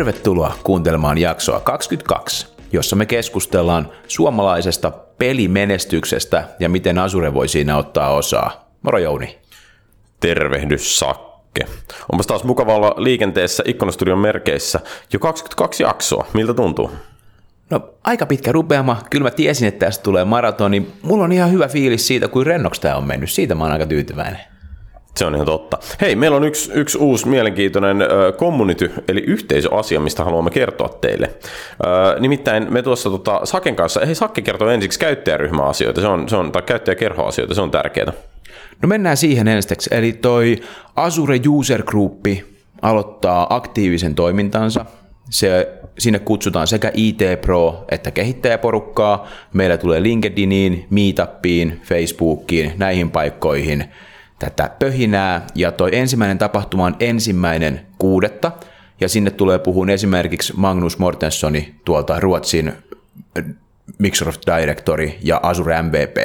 Tervetuloa kuuntelemaan jaksoa 22, jossa me keskustellaan suomalaisesta pelimenestyksestä ja miten Azure voi siinä ottaa osaa. Moro Jouni. Tervehdys Sakke. Onpas taas mukava olla liikenteessä Ikkonastudion merkeissä jo 22 jaksoa. Miltä tuntuu? No aika pitkä rupeama. Kyllä mä tiesin, että tästä tulee maratoni. Mulla on ihan hyvä fiilis siitä, kuin rennoksi tämä on mennyt. Siitä mä oon aika tyytyväinen. Se on ihan totta. Hei, meillä on yksi, yksi uusi mielenkiintoinen community, eli yhteisöasia, mistä haluamme kertoa teille. Nimittäin me tuossa tota, Saken kanssa, hei Sakke kertoo ensiksi käyttäjäryhmäasioita, se on, se on, tai käyttäjäkerhoasioita, se on tärkeää. No mennään siihen ensiksi. Eli toi Azure User Group aloittaa aktiivisen toimintansa. Se, sinne kutsutaan sekä IT Pro että kehittäjäporukkaa. Meillä tulee LinkedIniin, Meetupiin, Facebookiin, näihin paikkoihin – tätä pöhinää, ja toi ensimmäinen tapahtuma on ensimmäinen kuudetta, ja sinne tulee puhun esimerkiksi Magnus Mortenssoni tuolta Ruotsin äh, Microsoft Directory ja Azure MVP.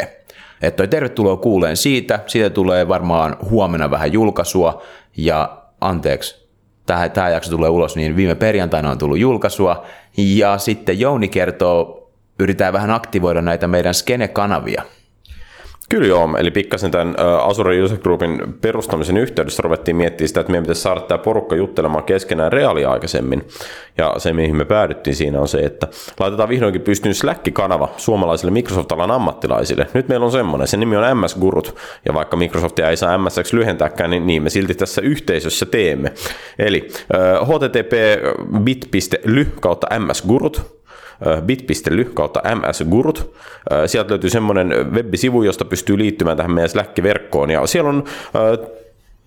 Että toi tervetuloa kuuleen siitä, siitä tulee varmaan huomenna vähän julkaisua, ja anteeksi, tämä, tämä jakso tulee ulos, niin viime perjantaina on tullut julkaisua, ja sitten Jouni kertoo, yritetään vähän aktivoida näitä meidän skene-kanavia – Kyllä joo, eli pikkasen tämän Azure User Groupin perustamisen yhteydessä ruvettiin miettimään sitä, että meidän pitäisi saada tämä porukka juttelemaan keskenään reaaliaikaisemmin. Ja se, mihin me päädyttiin siinä on se, että laitetaan vihdoinkin pystyyn Slack-kanava suomalaisille Microsoft-alan ammattilaisille. Nyt meillä on semmoinen, se nimi on MS Gurut, ja vaikka Microsoftia ei saa MS lyhentääkään, niin, niin me silti tässä yhteisössä teemme. Eli http bit.ly kautta MS Gurut, bit.ly kautta msgurut. Sieltä löytyy semmoinen web-sivu, josta pystyy liittymään tähän meidän Slack-verkkoon. Ja siellä on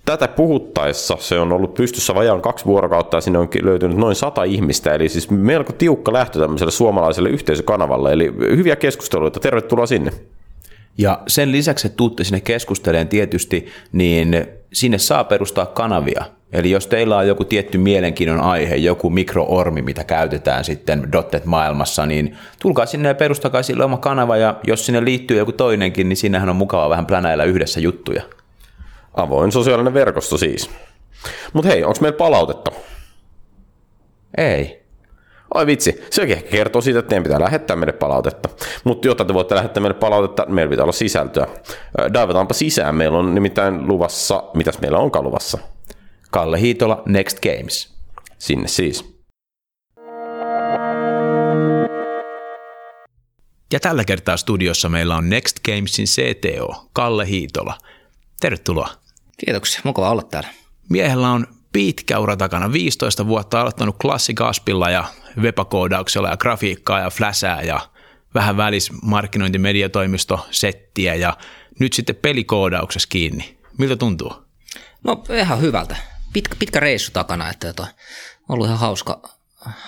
tätä puhuttaessa se on ollut pystyssä vajaan kaksi vuorokautta ja sinne on löytynyt noin sata ihmistä, eli siis melko tiukka lähtö tämmöiselle suomalaiselle yhteisökanavalle, eli hyviä keskusteluita, tervetuloa sinne. Ja sen lisäksi, että tuutte sinne keskusteleen tietysti, niin sinne saa perustaa kanavia. Eli jos teillä on joku tietty mielenkiinnon aihe, joku mikroormi, mitä käytetään sitten .NET-maailmassa, niin tulkaa sinne ja perustakaa sille oma kanava, ja jos sinne liittyy joku toinenkin, niin sinnehän on mukava vähän plänäillä yhdessä juttuja. Avoin sosiaalinen verkosto siis. Mutta hei, onko meillä palautetta? Ei. Oi vitsi, se ehkä kertoo siitä, että teidän pitää lähettää meille palautetta. Mutta jotta te voitte lähettää meille palautetta, meillä pitää olla sisältöä. Daivataanpa sisään, meillä on nimittäin luvassa, mitäs meillä onkaan luvassa? Kalle Hiitola, Next Games. Sinne siis. Ja tällä kertaa studiossa meillä on Next Gamesin CTO, Kalle Hiitola. Tervetuloa. Kiitoksia, mukava olla täällä. Miehellä on pitkä ura takana, 15 vuotta aloittanut klassikaspilla ja webakoodauksella ja grafiikkaa ja fläsää ja vähän välis markkinointimediatoimisto settiä ja nyt sitten pelikoodauksessa kiinni. Miltä tuntuu? No ihan hyvältä. Pitkä, pitkä reissu takana, että tota, ollut ihan hauska,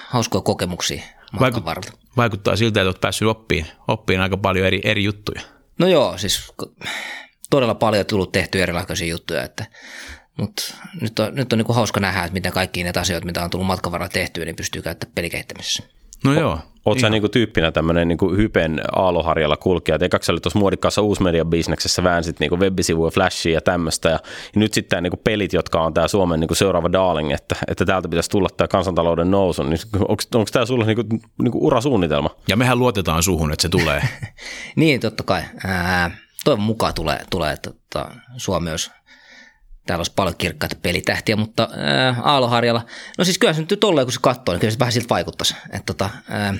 hauskoja kokemuksia Vaikut, varrella. Vaikuttaa siltä, että olet päässyt oppiin, oppiin aika paljon eri, eri juttuja. No joo, siis todella paljon tullut tehty erilaisia juttuja, että mutta nyt on, nyt on niin hauska nähdä, että miten kaikki näitä asioita, mitä on tullut matkan varrella tehtyä, niin pystyy käyttämään pelikehittämisessä. No joo. Oot sä niinku tyyppinä tämmöinen niinku hypen aaloharjalla kulkija, että ekaksi oli tuossa muodikkaassa uusmediabisneksessä väänsit niinku web-sivuja, flashia ja tämmöistä, ja, ja, nyt sitten niinku pelit, jotka on tämä Suomen niinku seuraava darling, että, että täältä pitäisi tulla tämä kansantalouden nousu, niin onko tämä sulla niinku, niinku urasuunnitelma? Ja mehän luotetaan suhun, että se tulee. niin, totta kai. Ää, toivon mukaan tulee, tulee että, että Suomi olisi täällä olisi paljon kirkkaita pelitähtiä, mutta ää, Aaloharjalla, no siis kyllä se nyt tolleen kun se katsoo, niin kyllä se vähän siltä vaikuttaisi, että tota, ää,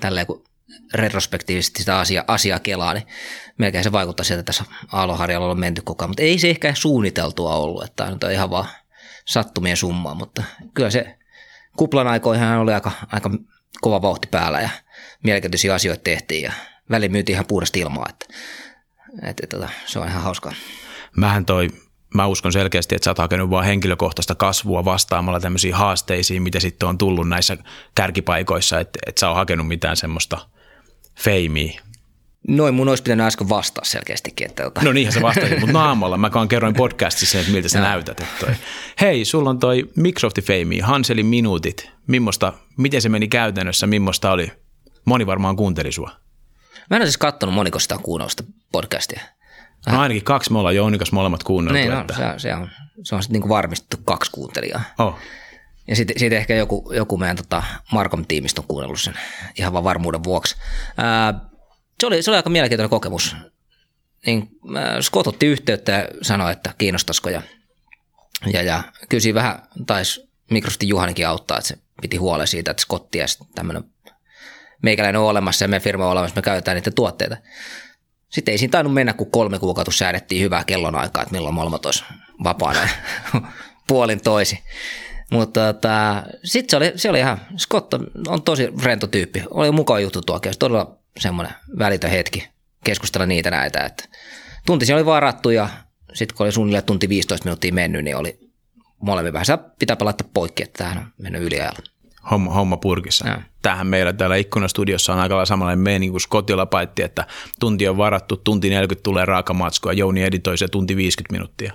tälleen kun retrospektiivisesti sitä asiaa, asiaa kelaa, niin melkein se vaikuttaa sieltä, että tässä Aaloharjalla on menty koko ajan, mutta ei se ehkä suunniteltua ollut, että tämä on ihan vaan sattumien summaa, mutta kyllä se kuplan aikoihin oli aika, aika kova vauhti päällä ja mielenkiintoisia asioita tehtiin ja väliin myytiin ihan puhdasta ilmaa, että, että, että, että se on ihan hauskaa. Mähän toi mä uskon selkeästi, että sä oot hakenut vaan henkilökohtaista kasvua vastaamalla tämmöisiin haasteisiin, mitä sitten on tullut näissä kärkipaikoissa, että et sä oot hakenut mitään semmoista feimiä. Noin mun olisi pitänyt äsken vastaa selkeästikin. Että ota. No niinhän sä vastasit, mutta naamalla. Mä kerroin podcastissa, että miltä sä näytät. Että toi. Hei, sulla on toi Microsoftin feimi, Hanselin minuutit. Mimmosta, miten se meni käytännössä, millaista oli? Moni varmaan kuunteli sua. Mä en ole siis kattonut moniko sitä kuunnellusta podcastia. No ainakin kaksi me ollaan Jounikas molemmat kuunneltu. Niin, no, että... se, se, on, se on sitten niin varmistettu kaksi kuuntelijaa. Oh. Ja sitten sit ehkä joku, joku meidän tota Markom-tiimistä on kuunnellut sen ihan vaan varmuuden vuoksi. Ää, se, oli, se oli aika mielenkiintoinen kokemus. Niin, Scott otti yhteyttä ja sanoi, että kiinnostaisiko. Ja, ja, ja kyllä siinä vähän taisi Microsoftin Juhanikin auttaa, että se piti huolen siitä, että Scotti ja tämmöinen meikäläinen on olemassa ja meidän firma on olemassa, me käytetään niitä tuotteita. Sitten ei siinä tainnut mennä, kun kolme kuukautta säädettiin hyvää kellonaikaa, että milloin molemmat olisi vapaana puolin toisi. Mutta tota, sitten se oli, se oli ihan, Scott on tosi rento tyyppi. Oli mukava juttu tuo todella semmoinen välitön hetki keskustella niitä näitä. Että tunti oli varattu ja sitten kun oli suunnilleen tunti 15 minuuttia mennyt, niin oli molemmin vähän. Pitää pelata poikki, että tähän on mennyt yliajalla. Homma, homma purkissa. Ja. Tähän meillä täällä ikkunastudiossa on aika lailla samanlainen meininki kuin Scottilla paitsi, että tunti on varattu, tunti 40 tulee raakamatskua, Jouni editoi se tunti 50 minuuttia,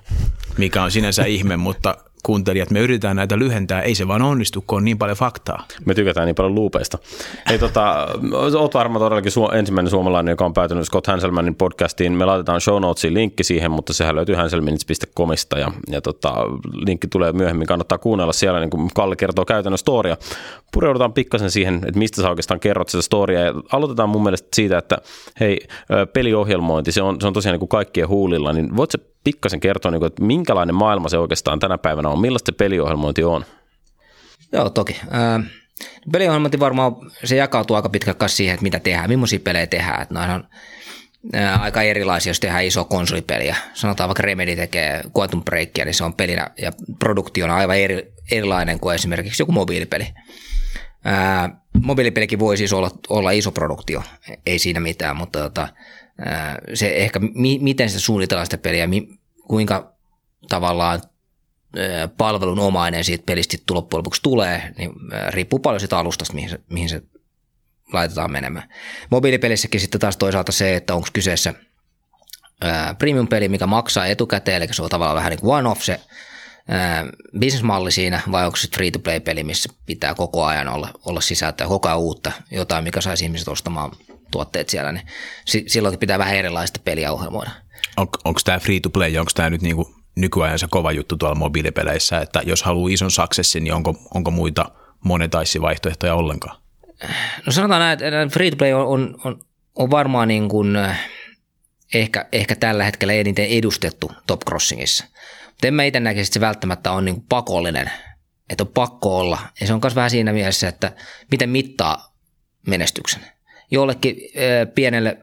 mikä on sinänsä ihme, mutta kuuntelijat, me yritetään näitä lyhentää, ei se vaan onnistu, kun on niin paljon faktaa. Me tykätään niin paljon luupeista. Ei, tota, oot varmaan todellakin su- ensimmäinen suomalainen, joka on päätynyt Scott Hanselmanin podcastiin. Me laitetaan show notesiin linkki siihen, mutta sehän löytyy hanselminits.comista ja, ja tota, linkki tulee myöhemmin. Kannattaa kuunnella siellä, niin kuin Kalle kertoo käytännön storia. Pureudutaan pikkasen siihen, että mistä sä oikeastaan kerrot sitä storia ja aloitetaan mun mielestä siitä, että hei, peliohjelmointi, se on, se on tosiaan niin kuin kaikkien huulilla, niin voit pikkasen kertoa, niin että minkälainen maailma se oikeastaan tänä päivänä on? Millaista peliohjelmointi on? Joo, toki. peliohjelmointi varmaan se jakautuu aika pitkälti siihen, että mitä tehdään, millaisia pelejä tehdään. Että on aika erilaisia, jos tehdään iso konsolipeliä. Sanotaan vaikka Remedy tekee Quantum Breakia, niin se on pelinä ja produktiona aivan eri, erilainen kuin esimerkiksi joku mobiilipeli. Ää, mobiilipelikin voi siis olla, olla iso produktio, ei siinä mitään, mutta tota, se ehkä, mi, miten se suunnitellaan sitä peliä, mi, kuinka tavallaan palvelun omainen siitä pelistä loppujen lopuksi tulee, niin riippuu paljon siitä alustasta, mihin se, mihin se laitetaan menemään. Mobiilipelissäkin sitten taas toisaalta se, että onko kyseessä premium-peli, mikä maksaa etukäteen, eli se on tavallaan vähän niin kuin one-off se bisnesmalli siinä, vai onko se free-to-play-peli, missä pitää koko ajan olla, olla sisältöä, koko ajan uutta, jotain, mikä saisi ihmiset ostamaan tuotteet siellä, niin silloin pitää vähän erilaista peliä ohjelmoida. On, onko tämä free to play, onko tämä nyt niinku nykyajan se kova juttu tuolla mobiilipeleissä, että jos haluaa ison successin, niin onko, onko muita monetaisivaihtoehtoja ollenkaan? No sanotaan näin, että free to play on, on, on, on varmaan niin kuin, eh, ehkä, ehkä tällä hetkellä eniten edustettu Top Crossingissa. Mutta en mä itse näkisi, että se välttämättä on niin kuin pakollinen, että on pakko olla. Ja se on myös vähän siinä mielessä, että miten mittaa menestyksen jollekin pienelle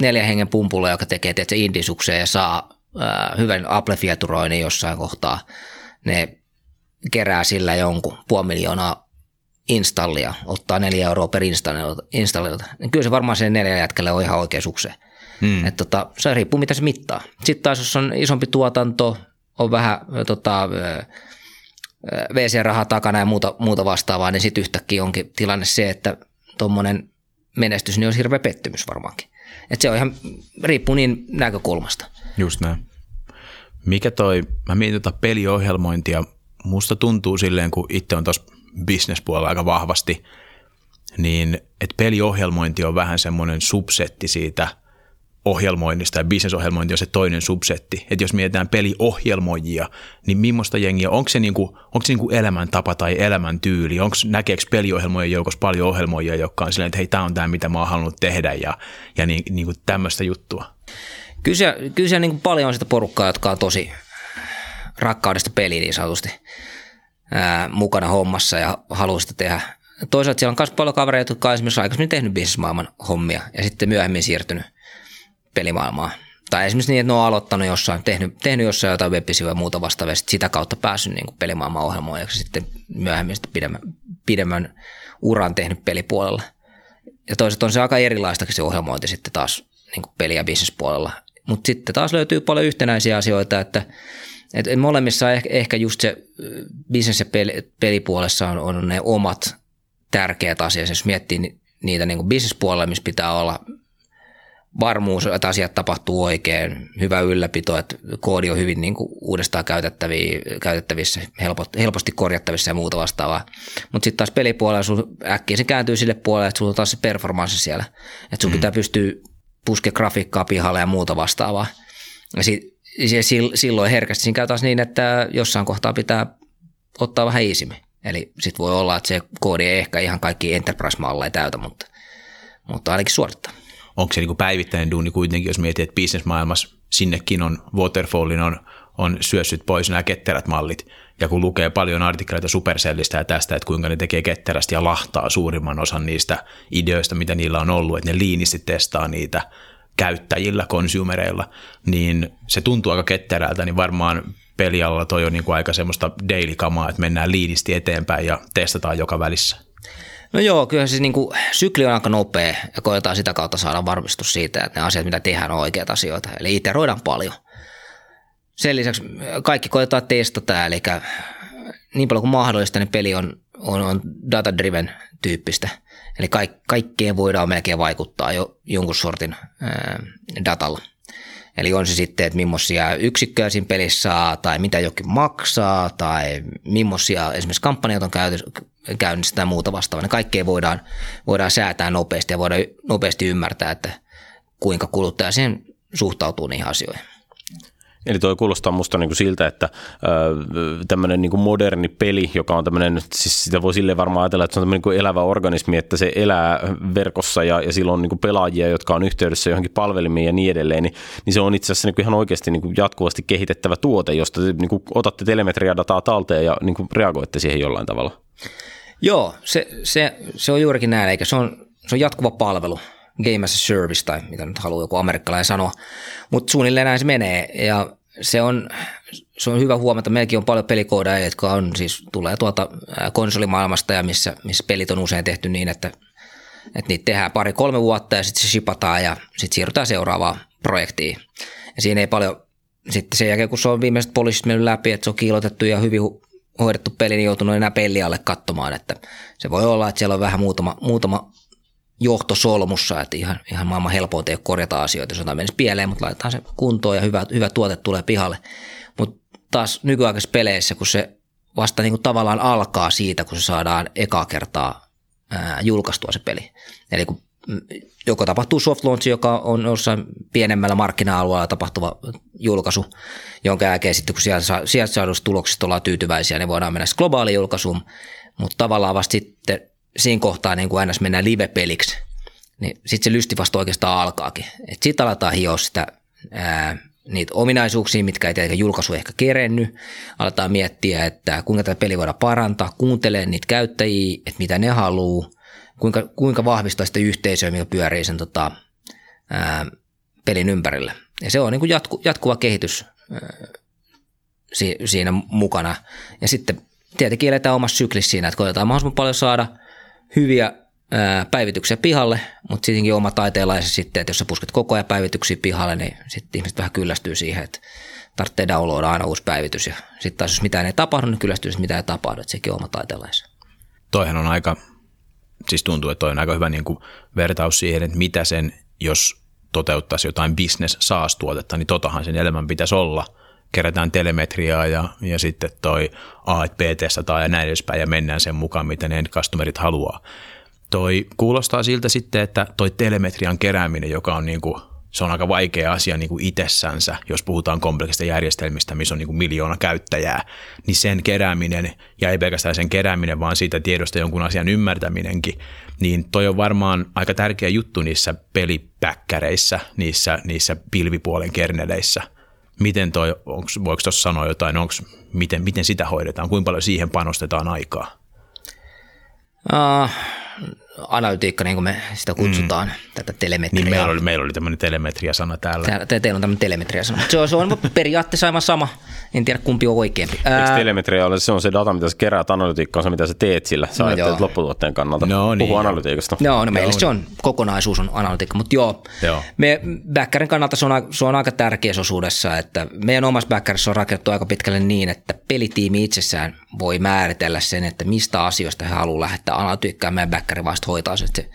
neljän hengen pumpulle, joka tekee tietysti indisukseen ja saa hyvän Apple-fieturoinnin jossain kohtaa, ne kerää sillä jonkun puoli miljoonaa installia, ottaa neljä euroa per installilta. Niin kyllä se varmaan sen neljä jätkälle on ihan oikea sukseen. Hmm. Et tota, se riippuu, mitä se mittaa. Sitten taas, jos on isompi tuotanto, on vähän tota, VC-rahaa takana ja muuta, muuta vastaavaa, niin sitten yhtäkkiä onkin tilanne se, että tuommoinen menestys, niin olisi hirveä pettymys varmaankin. Et se on ihan, riippuu niin näkökulmasta. Just näin. Mikä toi, mä mietin tota peliohjelmointia, musta tuntuu silleen, kun itse on tuossa bisnespuolella aika vahvasti, niin että peliohjelmointi on vähän semmoinen subsetti siitä – ohjelmoinnista ja bisnesohjelmointi on se toinen subsetti. Että jos mietitään peliohjelmoijia, niin millaista jengiä, onko se, niinku, onko se niinku elämäntapa tai elämäntyyli? Onko, näkeekö peliohjelmoijien joukossa paljon ohjelmoijia, jotka on silleen, että hei, tämä on tämä, mitä mä oon halunnut tehdä ja, ja niin, niinku tämmöistä juttua? Kyllä se, kyllä se niin paljon on sitä porukkaa, jotka on tosi rakkaudesta peliin niin sanotusti ää, mukana hommassa ja haluaa sitä tehdä. Toisaalta siellä on myös paljon kavereita, jotka on esimerkiksi aikaisemmin tehnyt bisnesmaailman hommia ja sitten myöhemmin siirtynyt – pelimaailmaa. Tai esimerkiksi niin, että ne on aloittanut jossain, tehnyt, tehnyt jossain jotain web ja muuta vastaavaa, sitä kautta päässyt niin pelimaailman ohjelmoijaksi sitten myöhemmin sitten pidemmän, pidemmän uran tehnyt pelipuolella. Ja toisaalta on se aika erilaistakin se ohjelmointi sitten taas niin peli- ja bisnespuolella. Mutta sitten taas löytyy paljon yhtenäisiä asioita, että, että molemmissa ehkä, ehkä just se business- ja peli, pelipuolessa on, on ne omat tärkeät asiat. Jos miettii niitä niin bisnespuolella, missä pitää olla varmuus, että asiat tapahtuu oikein, hyvä ylläpito, että koodi on hyvin niin kuin uudestaan käytettävissä, helposti korjattavissa ja muuta vastaavaa. Mutta sitten taas pelipuolella sun äkkiä se kääntyy sille puolelle, että sulla on taas se performanssi siellä. Että sun mm. pitää pystyä puskemaan grafiikkaa pihalle ja muuta vastaavaa. Ja, sit, ja silloin herkästi siinä käy taas niin, että jossain kohtaa pitää ottaa vähän iisimmin. Eli sitten voi olla, että se koodi ei ehkä ihan kaikki enterprise-malleja täytä, mutta, mutta ainakin suorittaa. Onko se niin kuin päivittäinen duuni kuitenkin, jos mietit, että bisnesmaailmassa sinnekin on Waterfallin on, on syössyt pois nämä ketterät mallit, ja kun lukee paljon artikkeleita Supercellistä ja tästä, että kuinka ne tekee ketterästi ja lahtaa suurimman osan niistä ideoista, mitä niillä on ollut, että ne liinisti testaa niitä käyttäjillä, konsumereilla, niin se tuntuu aika ketterältä, niin varmaan pelialalla toi on niin kuin aika semmoista daily-kamaa, että mennään liinisti eteenpäin ja testataan joka välissä. No joo, kyllä se niin kuin, sykli on aika nopea ja koetaan sitä kautta saada varmistus siitä, että ne asiat, mitä tehdään, on oikeat asioita. Eli iteroidaan paljon. Sen lisäksi kaikki koetaan testata, eli niin paljon kuin mahdollista, niin peli on, on, on data-driven tyyppistä. Eli kaik, kaikkeen voidaan melkein vaikuttaa jo jonkun sortin ää, datalla. Eli on se sitten, että millaisia yksikköjä siinä pelissä saa, tai mitä jokin maksaa, tai millaisia esimerkiksi kampanjat on käynnissä tai muuta vastaavaa. Ne kaikkea voidaan, voidaan säätää nopeasti ja voidaan nopeasti ymmärtää, että kuinka kuluttaja siihen suhtautuu niihin asioihin. Eli toi kuulostaa musta niin kuin siltä, että tämmöinen niin moderni peli, joka on tämmöinen, siis sitä voi silleen varmaan ajatella, että se on tämmöinen niin elävä organismi, että se elää verkossa ja, ja sillä on niin pelaajia, jotka on yhteydessä johonkin palvelimiin ja niin edelleen, niin, niin se on itse asiassa niin ihan oikeasti niin jatkuvasti kehitettävä tuote, josta te niin otatte telemetriadataa talteen ja niin reagoitte siihen jollain tavalla. Joo, se, se, se on juurikin näin, eikä se on, se on jatkuva palvelu game as a service tai mitä nyt haluaa joku amerikkalainen sanoa, mutta suunnilleen näin se menee ja se on, se on hyvä huomata, meilläkin on paljon pelikoodeja, jotka on siis, tulee tuolta konsolimaailmasta ja missä, missä pelit on usein tehty niin, että, että niitä tehdään pari-kolme vuotta ja sitten se shipataan ja sitten siirrytään seuraavaan projektiin. Ja siinä ei paljon, sitten sen jälkeen kun se on viimeiset poliisit mennyt läpi, että se on kiilotettu ja hyvin hoidettu peli, niin joutunut enää pelialle katsomaan, että se voi olla, että siellä on vähän muutama, muutama johtosolmussa, että ihan, ihan maailman helpointa ei korjata asioita, jos jotain menisi pieleen, mutta laitetaan se kuntoon ja hyvä, hyvä tuote tulee pihalle. Mutta taas nykyaikaisissa peleissä, kun se vasta niin kuin tavallaan alkaa siitä, kun se saadaan ekaa kertaa ää, julkaistua se peli. Eli kun mm, joko tapahtuu soft launch, joka on jossain pienemmällä markkina-alueella tapahtuva julkaisu, jonka jälkeen sitten kun sieltä, sieltä saadusta tuloksista ollaan tyytyväisiä, niin voidaan mennä globaaliin julkaisuun, mutta tavallaan vasta sitten siinä kohtaa niin kuin aina mennään live-peliksi, niin sitten se lysti vasta oikeastaan alkaakin. Sitten aletaan hioa sitä, ää, niitä ominaisuuksia, mitkä ei tietenkään julkaisu ehkä kerennyt. Aletaan miettiä, että kuinka tätä peli voidaan parantaa, kuuntelee niitä käyttäjiä, että mitä ne haluaa, kuinka, kuinka vahvistaa sitä yhteisöä, mikä pyörii sen tota, ää, pelin ympärillä. Ja se on niin kuin jatku, jatkuva kehitys ää, si, siinä mukana. Ja sitten tietenkin eletään omassa syklissä siinä, että koetaan mahdollisimman paljon saada – hyviä päivityksiä pihalle, mutta sittenkin oma taiteenlaisen sitten, että jos sä pusket koko ajan päivityksiä pihalle, niin sitten ihmiset vähän kyllästyy siihen, että tarvitsee downloada aina uusi päivitys. Ja sitten taas jos mitään ei tapahdu, niin kyllästyy, että mitään ei tapahdu, että sekin on oma taiteenlaisen. Toihan on aika, siis tuntuu, että toi on aika hyvä niin kuin vertaus siihen, että mitä sen, jos toteuttaisi jotain business SaaS-tuotetta, niin totahan sen elämän pitäisi olla – kerätään telemetriaa ja, ja sitten toi A, B testataan ja näin edespäin ja mennään sen mukaan, mitä ne customerit haluaa. Toi kuulostaa siltä sitten, että toi telemetrian kerääminen, joka on niin kuin, se on aika vaikea asia niin kuin itsessänsä, jos puhutaan kompleksista järjestelmistä, missä on niin kuin miljoona käyttäjää, niin sen kerääminen, ja ei pelkästään sen kerääminen, vaan siitä tiedosta jonkun asian ymmärtäminenkin, niin toi on varmaan aika tärkeä juttu niissä pelipäkkäreissä, niissä, niissä pilvipuolen kerneleissä – miten toi, onks, voiko tuossa sanoa jotain, onks, miten, miten sitä hoidetaan, kuinka paljon siihen panostetaan aikaa? Uh, analytiikka, niin kuin me sitä kutsutaan, mm. tätä telemetriaa. Niin meillä oli, meillä oli tämmöinen telemetria-sana täällä. Täällä te, teillä on tämmöinen telemetria-sana. Se on, se on periaatteessa aivan sama. En tiedä, kumpi on oikeampi. Eikö telemetria ole, se on se data, mitä sä keräät, analytiikka on se, mitä sä teet sillä. Sä no ajattelet lopputuotteen kannalta. No, niin, Puhu analytiikasta. Joo, no meillä no, se on, kokonaisuus on analytiikka, mutta joo. joo. Me backerin kannalta se on, se on aika tärkeässä osuudessa, että meidän omassa backerissa on rakennettu aika pitkälle niin, että pelitiimi itsessään voi määritellä sen, että mistä asioista he haluaa lähettää analytiikkaa, meidän backeri vasta hoitaa että se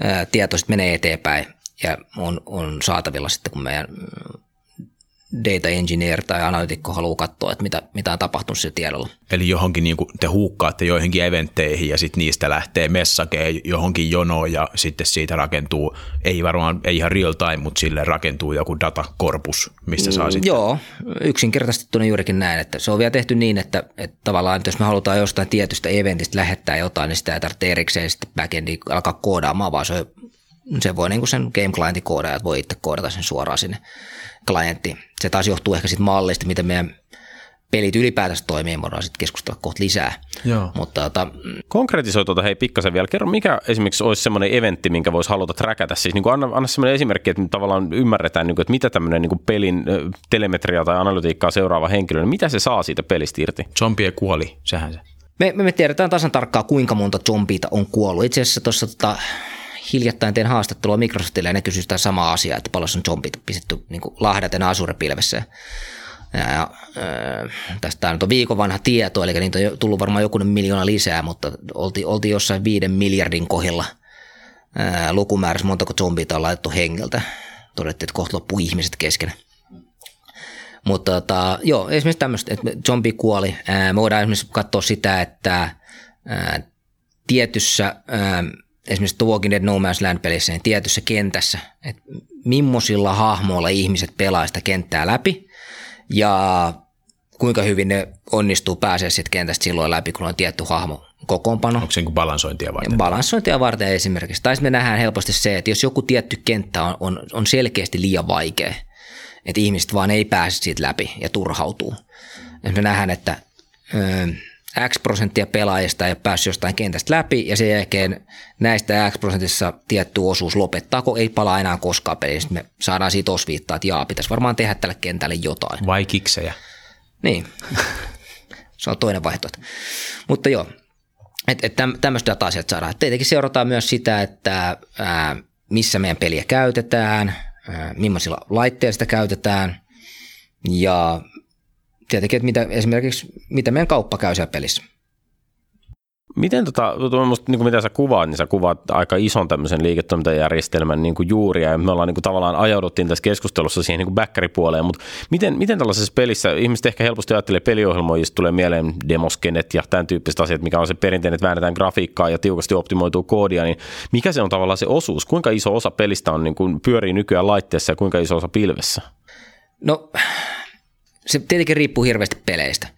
ää, tieto sitten menee eteenpäin ja on, on saatavilla sitten, kun meidän data engineer tai analytikko haluaa katsoa, että mitä, mitä on tapahtunut sillä tiedolla. Eli johonkin niin kuin te huukkaatte joihinkin eventteihin ja sitten niistä lähtee messake johonkin jonoon ja sitten siitä rakentuu, ei varmaan, ei ihan real time, mutta sille rakentuu joku datakorpus, mistä saa sitten. Joo, yksinkertaistettuna juurikin näin, että se on vielä tehty niin, että, että tavallaan että jos me halutaan jostain tietystä eventistä lähettää jotain, niin sitä ei tarvitse erikseen sitten backendiin alkaa koodaamaan, vaan se, se voi niin kuin sen game clientin koodaajat voi itse koodata sen suoraan sinne klientti. Se taas johtuu ehkä siitä mallista, miten meidän pelit ylipäätänsä toimii, me voidaan sitten keskustella kohta lisää. Joo. Mutta tota, Konkretisoi tuota hei pikkasen vielä. Kerro, mikä esimerkiksi olisi semmoinen eventti, minkä voisi haluta träkätä. Siis niin kuin anna, anna semmoinen esimerkki, että me tavallaan ymmärretään, niin kuin, että mitä tämmöinen niin kuin pelin telemetria tai analytiikkaa seuraava henkilö, niin mitä se saa siitä pelistä irti? Zombie kuoli, sehän se. me, me, me tiedetään tasan tarkkaan, kuinka monta zombiita on kuollut. Itse asiassa tuossa tota, hiljattain tein haastattelua Microsoftille ja ne kysyivät sitä samaa asiaa, että paljon on zombit pistetty niin lahdaten Azure-pilvessä. Ja, ja, tästä on viikon vanha tieto, eli niitä on tullut varmaan jokunen miljoona lisää, mutta oltiin, oltiin jossain viiden miljardin kohdilla äh, lukumäärässä, montako zombita on laitettu hengeltä. Todettiin, että kohta loppuu ihmiset kesken. Mutta tota, joo, esimerkiksi tämmöistä, että zombi kuoli. Me voidaan esimerkiksi katsoa sitä, että tietyssä, esimerkiksi The Walking Dead No Man's Land-pelissä, niin tietyssä kentässä, että millaisilla hahmoilla ihmiset pelaa sitä kenttää läpi ja kuinka hyvin ne onnistuu pääsee siitä kentästä silloin läpi, kun on tietty hahmo kokoonpano. Onko se niin balansointia varten? Balanssointia varten esimerkiksi. Tai sitten me nähdään helposti se, että jos joku tietty kenttä on, on, on selkeästi liian vaikea, että ihmiset vaan ei pääse siitä läpi ja turhautuu. Ja me nähdään, että ö, X prosenttia pelaajista ei ole päässyt jostain kentästä läpi ja sen jälkeen näistä X prosentissa tietty osuus lopettaa, kun ei palaa enää koskaan peliin. Sitten me saadaan siitä osviittaa, että jaa, pitäisi varmaan tehdä tälle kentälle jotain. Vai kiksejä? Niin, se on toinen vaihtoehto. Mutta joo, että et täm, tämmöistä dataa sieltä saadaan. Tietenkin seurataan myös sitä, että ää, missä meidän peliä käytetään, ää, millaisilla laitteilla sitä käytetään ja tietenkin, että mitä, esimerkiksi mitä meidän kauppa käy siellä pelissä. Miten tota, musta, niin kuin mitä sä kuvaat, niin sä kuvaat aika ison tämmöisen liiketoimintajärjestelmän niin kuin juuria, ja me ollaan niin kuin tavallaan ajauduttiin tässä keskustelussa siihen niin kuin backkaripuoleen, mutta miten, miten tällaisessa pelissä, ihmiset ehkä helposti ajattelee peliohjelmoista, tulee mieleen demoskenet ja tämän tyyppiset asiat, mikä on se perinteinen, että väännetään grafiikkaa ja tiukasti optimoituu koodia, niin mikä se on tavallaan se osuus, kuinka iso osa pelistä on niin kuin pyörii nykyään laitteessa ja kuinka iso osa pilvessä? No se tietenkin riippuu hirveästi peleistä.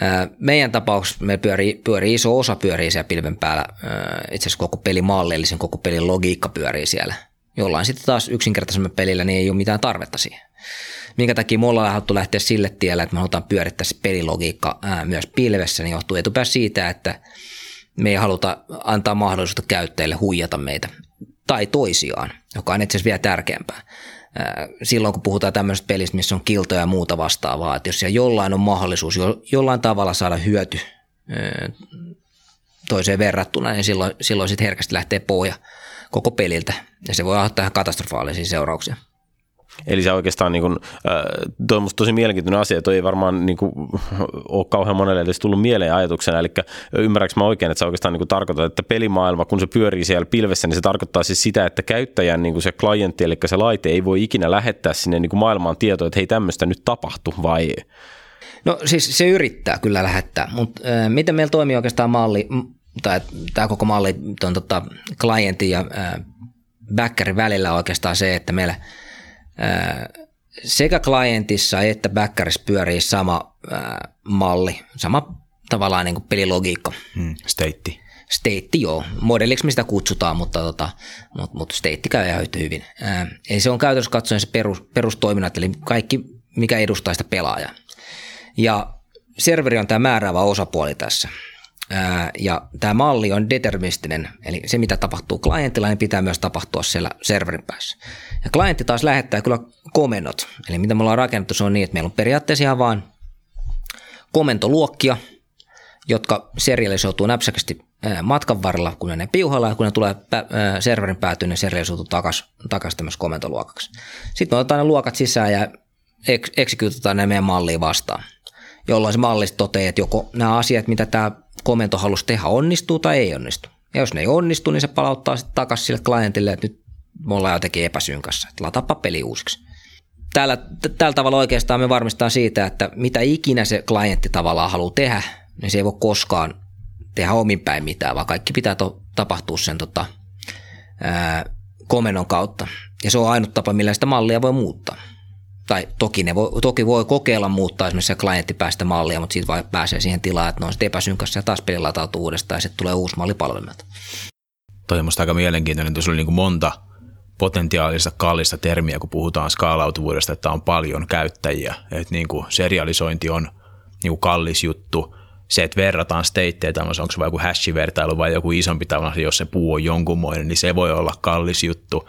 Ää, Meidän tapauksessa me pyörii, pyörii iso osa pyörii siellä pilven päällä. Ää, Itse asiassa koko pelimalli, eli sen koko pelin logiikka pyörii siellä. Jollain sitten taas yksinkertaisemmin pelillä niin ei ole mitään tarvetta siihen. Minkä takia me ollaan haluttu lähteä sille tielle, että me halutaan pyörittää se pelilogiikka ää, myös pilvessä, niin johtuu etupäässä siitä, että me ei haluta antaa mahdollisuutta käyttäjille huijata meitä tai toisiaan, joka on itse asiassa vielä tärkeämpää ää, silloin kun puhutaan tämmöisestä pelistä, missä on kiltoja ja muuta vastaavaa, että jos siellä jollain on mahdollisuus jo, jollain tavalla saada hyöty toiseen verrattuna, niin silloin, silloin sitten herkästi lähtee pohja koko peliltä ja se voi aiheuttaa ihan katastrofaalisia seurauksia. Eli se oikeastaan niin kuin, toi on tosi mielenkiintoinen asia, toi ei varmaan niin kuin, ole kauhean monelle edes tullut mieleen ajatuksena, eli ymmärränkö mä oikein, että se oikeastaan niin kuin, tarkoittaa, että pelimaailma, kun se pyörii siellä pilvessä, niin se tarkoittaa siis sitä, että käyttäjän niin kuin se klientti, eli se laite ei voi ikinä lähettää sinne niin kuin maailmaan tietoa, että hei tämmöistä nyt tapahtuu, vai? No siis se yrittää kyllä lähettää, mutta äh, miten meillä toimii oikeastaan malli, tai tämä koko malli tuon tota, klientin ja äh, backerin välillä on oikeastaan se, että meillä sekä klientissa että backerissa pyörii sama malli, sama tavallaan niin kuin pelilogiikka. Hmm, steitti. State, joo. Modelliksi me sitä kutsutaan, mutta, tota, mutta, mutta state käy ihan yhtä hyvin. Ää, eli se on käytännössä katsoen se perus, perustoiminnat, eli kaikki, mikä edustaa sitä pelaajaa. Ja serveri on tämä määräävä osapuoli tässä. Ja tämä malli on deterministinen, eli se mitä tapahtuu klientilla, niin pitää myös tapahtua siellä serverin päässä. Ja klientti taas lähettää kyllä komennot, eli mitä me ollaan rakennettu, se on niin, että meillä on periaatteessa ihan vaan komentoluokkia, jotka serialisoituu näpsäkästi matkan varrella, kun ne piuhalla ja kun ne tulee pä- serverin päätyyn, ne serialisoituu takaisin takas tämmöisessä komentoluokaksi. Sitten me otetaan ne luokat sisään ja ek- executetaan ne meidän malliin vastaan, jolloin se malli toteaa, että joko nämä asiat, mitä tämä komento halusi tehdä, onnistuu tai ei onnistu. Ja jos ne ei onnistu, niin se palauttaa sitten takaisin sille klientille, että nyt me ollaan jotenkin epäsynkassa, että lataappa peli uusiksi. tällä, tällä tavalla oikeastaan me varmistaa siitä, että mitä ikinä se klientti tavallaan haluaa tehdä, niin se ei voi koskaan tehdä omin päin mitään, vaan kaikki pitää to, tapahtua sen tota, ää, komennon kautta. Ja se on ainut tapa, millä sitä mallia voi muuttaa. Tai toki, ne voi, toki voi kokeilla muuttaa esimerkiksi se klientti päästä mallia, mutta siitä vaan pääsee siihen tilaan, että ne on sitten epäsynkässä ja taas peli latautuu uudestaan ja sitten tulee uusi malli palvelmelta. Toi on aika mielenkiintoinen, sulla oli niin kuin monta potentiaalista kallista termiä, kun puhutaan skaalautuvuudesta, että on paljon käyttäjiä. Että niin kuin serialisointi on niin kuin kallis juttu. Se, että verrataan stateja, onko se vain joku hash-vertailu vai joku isompi tavalla, jos se puu on jonkunmoinen, niin se voi olla kallis juttu.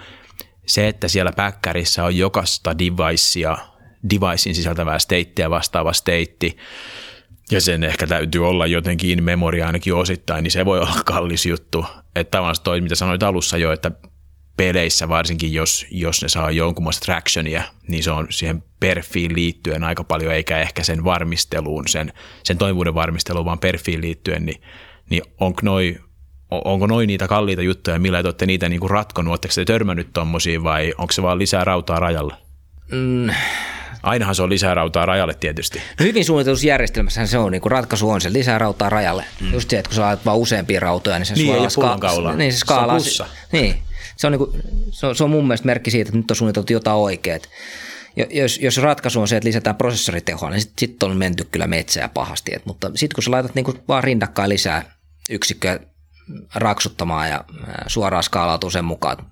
Se, että siellä päkkärissä on jokaista devicea, devicein sisältävää stateä vastaava state, ja sen ehkä täytyy olla jotenkin memoria ainakin osittain, niin se voi olla kallis juttu. Että tavallaan toi, mitä sanoit alussa jo, että peleissä varsinkin, jos, jos ne saa jonkunlaista tractionia, niin se on siihen perfiin liittyen aika paljon, eikä ehkä sen varmisteluun, sen, sen toimivuuden varmisteluun, vaan perfiin liittyen, niin, niin onko noi, onko noin niitä kalliita juttuja, millä te olette niitä niinku ratkonut, oletteko te törmännyt tommosiin vai onko se vaan lisää rautaa rajalle? Mm. Ainahan se on lisää rautaa rajalle tietysti. No hyvin suunnitellussa järjestelmässä se on, niin kuin ratkaisu on se lisää rautaa rajalle. Mm. Just se, että kun sä laitat vaan useampia rautoja, niin se niin, ska- niin, se skaalaa. Se on niin, se on, niin kuin, se, on, se on mun mielestä merkki siitä, että nyt on suunniteltu jotain oikeet. Jos, jos ratkaisu on se, että lisätään prosessoritehoa, niin sitten sit on menty kyllä metsää pahasti. Et, mutta sitten kun sä laitat niin kuin vaan rinnakkain lisää yksikköä raksuttamaan ja suoraan skaalautuu sen mukaan,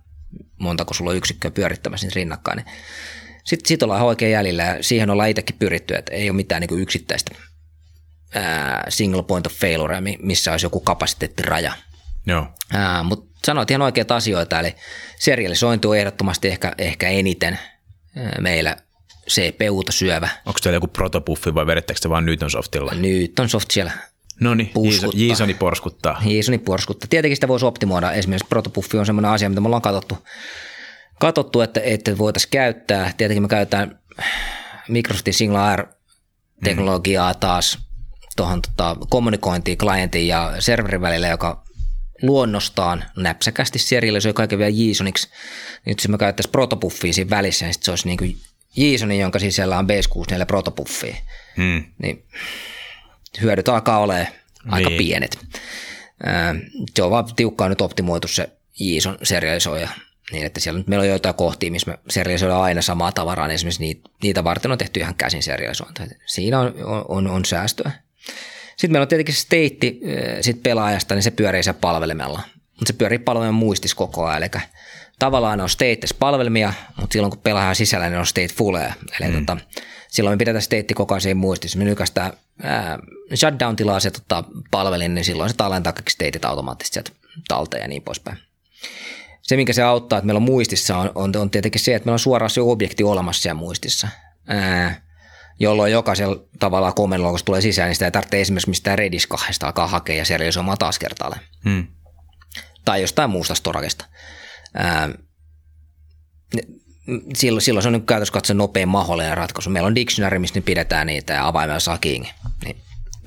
montako sulla on yksikköä pyörittämässä rinnakkain, niin sitten sit ollaan oikein jäljellä ja siihen ollaan itsekin pyritty, että ei ole mitään niin yksittäistä ää, single point of failure, missä olisi joku kapasiteettiraja. Joo. Mutta sanoit ihan oikeita asioita, eli serialisointi on ehdottomasti ehkä, ehkä eniten meillä CPUta syövä. Onko teillä joku protopuffi vai vedettekö te vaan Newtonsoftilla? Newtonsoft siellä No niin, Jiisoni porskuttaa. Jiisoni porskuttaa. Tietenkin sitä voisi optimoida. Esimerkiksi protopuffi on sellainen asia, mitä me ollaan katsottu, katsottu että, että voitaisiin käyttää. Tietenkin me käytetään Microsoftin Single R-teknologiaa taas tuohon tota, kommunikointiin klientin ja serverin välillä, joka luonnostaan näpsäkästi serialisoi kaiken vielä JSONiksi. Nyt jos me käyttäisiin protopuffia siinä välissä, niin se olisi niin kuin JSON, jonka sisällä on B64 protopuffia. Hmm. Niin hyödyt alkaa olemaan aika niin. pienet. Se on vaan tiukkaan nyt optimoitu se JSON serialisoija niin, että siellä nyt meillä on joitain kohtia, missä me serialisoidaan aina samaa tavaraa, niin esimerkiksi niitä, niitä varten on tehty ihan käsin serialisointia. Siinä on, on, on säästöä. Sitten meillä on tietenkin steitti sit pelaajasta, niin se pyörii siellä palvelimella. Mutta se pyörii palvelimen muistis koko ajan. Eli tavallaan on states-palvelmia, mutta silloin kun pelaaja sisällä, niin on statefulleja. Eli mm. tota, silloin me pidetään steitti koko ajan siinä muistissa. Me nykästään shutdown-tilaa se tota, palvelin, niin silloin se tallentaa kaikki stateit automaattisesti sieltä talteen ja niin poispäin. Se, minkä se auttaa, että meillä on muistissa, on, on, on tietenkin se, että meillä on suoraan se objekti olemassa siellä muistissa. Ää, jolloin jokaisella tavalla komennolla, kun tulee sisään, niin sitä ei tarvitse esimerkiksi mistään Redis 2 alkaa hakea ja serialisoimaan taas kertaalleen. Hmm. Tai jostain muusta storagesta. Ää, silloin, silloin se on niin käytössä katsoen nopein mahdollinen ratkaisu. Meillä on dictionary, missä pidetään niitä ja avaimella saa kiinni. Niin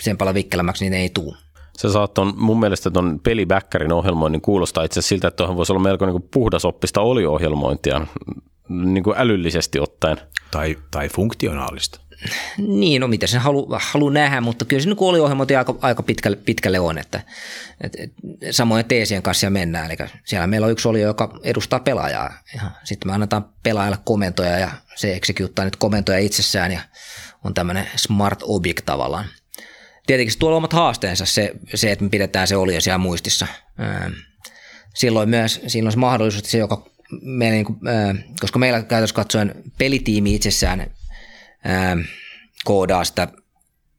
sen paljon vikkelämmäksi niin ei tule. Se saat on, mun mielestä tuon pelibäkkärin ohjelmoinnin kuulostaa itse siltä, että tuohon voisi olla melko niin puhdasoppista oliohjelmointia niin kuin älyllisesti ottaen. Tai, tai funktionaalista. Niin, no mitä sen halu, halu nähdä, mutta kyllä se niin oliohjelmointi aika, aika pitkälle, pitkälle on, että et, et, samoin teesien kanssa mennään. Eli siellä meillä on yksi olio, joka edustaa pelaajaa. Ja sitten me annetaan pelaajalle komentoja ja se executeaa nyt komentoja itsessään ja on tämmöinen smart object tavallaan. Tietenkin se tuo omat haasteensa se, se, että me pidetään se olio siellä muistissa. Silloin myös siinä se mahdollisuus, että se, joka meillä, niin koska meillä käytössä katsoen pelitiimi itsessään koodaa sitä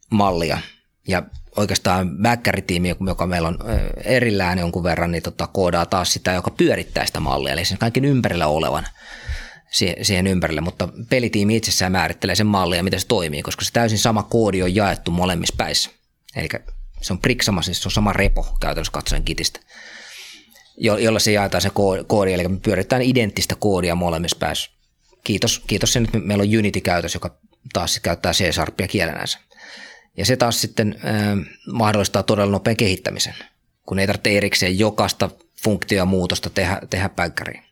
mallia ja oikeastaan väkkäritiimi, joka meillä on erillään jonkun verran, niin tota, koodaa taas sitä, joka pyörittää sitä mallia, eli sen kaiken ympärillä olevan siihen ympärille, mutta pelitiimi itsessään määrittelee sen mallia ja miten se toimii, koska se täysin sama koodi on jaettu molemmissa päissä. Eli se on priksama, siis se on sama repo käytännössä katsoen kitistä, jolla se jaetaan se koodi, eli me pyöritään identtistä koodia molemmissa päissä. Kiitos, kiitos sen, että meillä on Unity käytössä, joka taas käyttää C-sharpia kielenänsä. Ja se taas sitten äh, mahdollistaa todella nopean kehittämisen, kun ei tarvitse erikseen jokaista funktiomuutosta tehdä, tehdä päikkäriin.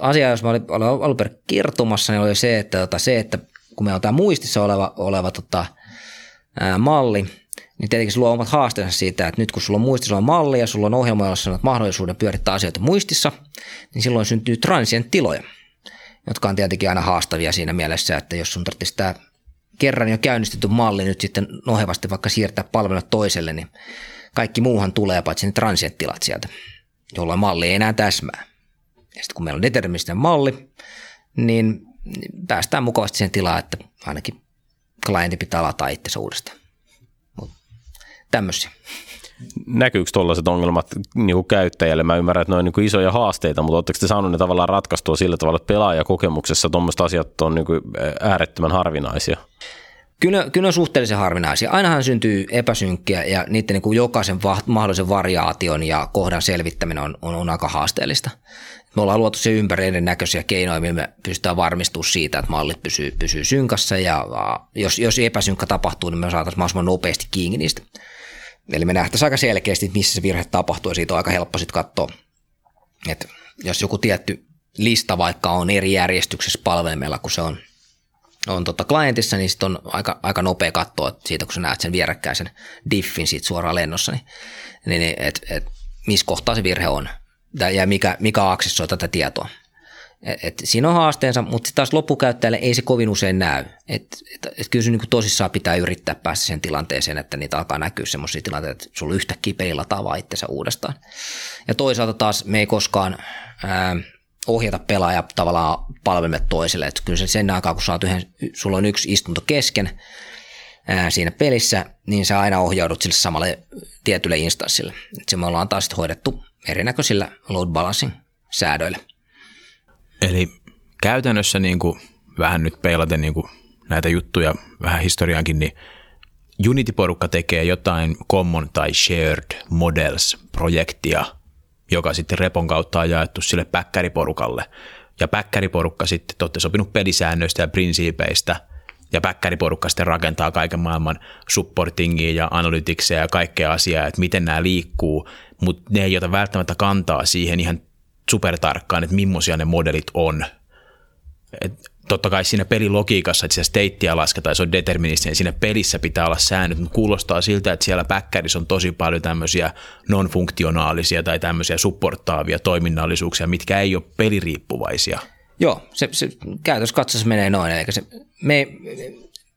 asia, jos mä olin, olin alun perin kertomassa, niin oli se, että, tota, se, että kun meillä on tämä muistissa oleva, oleva tota, ää, malli, niin tietenkin se luo omat haasteensa siitä, että nyt kun sulla on muistissa on malli ja sulla on ohjelma, jossa on mahdollisuuden pyörittää asioita muistissa, niin silloin syntyy transient tiloja, jotka on tietenkin aina haastavia siinä mielessä, että jos sun tarvitsisi tämä kerran jo käynnistetty malli nyt sitten nohevasti vaikka siirtää palvelut toiselle, niin kaikki muuhan tulee paitsi ne transient-tilat sieltä, jolloin malli ei enää täsmää. Ja sitten kun meillä on deterministinen malli, niin päästään mukavasti siihen tilaan, että ainakin klientti pitää ladata itsensä uudestaan. Mutta tämmöisiä. Näkyykö tuollaiset ongelmat niin kuin käyttäjälle? Mä ymmärrän, että ne on niin kuin isoja haasteita, mutta oletteko te saaneet ne tavallaan ratkaistua sillä tavalla, että pelaajakokemuksessa tuommoiset asiat on niin kuin äärettömän harvinaisia? Kyllä, kyllä on suhteellisen harvinaisia. Ainahan syntyy epäsynkkiä ja niiden niin kuin jokaisen va- mahdollisen variaation ja kohdan selvittäminen on, on, on aika haasteellista. Me ollaan luotu se ympäri erinäköisiä keinoja, millä me pystytään varmistumaan siitä, että mallit pysyy, pysyy synkassa ja jos, jos epäsynkkä tapahtuu, niin me saataisiin mahdollisimman nopeasti kiinni niistä. Eli me nähtäisiin aika selkeästi, missä se virhe tapahtuu ja siitä on aika helppo sitten katsoa, että jos joku tietty lista vaikka on eri järjestyksessä palvelimella, kun se on, on tota klientissa, niin sitten on aika, aika nopea katsoa siitä, kun sä näet sen vierekkäisen diffin siitä suoraan lennossa, niin, niin että et, missä kohtaa se virhe on ja mikä, mikä aksessoi tätä tietoa. Et, siinä on haasteensa, mutta taas loppukäyttäjälle ei se kovin usein näy. Et, et, et kyllä se niin tosissaan pitää yrittää päästä sen tilanteeseen, että niitä alkaa näkyä sellaisia tilanteita, että sulla yhtäkkiä pelillä tavaa itsensä uudestaan. Ja toisaalta taas me ei koskaan ää, ohjata pelaaja tavallaan palvelimet toiselle. Et kyllä sen aikaa, kun saat yhden, sulla on yksi istunto kesken ää, siinä pelissä, niin sä aina ohjaudut sille samalle tietylle instanssille. Et se me ollaan taas hoidettu erinäköisillä load balancing säädöillä. Eli käytännössä niin kuin, vähän nyt peilaten niin kuin näitä juttuja vähän historiaankin, niin Unity-porukka tekee jotain common tai shared models-projektia, joka sitten repon kautta on jaettu sille päkkäriporukalle. Ja päkkäriporukka sitten, te olette sopinut pelisäännöistä ja prinsiipeistä, ja päkkäriporukka sitten rakentaa kaiken maailman supportingia ja analytikseja ja kaikkea asiaa, että miten nämä liikkuu, mutta ne ei ota välttämättä kantaa siihen ihan supertarkkaan, että millaisia ne modelit on. Et totta kai siinä pelilogiikassa, että sitä steittiä lasketaan, se on deterministinen, siinä pelissä pitää olla säännöt, mutta kuulostaa siltä, että siellä päkkärissä on tosi paljon tämmöisiä non-funktionaalisia tai tämmöisiä supportaavia toiminnallisuuksia, mitkä ei ole peliriippuvaisia. Joo, se, se käytössä katsossa menee noin, eikä se, me,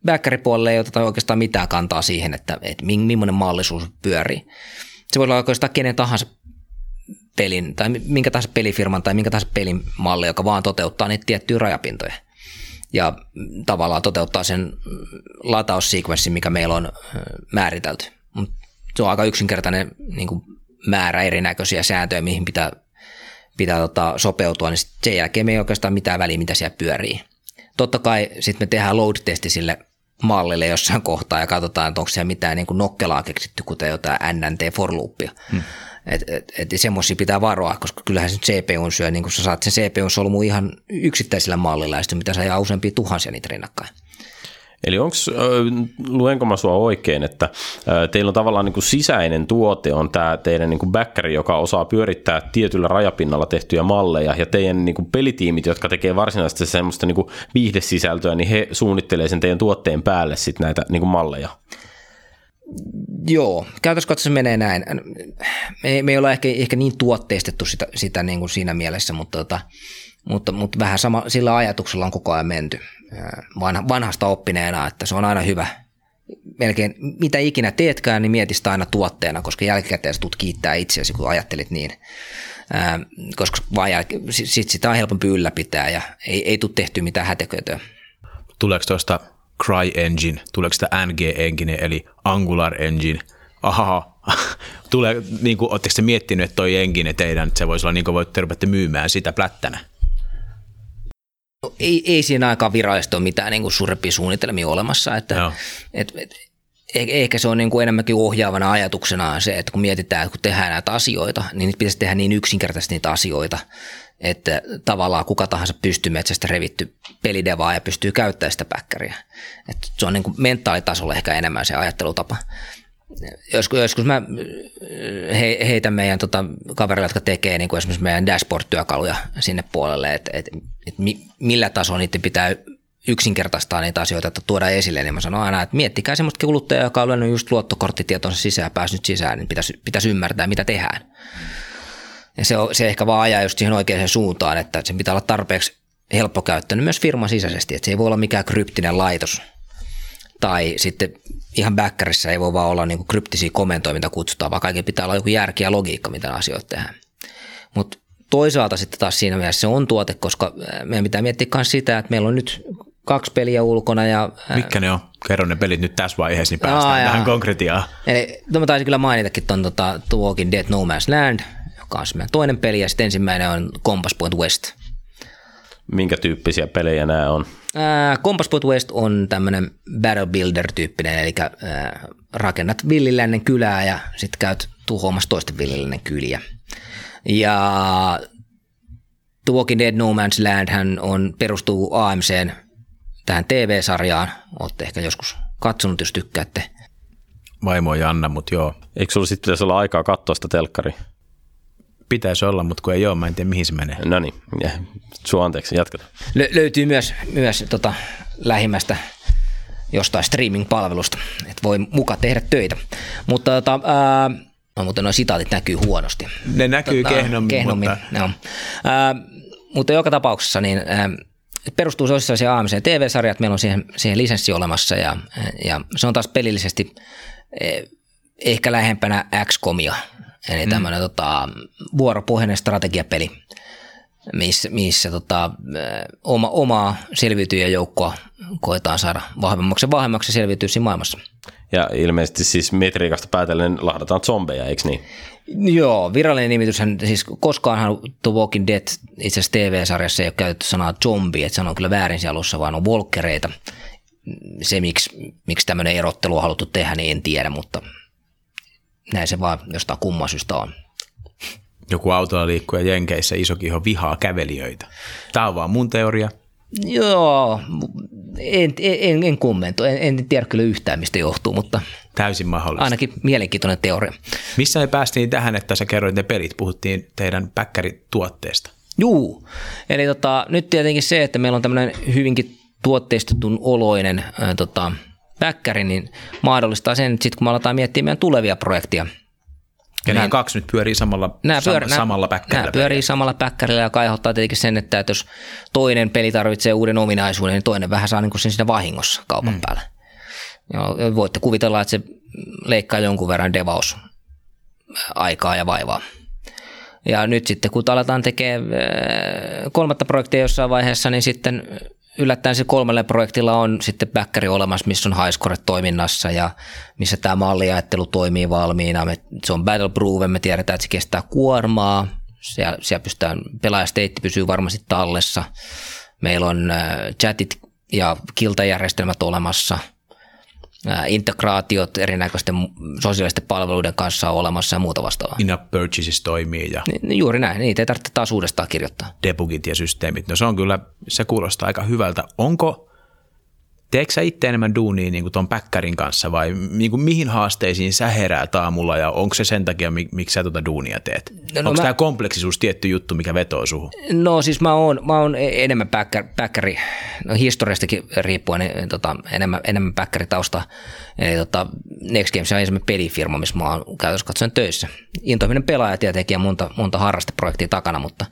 backeripuolelle ei oteta oikeastaan mitään kantaa siihen, että, että millainen mallisuus pyörii. Se voi olla oikeastaan kenen tahansa pelin tai minkä tahansa pelifirman tai minkä tahansa pelin malli, joka vaan toteuttaa niitä tiettyjä rajapintoja. Ja tavallaan toteuttaa sen lataussekvenssin, mikä meillä on määritelty. Mut se on aika yksinkertainen niin kuin määrä erinäköisiä sääntöjä, mihin pitää, pitää tota, sopeutua, niin sen jälkeen me ei oikeastaan mitään väliä, mitä siellä pyörii. Totta kai sitten me tehdään load-testi sille mallille jossain kohtaa ja katsotaan, että onko siellä mitään niin kuin nokkelaa keksitty, kuten jotain NNT for loopia. Hmm. Et, et, et semmoisia pitää varoa, koska kyllähän se CPU syö, niin kun sä saat sen CPU solmu ihan yksittäisillä mallilla, ja sitten mitä saa useampia tuhansia niitä rinnakkain. Eli onko, luenko mä sua oikein, että teillä on tavallaan niin kuin sisäinen tuote, on tämä teidän niin backeri, joka osaa pyörittää tietyllä rajapinnalla tehtyjä malleja, ja teidän niin kuin pelitiimit, jotka tekee varsinaisesti semmoista niin kuin viihdesisältöä, niin he suunnittelee sen teidän tuotteen päälle sitten näitä niin kuin malleja? Joo, käytössä katsossa menee näin. Me, me ei olla ehkä, ehkä niin tuotteistettu sitä, sitä niin kuin siinä mielessä, mutta, tota, mutta, mutta vähän sama, sillä ajatuksella on koko ajan menty vanha, vanhasta oppineena, että se on aina hyvä. Melkein mitä ikinä teetkään, niin mieti sitä aina tuotteena, koska jälkikäteen tulet kiittää itseäsi, kun ajattelit niin. Koska vaan jäl- sit sitä on helpompi ylläpitää ja ei, ei tule tehty mitään häteköitöä. Tuleeko tuosta CryEngine, tuleeko sitä NG-engine eli Angular Engine, ahaa, tulee, niin kuin, oletteko te miettinyt, että toi engine teidän, että se voisi olla niin kuin voitte rupette myymään sitä plättänä? No, ei, ei siinä aikaan virallisesti ole mitään niin kuin suurempia suunnitelmia olemassa, että et, et, eh, ehkä se on niin kuin enemmänkin ohjaavana ajatuksena se, että kun mietitään, että kun tehdään näitä asioita, niin pitäisi tehdä niin yksinkertaisesti niitä asioita, että tavallaan kuka tahansa pystyy metsästä revitty pelidevaa ja pystyy käyttämään sitä päkkäriä. Että se on niin kuin mentaalitasolla ehkä enemmän se ajattelutapa. joskus, joskus mä he, heitän meidän tota, kavereille, jotka tekee niin kuin esimerkiksi meidän dashboard-työkaluja sinne puolelle, että et, et mi, millä tasolla niiden pitää yksinkertaistaa niitä asioita, että tuoda esille, niin mä sanon aina, että miettikää semmoista kuluttajaa, joka on löynyt just luottokorttitietonsa sisään, päässyt sisään, niin pitäisi, pitäisi ymmärtää, mitä tehdään. Ja se, on, se ehkä vaan ajaa just siihen oikeaan suuntaan, että se pitää olla tarpeeksi helppokäyttöinen myös firman sisäisesti, että se ei voi olla mikään kryptinen laitos. Tai sitten ihan backerissa ei voi vaan olla niin kryptisiä komentoja, mitä kutsutaan, vaan kaiken pitää olla joku järki ja logiikka, mitä asioita tehdään. Mutta toisaalta sitten taas siinä mielessä se on tuote, koska meidän pitää miettiä myös sitä, että meillä on nyt kaksi peliä ulkona. Ja, Mitkä ne on? Kerro ne pelit nyt tässä vaiheessa, niin päästään Aa, tähän konkretiaan. Eli no mä taisin kyllä mainitakin tuon tota, Walking Dead No Man's Land, joka on meidän toinen peli, ja sitten ensimmäinen on Compass Point West. Minkä tyyppisiä pelejä nämä on? Äh, Compass Point West on tämmöinen battle builder-tyyppinen, eli äh, rakennat villilännen kylää ja sitten käyt tuhoamassa toisten villilännen kyliä. Ja The Walking Dead No Man's Land hän on, perustuu AMCn tähän TV-sarjaan. Olette ehkä joskus katsonut, jos tykkäätte. Vaimo Janna, mutta joo. Eikö sulla sitten pitäisi olla aikaa katsoa sitä telkkari? Pitäisi olla, mutta kun ei ole, mä en tiedä mihin se menee. No niin, sua anteeksi, jatketaan. Lö- löytyy myös, myös tota, lähimmästä jostain streaming-palvelusta, että voi muka tehdä töitä. Mutta tota, ää, no, mutta nuo sitaatit näkyy huonosti. Ne näkyy tota, kehnommin, kehnommin mutta... Joo. Ää, mutta joka tapauksessa niin ää, perustuu se AMC TV-sarjat, meillä on siihen, siihen lisenssi olemassa ja, ja se on taas pelillisesti eh, ehkä lähempänä XCOMia, eli mm. tämmöinen tota, vuoropohjainen strategiapeli, missä, missä tota, oma, omaa selviytyjäjoukkoa koetaan saada vahvemmaksi ja vahvemmaksi selviytyä siinä maailmassa. Ja ilmeisesti siis metriikasta päätellen lahdataan zombeja, eikö niin? Joo, virallinen nimitys, siis koskaanhan The Walking Dead itse asiassa TV-sarjassa ei ole käytetty sanaa zombie, että se on kyllä väärin siellä alussa, vaan on volkereita. Se, miksi, miksi tämmöinen erottelu on haluttu tehdä, niin en tiedä, mutta näin se vaan jostain kumman syystä on. Joku autolla liikkuja Jenkeissä isokiho vihaa kävelijöitä. Tämä on vaan mun teoria. Joo, en, en, en kommentoi, en, en tiedä kyllä yhtään mistä johtuu, mutta Täysin mahdollista. Ainakin mielenkiintoinen teoria. Missä me päästiin tähän, että sä kerroit ne pelit, puhuttiin teidän päkkärituotteesta? Juu, eli tota, nyt tietenkin se, että meillä on tämmöinen hyvinkin tuotteistetun oloinen ää, tota, päkkäri, niin mahdollistaa sen, että sitten kun me aletaan miettiä meidän tulevia projekteja, ja niin, nämä kaksi nyt pyörii samalla, nämä pyör, sam- samalla päkkärillä. Nämä pyörii samalla päkkärillä ja kaihoittaa tietenkin sen, että, että jos toinen peli tarvitsee uuden ominaisuuden, niin toinen vähän saa niin sen siinä vahingossa kaupan mm. päällä. Ja voitte kuvitella, että se leikkaa jonkun verran devaus aikaa ja vaivaa. Ja nyt sitten kun aletaan tekemään kolmatta projektia jossain vaiheessa, niin sitten yllättäen se kolmelle projektilla on sitten backkari olemassa, missä on highscore toiminnassa ja missä tämä malliajattelu toimii valmiina. Se on battle proven, me tiedetään, että se kestää kuormaa, siellä, siellä pystytään, pelaajasteitti pysyy varmasti tallessa. Meillä on äh, chatit ja kiltajärjestelmät olemassa – integraatiot erinäköisten sosiaalisten palveluiden kanssa on olemassa ja muuta vastaavaa. In-app purchases toimii. Ja niin, juuri näin, niitä ei tarvitse taas uudestaan kirjoittaa. Debugit ja systeemit, no se on kyllä, se kuulostaa aika hyvältä. Onko Teekö sä itse enemmän duunia niin tuon päkkärin kanssa vai niin kuin mihin haasteisiin sä heräät aamulla ja onko se sen takia, miksi sä tuota duunia teet? No, no onko mä... tämä kompleksisuus tietty juttu, mikä vetoo suhun? No siis mä oon, mä oon enemmän päkkär, päkkäri, no historiastakin riippuen niin, tota, enemmän, enemmän päkkäritausta. Eli tota, Next Games on ensimmäinen pelifirma, missä mä oon käytössä katsoen töissä. Intohiminen pelaaja tietenkin ja monta, monta harrasteprojektia takana, mutta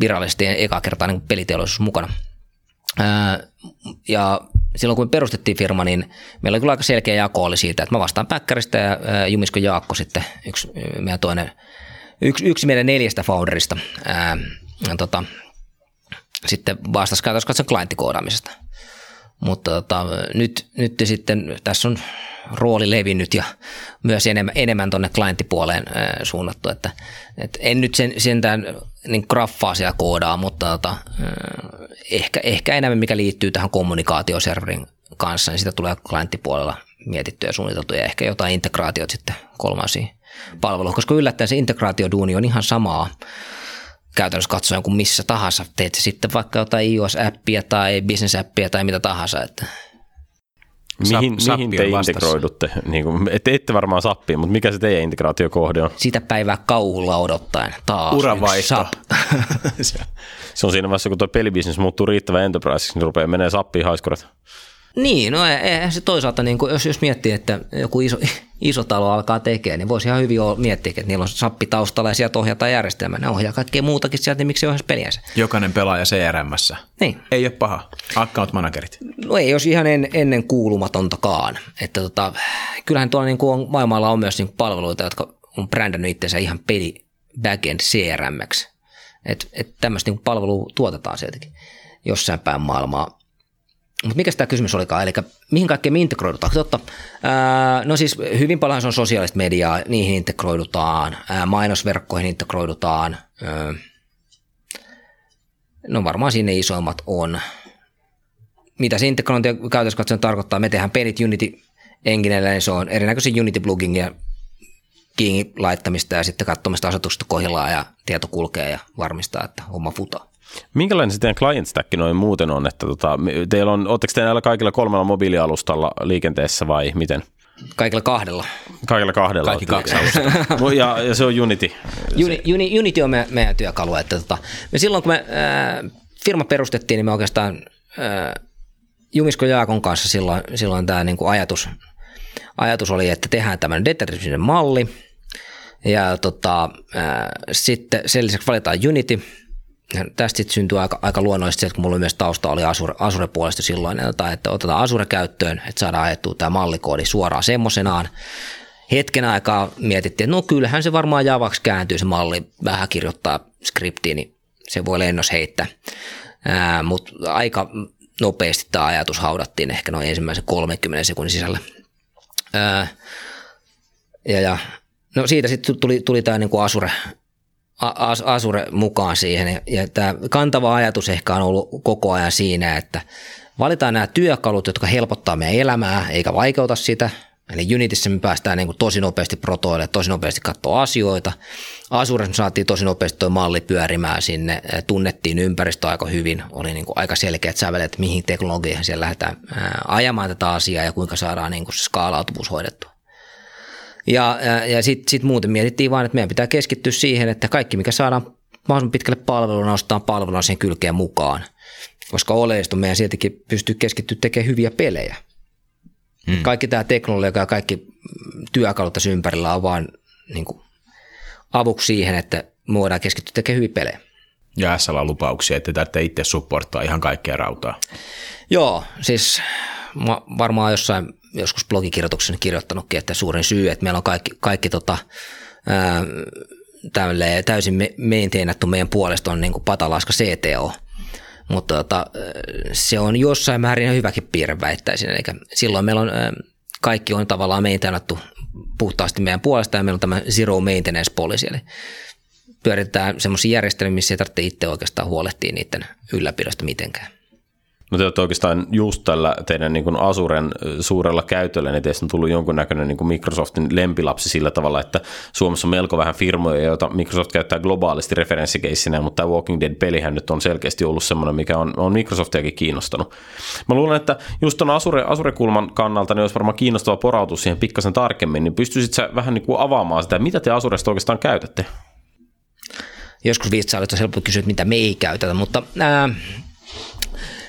virallisesti eka kertaa niin peliteollisuus mukana. Ja silloin kun me perustettiin firma, niin meillä oli kyllä aika selkeä jako oli siitä, että mä vastaan Päkkäristä ja Jumisko Jaakko sitten, yksi meidän toinen, yksi, yksi meidän neljästä founderista, ää, tota, sitten vastasi katson klienttikoodaamisesta. Mutta tota, nyt, nyt sitten tässä on rooli levinnyt ja myös enemmän, enemmän tuonne klienttipuoleen suunnattu, että, että en nyt sen, sentään niin graffaa siellä koodaa, mutta tota, ehkä, ehkä enemmän mikä liittyy tähän kommunikaatioserverin kanssa, niin sitä tulee klienttipuolella mietittyä ja suunniteltu ja ehkä jotain integraatiot sitten kolmansiin palveluihin, koska yllättäen se integraatioduuni on ihan samaa käytännössä katsoen kuin missä tahansa. Teet sitten vaikka jotain iOS-appia tai business-appia tai mitä tahansa. Että. Mihin, Sap- mihin te vastassa. integroidutte? Niin kuin, ette, ette varmaan sappiin, mutta mikä se teidän integraatiokohde on? Sitä päivää kauhulla odottaen taas Uravaihto. Se on siinä vaiheessa, kun tuo pelibisnes muuttuu riittävän enterpriseiksi, niin rupeaa menee sappiin haiskurat. Niin, no eihän se toisaalta, niin kuin, jos, jos miettii, että joku iso, iso talo alkaa tekemään, niin voisi ihan hyvin olla miettiä, että niillä on sappi taustalla ja sieltä ohjataan järjestelmä. Ne ohjaa kaikkea muutakin sieltä, niin miksi ohjaisi peliänsä? Jokainen pelaaja CRMssä. Niin. Ei ole paha. Account managerit. No ei olisi ihan en, ennen kuulumatontakaan. Että tota, kyllähän tuolla niin kuin on, maailmalla on myös niin kuin palveluita, jotka on brändännyt itsensä ihan peli backend CRMX. Että et tämmöistä niin palvelua tuotetaan sieltäkin jossain päin maailmaa. Mutta mikä tämä kysymys olikaan, eli mihin kaikkeen me integroidutaan? Totta, ää, no siis hyvin paljon se on sosiaalista mediaa, niihin integroidutaan, ää, mainosverkkoihin integroidutaan, ää, no varmaan sinne isoimmat on. Mitä se integrointi käytössä katsoen tarkoittaa? Me tehdään pelit Unity Enginellä, niin se on erinäköisiä Unity plugin ja kiinni laittamista ja sitten katsomista asetuksesta kohdillaan ja tieto kulkee ja varmistaa, että homma futaa. Minkälainen se teidän client stack noin muuten on? Että tota, teillä on, ootteko te näillä kaikilla kolmella mobiilialustalla liikenteessä vai miten? Kaikilla kahdella. Kaikilla kahdella. Kaikki kaksi alusta. ja, ja se on Unity. Uni, Uni, Unity on me, meidän työkalu. Että tota, me silloin kun me ää, firma perustettiin, niin me oikeastaan ää, Jumisko Jaakon kanssa silloin, silloin tämä niinku ajatus, ajatus oli, että tehdään tämmöinen determinisminen malli. Ja tota, ää, sitten sen lisäksi valitaan Unity. Tästä sitten syntyi aika, aika luonnollisesti se, että kun mulla myös tausta oli Azure, Azure puolesta silloin, että, että otetaan Azure käyttöön, että saadaan ajettua tämä mallikoodi suoraan semmoisenaan. Hetken aikaa mietittiin, että no kyllähän se varmaan Javaksi kääntyy se malli, vähän kirjoittaa skriptiin, niin se voi lennos heittää. Mutta aika nopeasti tämä ajatus haudattiin ehkä noin ensimmäisen 30 sekunnin sisällä. Ää, ja, ja, no siitä sitten tuli, tuli tämä niinku Azure, A- As- Azure mukaan siihen. Ja, tämä kantava ajatus ehkä on ollut koko ajan siinä, että valitaan nämä työkalut, jotka helpottaa meidän elämää eikä vaikeuta sitä. Eli Unityssä me päästään niin kuin tosi nopeasti protoille, tosi nopeasti katsoa asioita. Azuressa me saatiin tosi nopeasti tuo malli pyörimään sinne, tunnettiin ympäristö aika hyvin, oli niin kuin aika selkeät sävelet, mihin teknologiaan siellä lähdetään ää, ajamaan tätä asiaa ja kuinka saadaan niin kuin se skaalautuvuus hoidettua. Ja, ja, ja sitten sit muuten mietittiin vain, että meidän pitää keskittyä siihen, että kaikki mikä saadaan mahdollisimman pitkälle palveluna, ostetaan palveluna sen kylkeen mukaan. Koska oleellista meidän sieltäkin pystyy keskittyä tekemään hyviä pelejä. Mm. Kaikki tämä teknologia ja kaikki työkalut tässä ympärillä on vaan niin kuin, avuksi siihen, että me voidaan keskittyä tekemään hyviä pelejä. Ja SL on lupauksia, että täytyy itse supporttaa ihan kaikkea rautaa. Joo, siis varmaan jossain joskus blogikirjoituksessa kirjoittanutkin, että suurin syy, että meillä on kaikki, kaikki tota, ää, tälle, täysin me, meidän puolesta on niin kuin patalaska CTO. Mutta tota, se on jossain määrin hyväkin piirre väittäisin. Eli silloin meillä on, ää, kaikki on tavallaan maintainattu puhtaasti meidän puolesta ja meillä on tämä zero maintenance policy, eli pyöritetään semmoisia järjestelmiä, missä ei tarvitse itse oikeastaan huolehtia niiden ylläpidosta mitenkään. No te oikeastaan just tällä teidän niin kuin Azuren suurella käytöllä, niin teistä on tullut jonkunnäköinen niin Microsoftin lempilapsi sillä tavalla, että Suomessa on melko vähän firmoja, joita Microsoft käyttää globaalisti referenssikeissinä, mutta tämä Walking Dead-pelihän nyt on selkeästi ollut semmoinen, mikä on, on Microsoftiakin kiinnostanut. Mä luulen, että just tuon Azure, Azure-kulman kannalta niin olisi varmaan kiinnostava porautua siihen pikkasen tarkemmin, niin pystyisit sä vähän niin kuin avaamaan sitä, mitä te Azuresta oikeastaan käytätte? Joskus viisailta helppo kysyä, mitä me ei käytetä, mutta ää,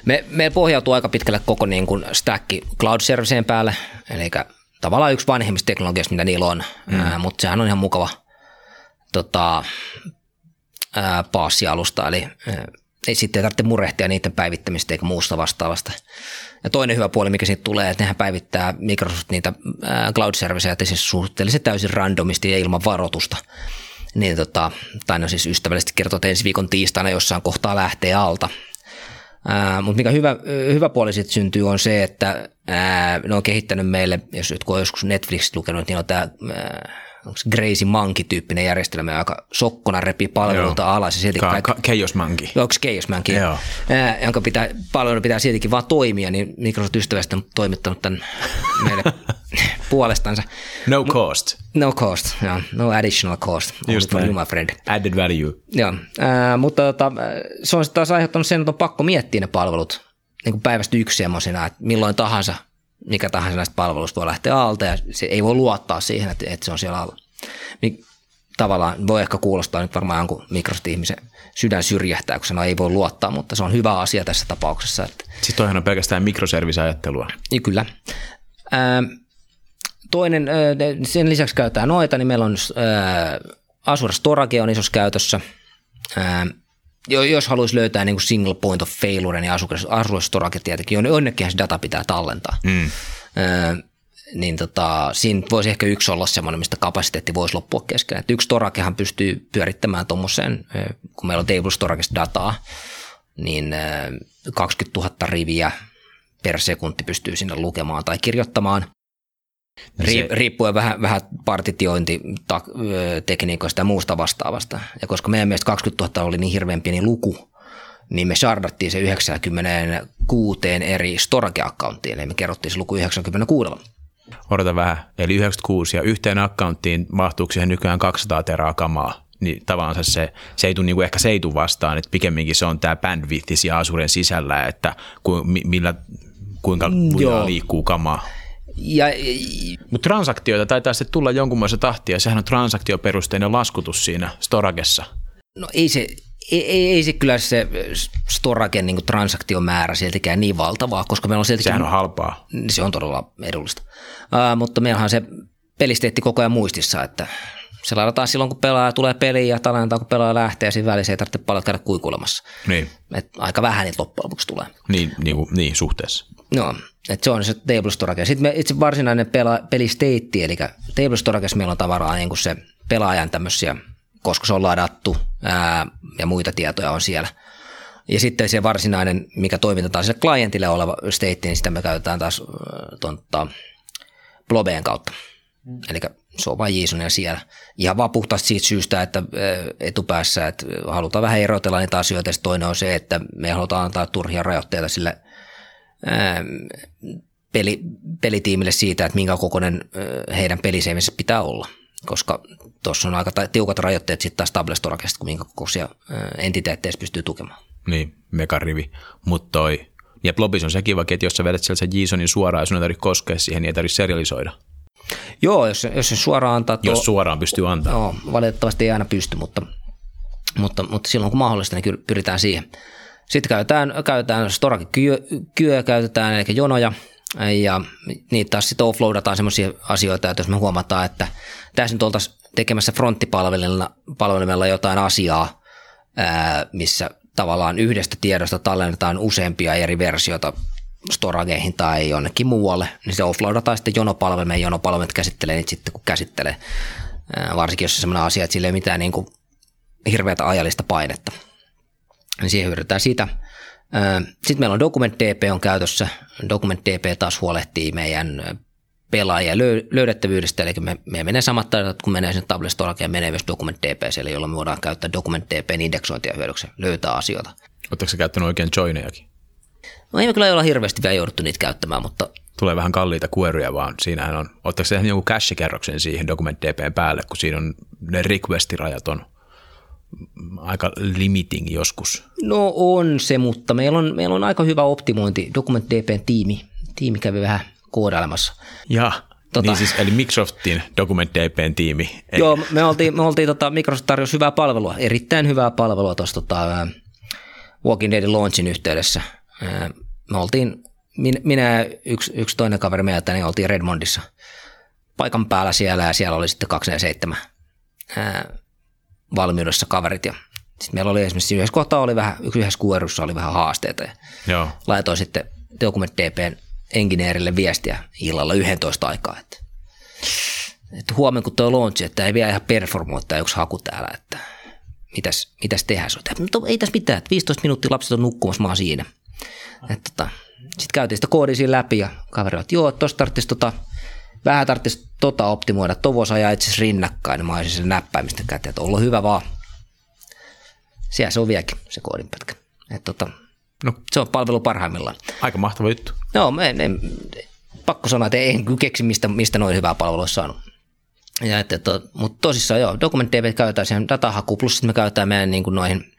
me, me pohjautuu aika pitkälle koko niin kuin stack cloud serviceen päälle, eli tavallaan yksi vanhemmista teknologiasta, mitä niillä on, mm. ää, mutta sehän on ihan mukava tota, ää, paassi-alusta, eli ää, ei sitten ei tarvitse murehtia niiden päivittämistä eikä muusta vastaavasta. Ja toinen hyvä puoli, mikä siitä tulee, että nehän päivittää Microsoft niitä cloud serviceja siis suhteellisen täysin randomisti ja ilman varoitusta. Niin tota, tai no siis ystävällisesti kertoo, että ensi viikon tiistaina jossain kohtaa lähtee alta. Ää, mutta mikä hyvä, hyvä puoli sitten syntyy on se, että ää, ne on kehittänyt meille, jos jotkut on joskus Netflix lukenut, niin on tämä onko Gracie Monkey-tyyppinen järjestelmä, joka sokkona repii palveluita Joo. alas. Ja silti Ka- kaikki, ka- Chaos Monkey. onko Chaos Monkey, Joo. ää, jonka pitää, palvelu pitää siltikin vaan toimia, niin Microsoft ystävästi on toimittanut tämän meille puolestansa. No cost. No cost, joo. no additional cost. Just näin. my friend. Added value. Joo, ää, mutta tota, se on sitten taas aiheuttanut sen, että on pakko miettiä ne palvelut niin kuin päivästä yksi semmoisena, että milloin tahansa mikä tahansa näistä palveluista voi lähteä alta ja se ei voi luottaa siihen, että, että se on siellä alla. Niin tavallaan voi ehkä kuulostaa nyt varmaan jonkun Microsoft-ihmisen sydän syrjähtää, kun sanoo ei voi luottaa, mutta se on hyvä asia tässä tapauksessa. Että, Siis toihan on pelkästään mikroservice-ajattelua. niin kyllä. Ää, toinen, sen lisäksi käytetään noita, niin meillä on Azure Storage on isossa käytössä. Jos haluaisi löytää niin kuin single point of failure, niin Azure, Azure Storage tietenkin on. Onnekin se data pitää tallentaa. Mm. Niin tota, siinä voisi ehkä yksi olla semmoinen, mistä kapasiteetti voisi loppua kesken. Et yksi Storagehan pystyy pyörittämään tuommoiseen, kun meillä on table storagesta dataa, niin ää, 20 000 riviä per sekunti pystyy sinne lukemaan tai kirjoittamaan. Ri, riippuen vähän, vähän partitiointitekniikoista ja muusta vastaavasta. Ja koska meidän mielestä 20 000 oli niin hirveän pieni luku, niin me shardattiin se 96 eri storage-accounttiin, eli me kerrottiin se luku 96. Odota vähän. Eli 96 ja yhteen accounttiin mahtuuko siihen nykyään 200 teraa kamaa. Niin tavallaan se, se ei tule niin kuin ehkä se ei tule vastaan, että pikemminkin se on tämä bandwidth siellä Azuren sisällä, että ku, mi, millä, kuinka lujaa joo. liikkuu kamaa. Ja, Mutta transaktioita taitaa sitten tulla jonkunmoista tahtia. Sehän on transaktioperusteinen laskutus siinä Storagessa. no ei se, ei, ei, ei se kyllä se Storagen niin transaktiomäärä siltikään niin valtavaa, koska meillä on siltikin Sehän on halpaa. se on todella edullista. Uh, mutta meillähän se pelisteetti koko ajan muistissa, että se laitetaan silloin, kun pelaaja tulee peliin ja tallennetaan, kun pelaaja lähtee ja siinä välissä ei tarvitse paljon käydä kuikuilemassa. Niin, Et aika vähän niitä loppujen lopuksi tulee. niin, niin, niin suhteessa. No, että se on se table storage. Sitten me itse varsinainen pela, pelisteitti, eli table storage meillä on tavaraa niin kuin se pelaajan tämmöisiä, koska se on ladattu ää, ja muita tietoja on siellä. Ja sitten se varsinainen, mikä toimitetaan sille klientille oleva state, niin sitä me käytetään taas tonta, blobeen kautta. Eli se on vain JSONia siellä. Ihan vaan puhtaasti siitä syystä, että etupäässä että halutaan vähän erotella niitä asioita. Ja toinen on se, että me halutaan antaa turhia rajoitteita sille peli, pelitiimille siitä, että minkä kokoinen heidän peliseimissä pitää olla. Koska tuossa on aika tiukat rajoitteet sitten taas Table Storageista, kun minkä kokoisia entiteettejä pystyy tukemaan. Niin, megarivi. Mutta toi, ja Blobis on se kiva, että jos sä vedät sieltä sen JSONin suoraan ja sun ei tarvitse koskea siihen, niin ei tarvitse serialisoida. Joo, jos, se- jos se suoraan antaa tuo, Jos suoraan pystyy antaa. Joo, valitettavasti ei aina pysty, mutta, mutta, mutta silloin kun mahdollista, niin kyllä pyritään siihen. Sitten käytetään, käytetään storage kyö, käytetään, eli jonoja, ja niitä taas sitten offloadataan sellaisia asioita, että jos me huomataan, että tässä nyt oltaisiin tekemässä fronttipalvelimella palvelimella jotain asiaa, missä tavallaan yhdestä tiedosta tallennetaan useampia eri versioita storageihin tai jonnekin muualle, niin se offloadataan sitten jonopalvelimeen, jonopalvelimet käsittelee niitä sitten kun käsittelee. Varsinkin jos se sellainen asia, että sillä ei ole mitään niin kuin hirveätä ajallista painetta. Niin siihen hyödyntää sitä. Sitten meillä on Document DP on käytössä. Document DP taas huolehtii meidän pelaajien löy- löydettävyydestä, eli me, me menee samat taidot, kun menee sinne Tablet Storageen, menee myös Document DP, eli jolloin me voidaan käyttää Document DPn indeksointia hyödyksi, löytää asioita. Oletteko sä käyttänyt oikein joinejakin? No ei me kyllä olla hirveästi vielä jouduttu niitä käyttämään, mutta Tulee vähän kalliita kueruja, vaan siinähän on, oletteko tehnyt jonkun cache-kerroksen siihen Document DPn päälle, kun siinä on ne requestirajat on aika limiting joskus. No on se, mutta meillä on, meillä on aika hyvä optimointi. Document DPn tiimi, tiimi kävi vähän koodailemassa. Ja, Tota- tota. niin siis, eli Microsoftin Document DPn tiimi. Joo, me oltiin, me oltiin tota, Microsoft tarjosi hyvää palvelua, erittäin hyvää palvelua tuossa tota, Walking Deadin launchin yhteydessä. Me oltiin, min- minä ja yksi, yksi toinen kaveri meiltä, niin oltiin Redmondissa paikan päällä siellä ja siellä oli sitten 247 ää, valmiudessa kaverit ja sitten meillä oli esimerkiksi yhdessä kohtaa oli vähän, yhdessä kuorussa oli vähän haasteita ja Joo. laitoin sitten Document DPn engineerille viestiä illalla 11 aikaa, että, että huomenna kun tuo launchi, että ei vielä ihan performoi tämä yksi haku täällä, että mitäs, mitäs tehdään. "Mutta ei tässä mitään, että 15 minuuttia lapset on nukkumassa, mä oon siinä. Tota, sitten käytiin sitä koodia siinä läpi ja kaveri että joo, tuossa tarvitsisi tota, vähän tarvitsisi tota optimoida, tuo voisi ajaa itse asiassa rinnakkain, niin mä olisin sen näppäimistä käteen, että ollut hyvä vaan. Siellä se on vieläkin se koodinpätkä. Että tota, No, se on palvelu parhaimmillaan. aika mahtava juttu. Joo, me, en, pakko sanoa, että en keksi, mistä, mistä noin hyvää palvelua olisi saanut. Ja että, to, mutta tosissaan joo, Document DB käytetään siihen datahakuun, plus sitten me käytetään meidän niin kuin noihin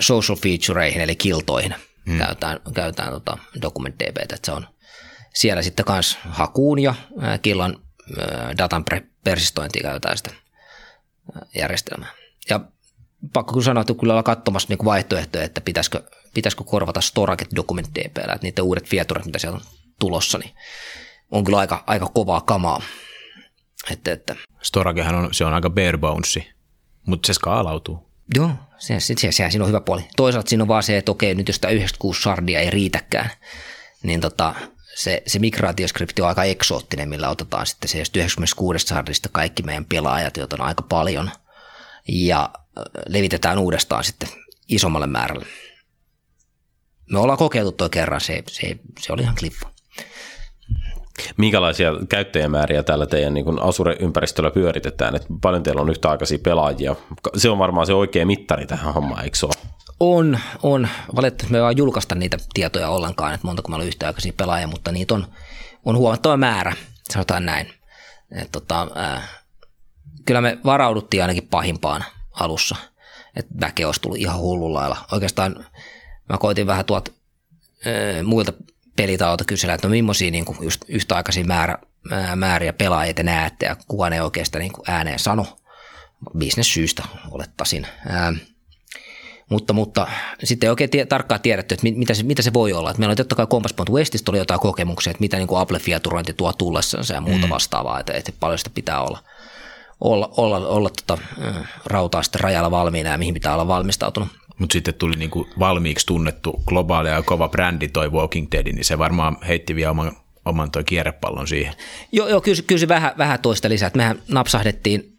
social featureihin, eli kiltoihin, hmm. käytetään, käytetään tota Document DB, että se on, siellä sitten kans hakuun ja killan datan persistointiin käytetään sitä ää, järjestelmää. Ja pakko kyllä sanoa, että kyllä ollaan katsomassa niin vaihtoehtoja, että pitäisikö, pitäisikö korvata Storage Document DPllä, että niiden uudet featuret, mitä siellä on tulossa, niin on kyllä aika, aika kovaa kamaa. Että, että, Storagehan on, se on aika bare bonesi, mutta se skaalautuu. joo, se, se, se, se, siinä on hyvä puoli. Toisaalta siinä on vaan se, että okei, nyt jos tämä 96 sardia ei riitäkään, niin tota, se, se migraatioskripti on aika eksoottinen, millä otetaan sitten se 96 sardista kaikki meidän pelaajat, joita on aika paljon, ja levitetään uudestaan sitten isommalle määrälle. Me ollaan kokeiltu toi kerran, se, se, se oli ihan kliffa. Minkälaisia käyttäjämääriä täällä teidän niin Azure-ympäristöllä pyöritetään? Että paljon teillä on yhtäaikaisia pelaajia. Se on varmaan se oikea mittari tähän hommaan, eikö se ole? On, on. Valitettavasti me ei vaan julkaista niitä tietoja ollenkaan, että montako meillä on yhtäaikaisia pelaajia, mutta niitä on, on huomattava määrä, sanotaan näin. Et tota, ää, kyllä me varauduttiin ainakin pahimpaan alussa, että väkeä olisi tullut ihan hullun lailla. Oikeastaan mä koitin vähän tuolta ää, muilta pelitaolta kysellä, että no millaisia niin kuin just yhtäaikaisia määrä, ää, määriä pelaajia te näette, ja kukaan ei oikeastaan niin kuin ääneen sano, bisnessyystä olettaisin. Ää, mutta, mutta sitten ei oikein tie, tarkkaan tiedetty, että mit- mitä se, mitä se voi olla. Et meillä oli totta kai Compass Point Westistä oli jotain kokemuksia, että mitä niin kuin Apple-fiaturointi tuo tullessansa ja muuta mm. vastaavaa, että, että paljon sitä pitää olla, olla, olla, olla tota, rautaa sitten rajalla valmiina ja mihin pitää olla valmistautunut. Mutta sitten tuli niinku valmiiksi tunnettu globaali ja kova brändi toi Walking Dead, niin se varmaan heitti vielä oman, oman toi kierrepallon siihen. Joo, joo kyllä, kyllä se vähän, vähän toista lisää. Mehän napsahdettiin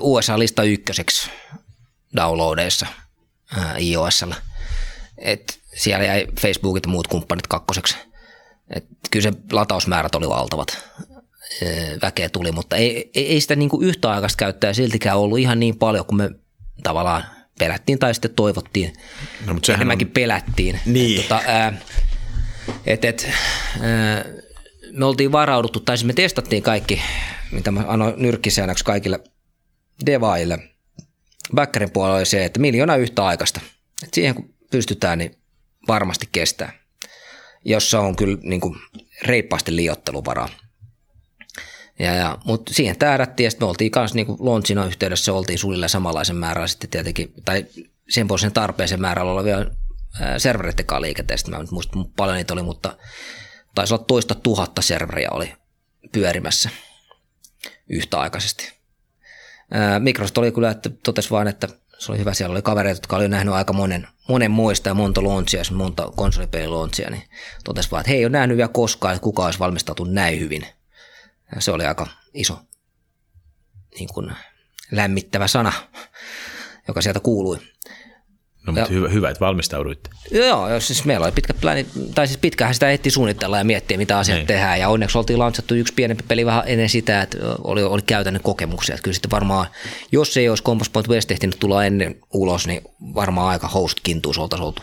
USA-lista ykköseksi downloadeissa ää, iOSlla. Et siellä jäi Facebookit ja muut kumppanit kakkoseksi. Et kyllä se latausmäärät oli valtavat. Väkeä tuli, mutta ei, ei, ei sitä niinku yhtäaikaista käyttäjää siltikään ollut ihan niin paljon, kuin me tavallaan pelättiin tai sitten toivottiin. No, mutta Enemmänkin pelättiin. Niin. Et, tota, ää, et, et, ää, me oltiin varauduttu, tai siis me testattiin kaikki, mitä mä annoin nyrkkisäännöksi kaikille devaille. Backerin puolella oli se, että miljoona yhtä aikaista. Et siihen kun pystytään, niin varmasti kestää. Jossa on kyllä niin kuin, reippaasti liotteluvaraa. Ja, ja, mutta siihen tähdättiin ja sitten me oltiin kanssa niin yhteydessä, oltiin suunnilleen samanlaisen määrän sitten tietenkin, tai sen puolisen tarpeeseen määrällä olevia kanssa liikenteestä. Mä en muista paljon niitä oli, mutta taisi olla toista tuhatta serveriä oli pyörimässä yhtäaikaisesti. Microsoft oli kyllä, että totesi vain, että se oli hyvä, siellä oli kavereita, jotka oli nähnyt aika monen, monen muista ja monta launchia, monta konsolipelilaunchia, niin totesi vaan, että he ei ole nähnyt vielä koskaan, että kukaan olisi valmistautunut näin hyvin. Ja se oli aika iso niin kuin lämmittävä sana, joka sieltä kuului. No, mutta Ja- hyvä, hyvä, että valmistauduitte. Joo, jos siis meillä oli pitkä pläni, tai siis pitkähän sitä ehti suunnitella ja miettiä, mitä asiat Niin. tehdään. Ja onneksi oltiin lansattu yksi pienempi peli vähän ennen sitä, että oli, oli käytännön kokemuksia. Että kyllä sitten varmaan, jos ei olisi Compass Point West ehtinyt tulla ennen ulos, niin varmaan aika host kintuus oltaisiin oltu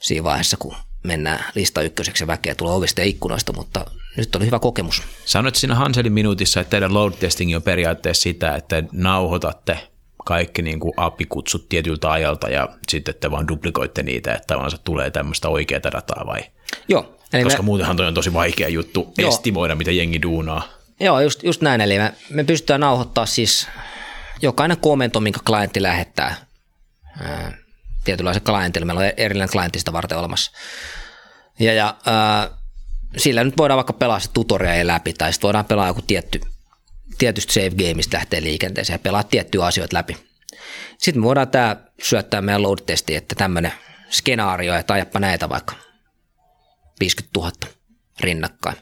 siinä vaiheessa, kun mennään lista ykköseksi ja väkeä tulee ovista ja ikkunoista, mutta nyt oli hyvä kokemus. Sanoit siinä Hanselin minuutissa, että teidän load testing on periaatteessa sitä, että nauhoitatte kaikki niin kuin API-kutsut tietyltä ajalta ja sitten te vaan duplikoitte niitä, että tavallaan tulee tämmöistä oikeaa dataa vai? Joo, eli Koska me, muutenhan toi on tosi vaikea juttu Joo. estimoida, mitä jengi duunaa. Joo, just, just näin. Eli me, me pystytään nauhoittaa siis jokainen komento, minkä klientti lähettää ää, tietynlaisen klientille. Meillä on erillinen klientti sitä varten olemassa. Ja, ja ää, sillä nyt voidaan vaikka pelaa se tutoriaali läpi, tai sitten voidaan pelaa joku tietty, tietystä save gameista lähtee liikenteeseen ja pelaa tiettyjä asioita läpi. Sitten me voidaan tämä syöttää meidän load-testiin, että tämmöinen skenaario, että ajappa näitä vaikka 50 000 rinnakkain.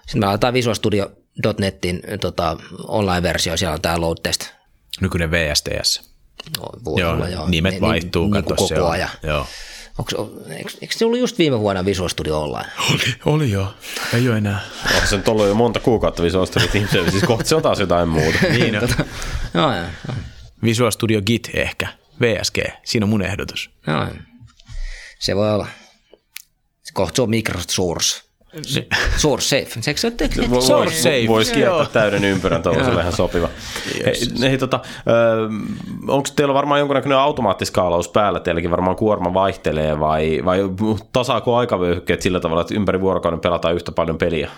Sitten me laitetaan Visual Studio.netin tota, online-versio, siellä on tämä load test. Nykyinen VSTS. No, voi Joo, olla, joo. nimet Ni- vaihtuu, niin, kato kuin se koko ajan. Joo. Onks, eikö, eikö se ollut just viime vuonna Visual Studio Online? Oli, oli joo. Ei ole enää. Onko se nyt ollut jo monta kuukautta Visual Studio Team Services, kohta se on taas jotain muuta. Niin on. Joo, joo, joo. Visual Studio Git ehkä. VSG. Siinä on mun ehdotus. joo. Se voi olla. Se kohta se on Microsoft Source. Source safe. Se ole tek- Vo- Source safe. Voisi kiertää täyden ympyrän, tuollaiselle ihan sopiva. Hei, hei, tota, onko teillä varmaan jonkunnäköinen automaattiskaalaus päällä? Teilläkin varmaan kuorma vaihtelee vai, vai tasaako aikavyöhykkeet sillä tavalla, että ympäri vuorokauden pelataan yhtä paljon peliä?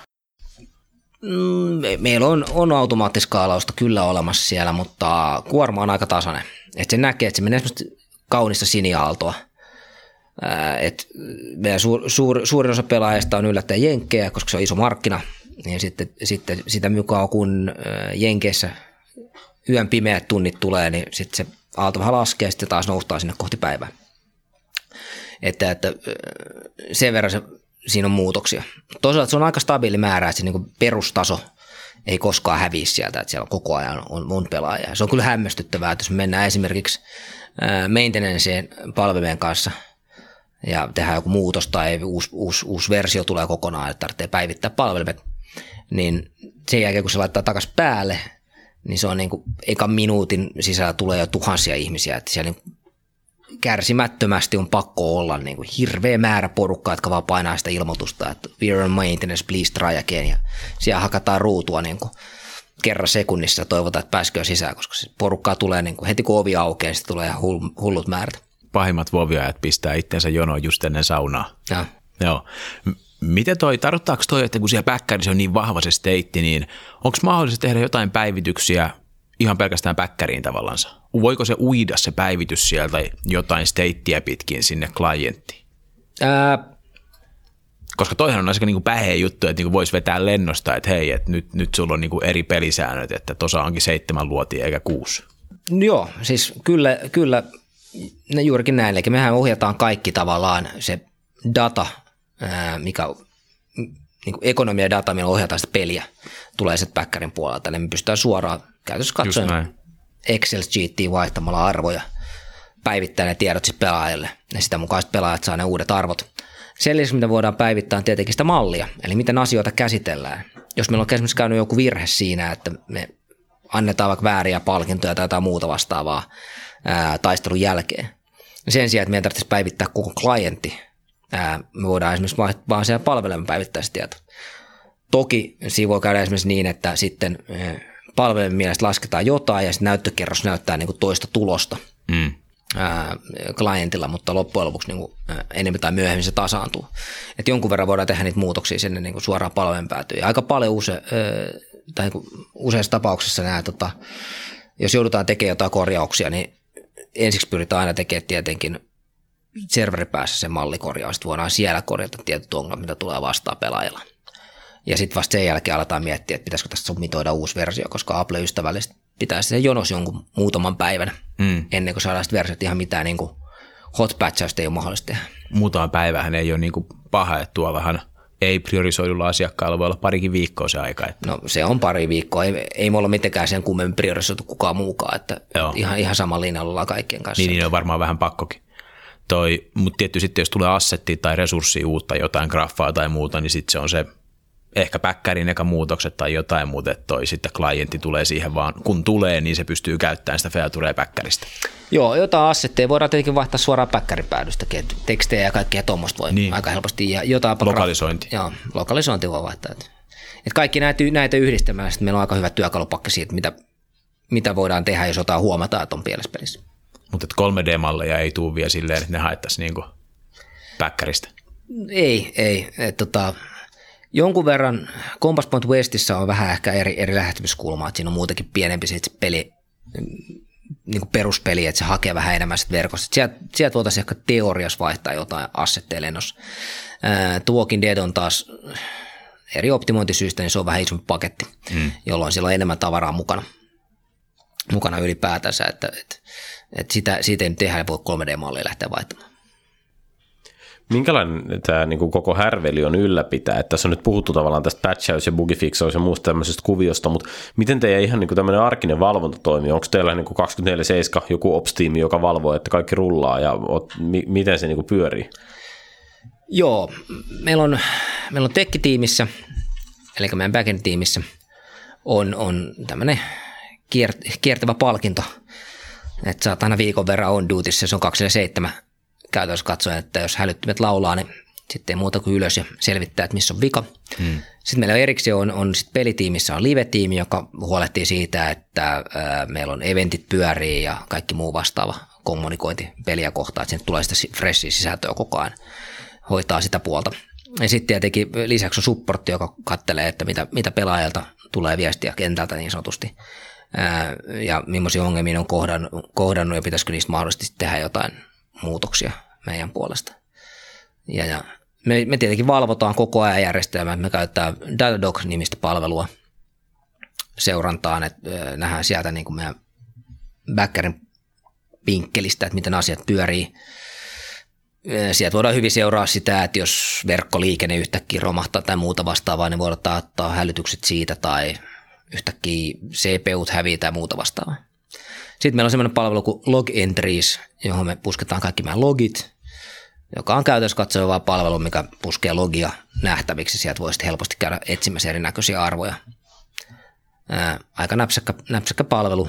Mm, me- Meillä on, on automaattiskaalausta kyllä olemassa siellä, mutta kuorma on aika tasainen. Et se näkee, että se menee semmoista kaunista siniaaltoa. Et meidän suur, suur, suurin osa pelaajista on yllättäen jenkkejä, koska se on iso markkina. Niin sitten, sitten sitä mukaan kun jenkeissä yön pimeät tunnit tulee, niin sitten se aalto vähän laskee ja sitten taas noustaan sinne kohti päivää. Että, että sen verran se, siinä on muutoksia. Toisaalta se on aika stabiili määrä, että se niin perustaso ei koskaan häviä sieltä, että siellä koko ajan on, on pelaajia. Se on kyllä hämmästyttävää, että jos mennään esimerkiksi maintenanceen palvelujen kanssa ja tehdään joku muutos tai uusi, uusi, uusi versio tulee kokonaan, että tarvitsee päivittää palvelimet, niin sen jälkeen kun se laittaa takaisin päälle, niin se on niin kuin, eka minuutin sisällä tulee jo tuhansia ihmisiä, että siellä niin kärsimättömästi on pakko olla niin kuin hirveä määrä porukkaa, jotka vaan painaa sitä ilmoitusta, että we're on maintenance, please try again. Ja siellä hakataan ruutua niin kuin kerran sekunnissa toivotaan, että pääskö sisään, koska porukkaa tulee niin kuin heti kun ovi aukeaa, niin tulee hullut määrät. Pahimmat voviajat pistää itsensä jonoon just ennen saunaa. Ja. Joo. Miten toi, tarkoittaako toi, että kun siellä päkkärissä on niin vahva se steitti, niin onko mahdollista tehdä jotain päivityksiä ihan pelkästään päkkäriin tavallansa? Voiko se uida se päivitys sieltä jotain steittiä pitkin sinne klienttiin? Ää, Koska toihan on aika niin päheä juttu, että niin voisi vetää lennosta, että hei, että nyt, nyt sulla on niin eri pelisäännöt, että tuossa onkin seitsemän luotia eikä kuusi. Joo, siis kyllä, kyllä ne juurikin näin. Eli mehän ohjataan kaikki tavallaan se data, mikä niin kuin ekonomia data, millä ohjataan sitä peliä, tulee sitten backerin puolelta. Eli me pystytään suoraan käytössä katsoen näin. Excel-sheetiin vaihtamalla arvoja, päivittää ne tiedot sitten pelaajalle. Ja sitä mukaan sitten pelaajat saa ne uudet arvot. Sen lisäksi, mitä voidaan päivittää, on tietenkin sitä mallia, eli miten asioita käsitellään. Jos meillä on esimerkiksi käynyt joku virhe siinä, että me annetaan vaikka vääriä palkintoja tai jotain muuta vastaavaa ää, taistelun jälkeen. Sen sijaan, että meidän tarvitsisi päivittää koko klientti, ää, me voidaan esimerkiksi vaan, vaan siellä palvelemaan päivittää sitä tietoa. Toki siinä voi käydä esimerkiksi niin, että sitten ää, palvelimen mielestä lasketaan jotain ja sitten näyttökerros näyttää niin kuin toista tulosta Mm. ää, klientilla, mutta loppujen lopuksi niin kuin, ää, enemmän tai myöhemmin se tasaantuu. Et jonkun verran voidaan tehdä niitä muutoksia sinne niin kuin suoraan palvelun päätyyn. Ja aika paljon use, ää, tai niin kuin useissa tapauksissa nämä, tota, jos joudutaan tekemään jotain korjauksia, niin ensiksi pyritään aina tekemään tietenkin serveripäässä se mallikorjaus, että voidaan siellä korjata tietyt ongelmat, mitä tulee vastaan pelaajalla. Ja sitten vasta sen jälkeen aletaan miettiä, että pitäisikö tästä submitoida uusi versio, koska Apple ystävällisesti pitäisi se jonos jonkun muutaman päivän Mm. ennen kuin saadaan versiot ihan mitään niin kuin hot patchausta ei ole mahdollista tehdä. Muutama päivähän ei ole niin kuin paha, että tuollahan ei priorisoidulla asiakkaalla voi olla parikin viikkoa se aika. Että No se on pari viikkoa, ei, ei me olla mitenkään sen kummemmin priorisoitu kukaan muukaan, että Joo. ihan, ihan sama linjalla ollaan kaikkien kanssa. niin, niin on varmaan vähän pakkokin. Toi, mutta tietty sitten, jos tulee assettia tai resurssia uutta, jotain graffaa tai muuta, niin sitten se on se ehkä päkkärin eka muutokset tai jotain muuta, että toi sitten klientti tulee siihen vaan, kun tulee, niin se pystyy käyttämään sitä featurea päkkäristä. Joo, jotain assetteja voidaan tietenkin vaihtaa suoraan päkkäripäädystäkin, että tekstejä ja kaikkea tuommoista voi Niin. aika helposti. Ja jotain Lokalisointi. Joo, lokalisointi voi vaihtaa. Et, et kaikki näitä, näitä yhdistämään, sitten meillä on aika hyvä työkalupakki siitä, mitä, mitä voidaan tehdä, jos jotain huomataan, että on pielessä pelissä. Mutta 3D-malleja ei tule vielä silleen, että ne haettaisiin niinku päkkäristä. Ei, ei. Et, tota, jonkun verran Compass Point Westissä on vähän ehkä eri, eri lähestymiskulmaa, että siinä on muutenkin pienempi se peli, niin kuin peruspeli, että se hakee vähän enemmän sit verkosta. Sieltä, sieltä voitaisiin ehkä teoriassa vaihtaa jotain assetteja lennossa. Walking Dead on taas eri optimointisyistä, niin se on vähän isompi paketti, mm. jolloin siellä on enemmän tavaraa mukana, mukana ylipäätänsä, että, että, että sitä, siitä ei nyt tehdä, ei voi 3D-mallia lähteä vaihtamaan. Minkälainen tämä niin koko härveli on ylläpitää? Että tässä on nyt puhuttu tavallaan tästä patchaus- ja bugifixaus ja muusta tämmöisestä kuviosta, mutta miten teidän ihan niin tämmöinen arkinen valvonta toimii? Onko teillä niin 24-7 joku ops-tiimi, joka valvoo, että kaikki rullaa ja oot, mi- miten se niin pyörii? Joo, meillä on, meillä on tekkitiimissä, eli meidän backend-tiimissä, on, on tämmöinen kier- kiertävä palkinto, että saat aina viikon verran on duutissa, se on 27 käytännössä katsoen, että jos hälyttimet laulaa, niin Sitten ei muuta kuin ylös ja selvittää, että missä on vika. Hmm. Sitten meillä erikseen on, on sit pelitiimissä on live-tiimi, joka huolehtii siitä, että ää, meillä on eventit pyörii ja kaikki muu vastaava kommunikointi peliä kohtaan, että sinne tulee sitä freshia sisältöä koko ajan, hoitaa sitä puolta. Ja sitten tietenkin lisäksi on supportti, joka kattelee, että mitä, mitä pelaajalta tulee viestiä kentältä niin sanotusti ää, ja millaisia ongelmia on kohdannut, kohdannut ja pitäisikö niistä mahdollisesti tehdä jotain muutoksia meidän puolesta. Ja, ja me, me tietenkin valvotaan koko ajan järjestelmää. Me käytetään Datadog-nimistä palvelua seurantaan, että nähdään sieltä niin kuin meidän backerin pinkkelistä, että miten asiat pyörii. Sieltä voidaan hyvin seuraa sitä, että jos verkkoliikenne yhtäkkiä romahtaa tai muuta vastaavaa, niin voidaan ottaa hälytykset siitä tai yhtäkkiä CPUt häviää tai muuta vastaavaa. Sitten meillä on semmoinen palvelu kuin Log Entries, johon me pusketaan kaikki meidän logit, joka on käytössä katsova palvelu, mikä puskee logia nähtäviksi. Sieltä voi helposti käydä etsimässä erinäköisiä arvoja. Ää, aika näpsäkkä, näpsäkkä palvelu.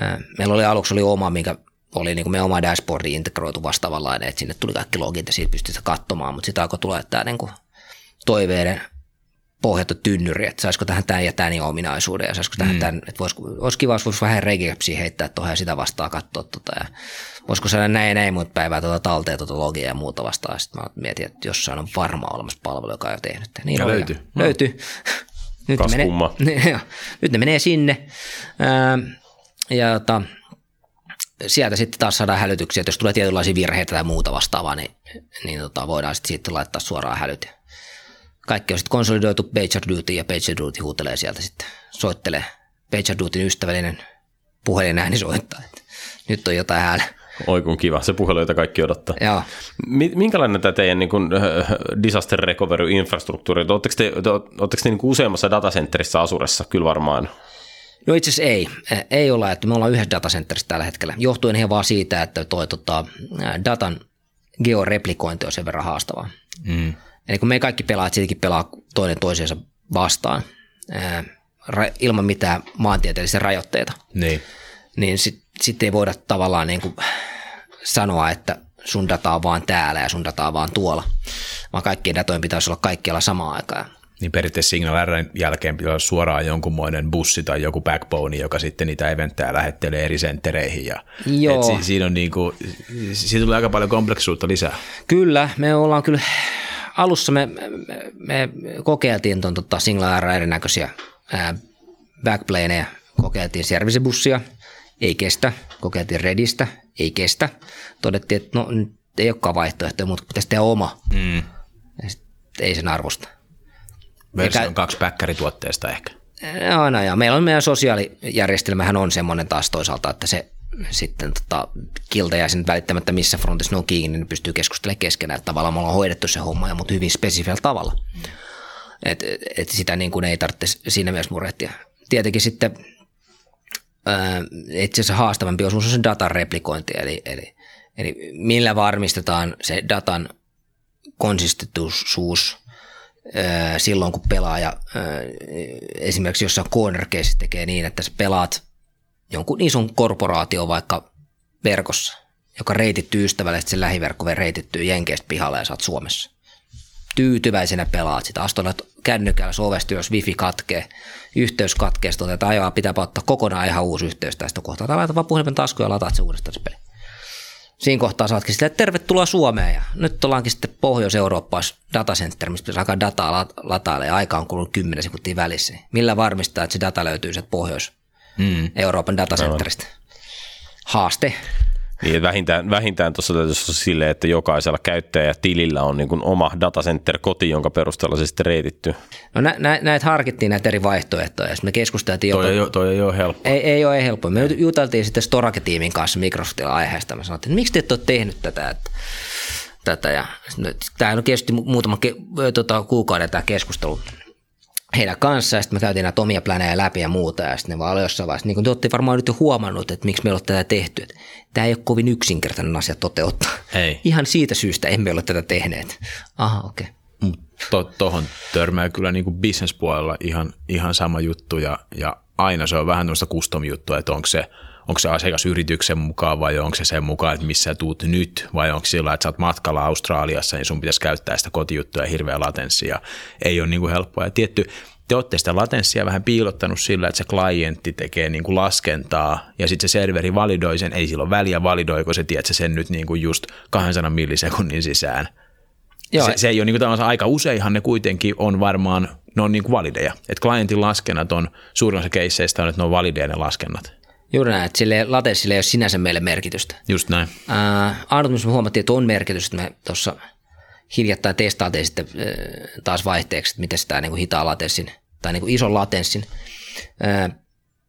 Ää, meillä oli aluksi oli oma, mikä oli niin kuin meidän oma dashboardi integroitu vastaavanlainen, että sinne tuli kaikki logit ja siitä pystyy katsomaan, mutta sitten alkoi tulla tämä niin toiveiden pohjattu tynnyri, että saisiko tähän tämän ja tämän ominaisuuden ja saisiko tähän mm. tämän, että voisiko, olisi kiva, jos voisi vähän regepsiä heittää tuohon ja sitä vastaan katsoa tota, ja voisiko saada näin näin muut päivää tuota talteen tuota logia ja muuta vastaan. Sitten mä mietin, että jossain on varmaan olemassa palvelu, joka on jo tehnyt. Niin ja löytyy. No. Löytyy. nyt, ne menee, nyt ne menee sinne. Ää, ja jota, sieltä sitten taas saadaan hälytyksiä, että jos tulee tietynlaisia virheitä tai muuta vastaavaa, niin, niin tota, voidaan sitten siitä laittaa suoraan hälyt. Kaikki on sitten konsolidoitu PagerDuty ja PagerDuty huutelee sieltä sitten, soittelee PagerDutyn ystävällinen puhelinääni soittaa, että nyt on jotain äällä. Oi kun kiva, se puhelu, jota kaikki odottaa. Joo. Minkälainen tämä teidän niin kuin, disaster recovery-infrastruktuuri? Oletteko te, oletteko te niin kuin useammassa datacenterissä Asuressa? Kyllä varmaan. No itse asiassa ei. Ei olla, että me ollaan yhdessä datacenterissä tällä hetkellä. Johtuen ihan vaan siitä, että tuo tota, datan georeplikointi on sen verran haastavaa. Mm. Eli kun me kaikki pelaat, sittenkin pelaa toinen toisiinsa vastaan ilman mitään maantieteellisiä rajoitteita. Niin. Niin sitten sit ei voida tavallaan niin kuin sanoa, että sun data on vaan täällä ja sun data on vaan tuolla, vaan kaikkien datojen pitäisi olla kaikkialla samaan aikaan. Niin periaatteessa Signal Rn jälkeen pitää olla suoraan jonkunmoinen bussi tai joku backbone, joka sitten niitä eventtejä lähettelee eri senttereihin. Ja, Joo. Et si, siinä on niin kuin, siitä tulee aika paljon kompleksisuutta lisää. Kyllä, me ollaan kyllä alussa me, me, me kokeiltiin tuon tota Signal R erinäköisiä backplaneja, kokeiltiin servicebussia, ei kestä, kokeiltiin Redistä, ei kestä. Todettiin, että no nyt ei olekaan vaihtoehtoja, mutta pitäisi tehdä oma. Mm. ei sen arvosta. Versio on kaksi päkkärituotteesta ehkä. Joo, no, ja meillä on meidän sosiaalijärjestelmähän on semmoinen taas toisaalta, että se sitten tota, kilta ja sen välittämättä missä frontissa ne on kiinni, niin pystyy keskustelemaan keskenään. Että tavallaan me ollaan hoidettu se homma, mutta hyvin spesifillä tavalla. Et, et sitä niin kuin ei tarvitse siinä mielessä murehtia. Tietenkin sitten ää, itse asiassa haastavampi osuus on se datan replikointi, eli, eli, eli millä varmistetaan se datan konsistentuisuus silloin, kun pelaaja esimerkiksi jossain corner case tekee niin, että sä pelaat jonkun ison korporaation vaikka verkossa, joka reitittyy ystävällisesti, sen lähiverkko reitittyy Jenkeistä pihalle ja saat Suomessa. Tyytyväisenä pelaat sitä, astolla kännykällä sovesti, jos wifi katkee, yhteys katkee, sitten otetaan ajaa, pitää ottaa kokonaan ihan uusi yhteys tästä kohtaa. Tai laitat vaan puhelimen taskuun ja lataat se uudestaan se peli. Siinä kohtaa saatkin sitä, että tervetuloa Suomeen ja nyt ollaankin sitten Pohjois-Euroopassa datacenter, mistä pitäisi alkaa dataa latailla ja aika on kulunut 10 sekuntia välissä. Millä varmistaa, että se data löytyy sieltä Pohjois- mm. Euroopan datacenteristä. Haaste. Niin, vähintään, vähintään tuossa täytyisi olla silleen, että jokaisella käyttäjätilillä on niin oma datacenter koti, jonka perusteella se sitten reitittyy. No nä, nä, näitä harkittiin näitä eri vaihtoehtoja, ja me keskusteltiin toi, ei, toi ei ole helppo. Ei, ei ole helppo. Me juteltiin sitten Storake-tiimin kanssa Microsoftilla aiheesta. Me sanottiin, että miksi te ette ole tehnyt tätä, että, tätä. Ja, tämä on kesti muutama ke, tota, kuukauden tämä keskustelu heidän kanssa, ja sitten me käytiin näitä omia planeja läpi ja muuta, ja sitten ne vaan jossain vaiheessa, niin kuin te olette varmaan nyt jo huomannut, että miksi me ollaan tätä tehty, että tämä ei ole kovin yksinkertainen asia toteuttaa. Ei. Ihan siitä syystä emme ole tätä tehneet. Aha, okei. Okay. Tuohon to, törmää kyllä niin kuin bisnespuolella ihan, ihan sama juttu, ja, ja aina se on vähän noista custom juttua, että onko se, onko se asiakasyrityksen mukaan vai onko se sen mukaan, että missä tuut nyt vai onko sillä, että sä oot matkalla Australiassa, niin sun pitäisi käyttää sitä kotijuttua ja hirveä latenssi ja ei ole niin kuin helppoa. Ja tietty, te olette sitä latenssia vähän piilottanut sillä, että se klientti tekee niin kuin laskentaa ja sitten se serveri validoi sen, ei silloin väliä validoiko se, tiedätkö, sen nyt niin kuin just 200 millisekunnin sisään. Joo. Se, se ei ole niin kuin aika useinhan ne kuitenkin on varmaan, ne on niin kuin valideja. Että klientin laskennat on, suurin osa keisseistä on, että ne on valideja ne laskennat. Juuri näin, että sille latenssille ei ole sinänsä meille merkitystä. Just näin. Äh, missä me huomattiin, että on merkitystä, me tuossa hiljattain testaatiin sitten äh, taas vaihteeksi, että miten sitä niin kuin hitaan latenssin tai niin kuin ison latenssin äh,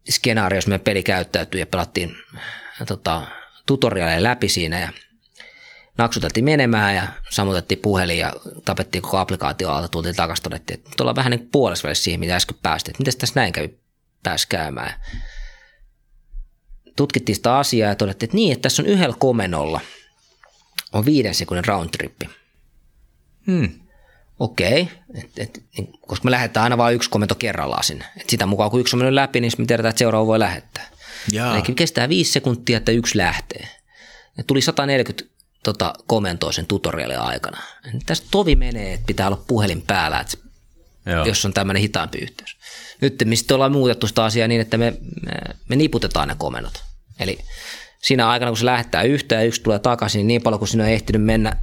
skenaario, jos meidän peli käyttäytyy ja pelattiin äh, tota, tutoriaaleja läpi siinä ja naksuteltiin menemään ja sammutettiin puhelin ja tapettiin koko applikaatio alta, tultiin takaisin, todettiin, että ollaan vähän niin puolessa siihen, mitä äsken päästiin, että miten tässä näin kävi pääsi käymään. Tutkittiin sitä asiaa ja todettiin, että niin, että tässä on yhdellä komennolla on viiden sekunnin roundtrippi. Hmm. Okei, okay. et, et, niin, koska me lähdetään aina vain yksi komento kerrallaan sinne. Et sitä mukaan kun yksi on mennyt läpi, niin me tiedetään, että seuraava voi lähettää. Jaa. Eli kestää viisi sekuntia, että yksi lähtee. Ja tuli 140 tota, komentoa sen tutorialin aikana. Tästä tovi menee, että pitää olla puhelin päällä, että Joo. jos on tämmöinen hitaampi yhteys. Nyt mistä ollaan muutettu sitä asiaa niin, että me, me, me niputetaan ne komennot. Eli siinä aikana, kun se lähettää yhtä ja yksi tulee takaisin, niin, niin paljon kuin sinä on ehtinyt mennä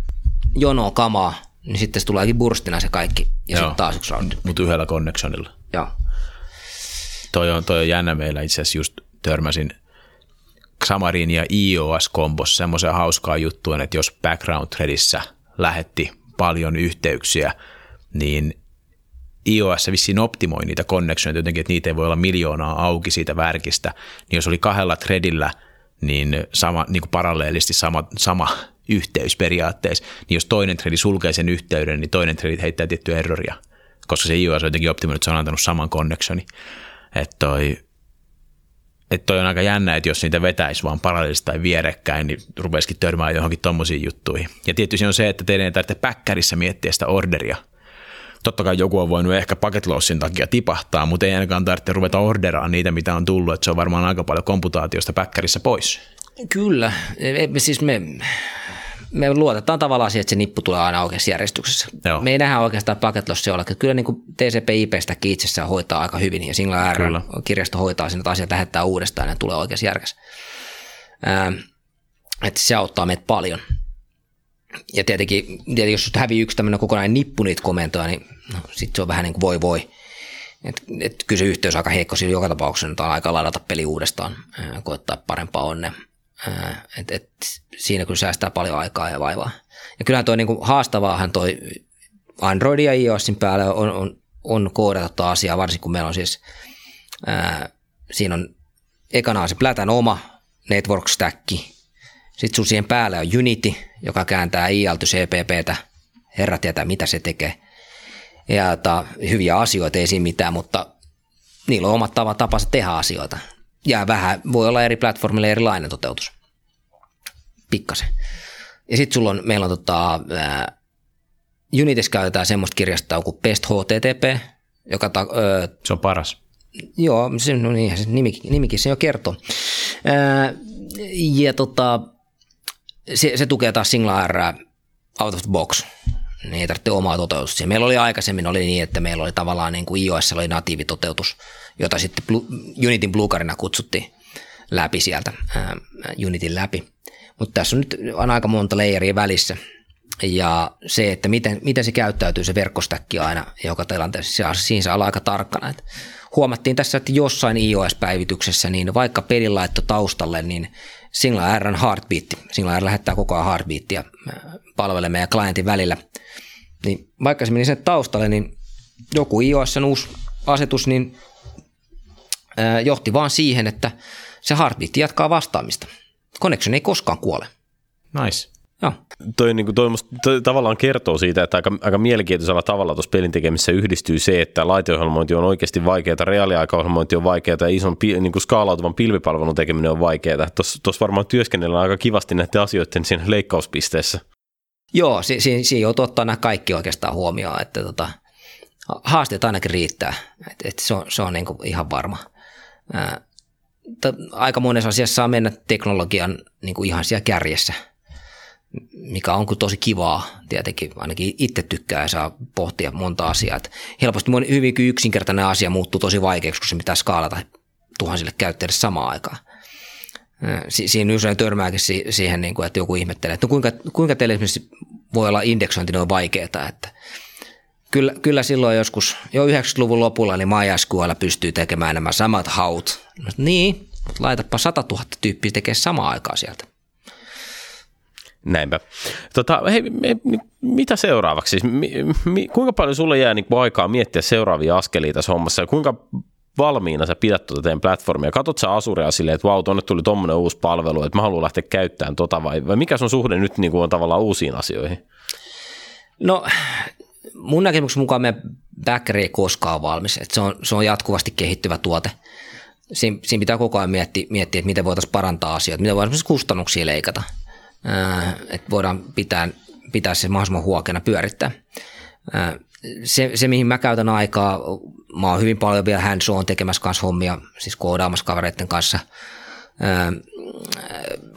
jonoon kamaa, niin sitten se tuleekin burstina se kaikki ja sitten taas yksi roundi. Mutta yhdellä connectionilla. Joo. Toi on, toi on jännä meillä itse asiassa just törmäsin Xamarin ja iOS-kombossa semmoisen hauskaa juttua, että jos background threadissä lähetti paljon yhteyksiä, niin iOS vissiin optimoi niitä connectioneita jotenkin, että niitä ei voi olla miljoonaa auki siitä värkistä, niin jos oli kahdella threadillä, niin, sama, niin kuin paralleellisesti sama, sama yhteys periaatteessa, niin jos toinen threadi sulkee sen yhteyden, niin toinen threadi heittää tiettyä erroria, koska se iOS on jotenkin optimoinut, että se on antanut saman connectioni. Että toi, että toi on aika jännä, että jos niitä vetäisi vaan parallelisesti tai vierekkäin, niin rupesikin törmään johonkin tommosiin juttuihin. Ja tietysti on se, että teidän ei tarvitse päkkärissä miettiä sitä orderia. Totta kai joku on voinut ehkä packet lossin takia tipahtaa, mutta ei ainakaan tarvitse ruveta orderaan niitä, mitä on tullut. Että se on varmaan aika paljon komputaatiosta päkkärissä pois. Kyllä. Siis me, me luotetaan tavallaan siihen, että se nippu tulee aina oikeassa järjestyksessä. Joo. Me ei nähdä oikeastaan packet lossia olla. Kyllä niin kuin TCP/IPstä itsessään hoitaa aika hyvin ja Single R kirjasto hoitaa sen, että asiat lähettää uudestaan ja tulee oikeassa järjessä. Ähm, että se auttaa meitä paljon. Ja tietenkin, tietenkin jos hävii yksi tämmöinen kokonainen nippu niitä komentoja, niin no, sitten se on vähän niin kuin voi voi. Et, et kyllä se yhteys on aika heikko siinä joka tapauksessa, että on aika ladata peli uudestaan, koettaa parempaa onnea. Et, et, siinä kyllä säästää paljon aikaa ja vaivaa. Ja kyllähän toi niinku haastavaahan toi Android ja iOSin päällä on, on, on koodata asiaa, varsinkin kun meillä on siis, ää, siinä on ekana se Plätän oma network stack, sitten sun siihen päälle on Unity, joka kääntää IL CPPtä, herra tietää mitä se tekee. Ja ta, hyviä asioita, ei siinä mitään, mutta niillä on omat tavat tapansa tehdä asioita ja vähän voi olla eri platformille erilainen toteutus. Pikkasen. Ja sitten sulla on, meillä on tota, ää, Unitis käytetään semmoista kirjastoa kuin Best HTTP, joka... Ta, ö, se on paras. Joo, se, no niin, se nimikin, nimikin se jo kertoo. Ää, ja tota, se, se tukee taas Single R out of the box. Niin ei tarvitse omaa toteutusta. Meillä oli aikaisemmin oli niin, että meillä oli tavallaan niin kuin iOS oli natiivitoteutus – jota sitten Unitin Bluecarina kutsuttiin läpi sieltä, ää, Unitin läpi. Mutta tässä on nyt on aika monta layeria välissä. Ja se, että miten, miten se käyttäytyy se verkkostäkki aina joka tilanteessa, siinä saa olla aika tarkkana. Et huomattiin tässä, että jossain iOS-päivityksessä, niin vaikka peli laitto taustalle, niin Single R on heartbeat. Single R lähettää koko ajan heartbeatia palvelee meidän klientin välillä. Niin vaikka se meni sen taustalle, niin joku iOS uusi asetus, niin johti vaan siihen, että se heartbeat jatkaa vastaamista. Connection ei koskaan kuole. Nice. Joo. Toi, niin kuin, toi, toi, tavallaan kertoo siitä, että aika, aika mielenkiintoisella tavalla tuossa pelin tekemisessä yhdistyy se, että laiteohjelmointi on oikeasti vaikeaa, reaaliaikaohjelmointi on vaikeaa ja ison niin kuin skaalautuvan pilvipalvelun tekeminen on vaikeaa. Tuossa varmaan työskennellään aika kivasti näiden asioiden siinä leikkauspisteessä. Joo, siinä si, si joutuu ottaa nämä kaikki oikeastaan huomioon, että tota, haasteet ainakin riittää, että et se on, se on niin kuin ihan varma aika monessa asiassa saa mennä teknologian niin kuin ihan siellä kärjessä, mikä on tosi kivaa tietenkin, ainakin itse tykkää ja saa pohtia monta asiaa. Et helposti hyvinkin yksinkertainen asia muuttuu tosi vaikeaksi, kun se pitää skaalata tuhansille käyttäjille samaan aikaan. Si- siinä usein törmääkin si- siihen, niin kuin, että joku ihmettelee, että no kuinka, kuinka teille esimerkiksi voi olla indeksointi noin vaikeaa, että kyllä, kyllä silloin joskus jo 90-luvun lopulla niin MySQL pystyy tekemään nämä samat haut. Niin, mutta laitapa 100 000 tyyppiä tekee samaan aikaan sieltä. Näinpä. Tota, hei, me, mitä seuraavaksi? Siis, mi, mi, kuinka paljon sulle jää niin aikaa miettiä seuraavia askelia tässä hommassa ja kuinka valmiina sä pidät tuota teidän platformia? Katot sä Asurea silleen, että vau, tuonne tuli tommonen uusi palvelu, että mä haluan lähteä käyttämään tota vai, vai mikä sun suhde nyt niin kuin on tavallaan uusiin asioihin? No mun näkemyksen mukaan meidän backeri ei koskaan valmis, että se on, se on jatkuvasti kehittyvä tuote. Siin, siinä pitää koko ajan miettiä, miettiä että miten voitaisiin parantaa asioita, miten voidaan kustannuksia leikata, että voidaan pitää, pitää se mahdollisimman huokena pyörittää. Se, se, mihin mä käytän aikaa, mä oon hyvin paljon vielä hands on tekemässä kanssa hommia, siis koodaamassa kavereiden kanssa, ää,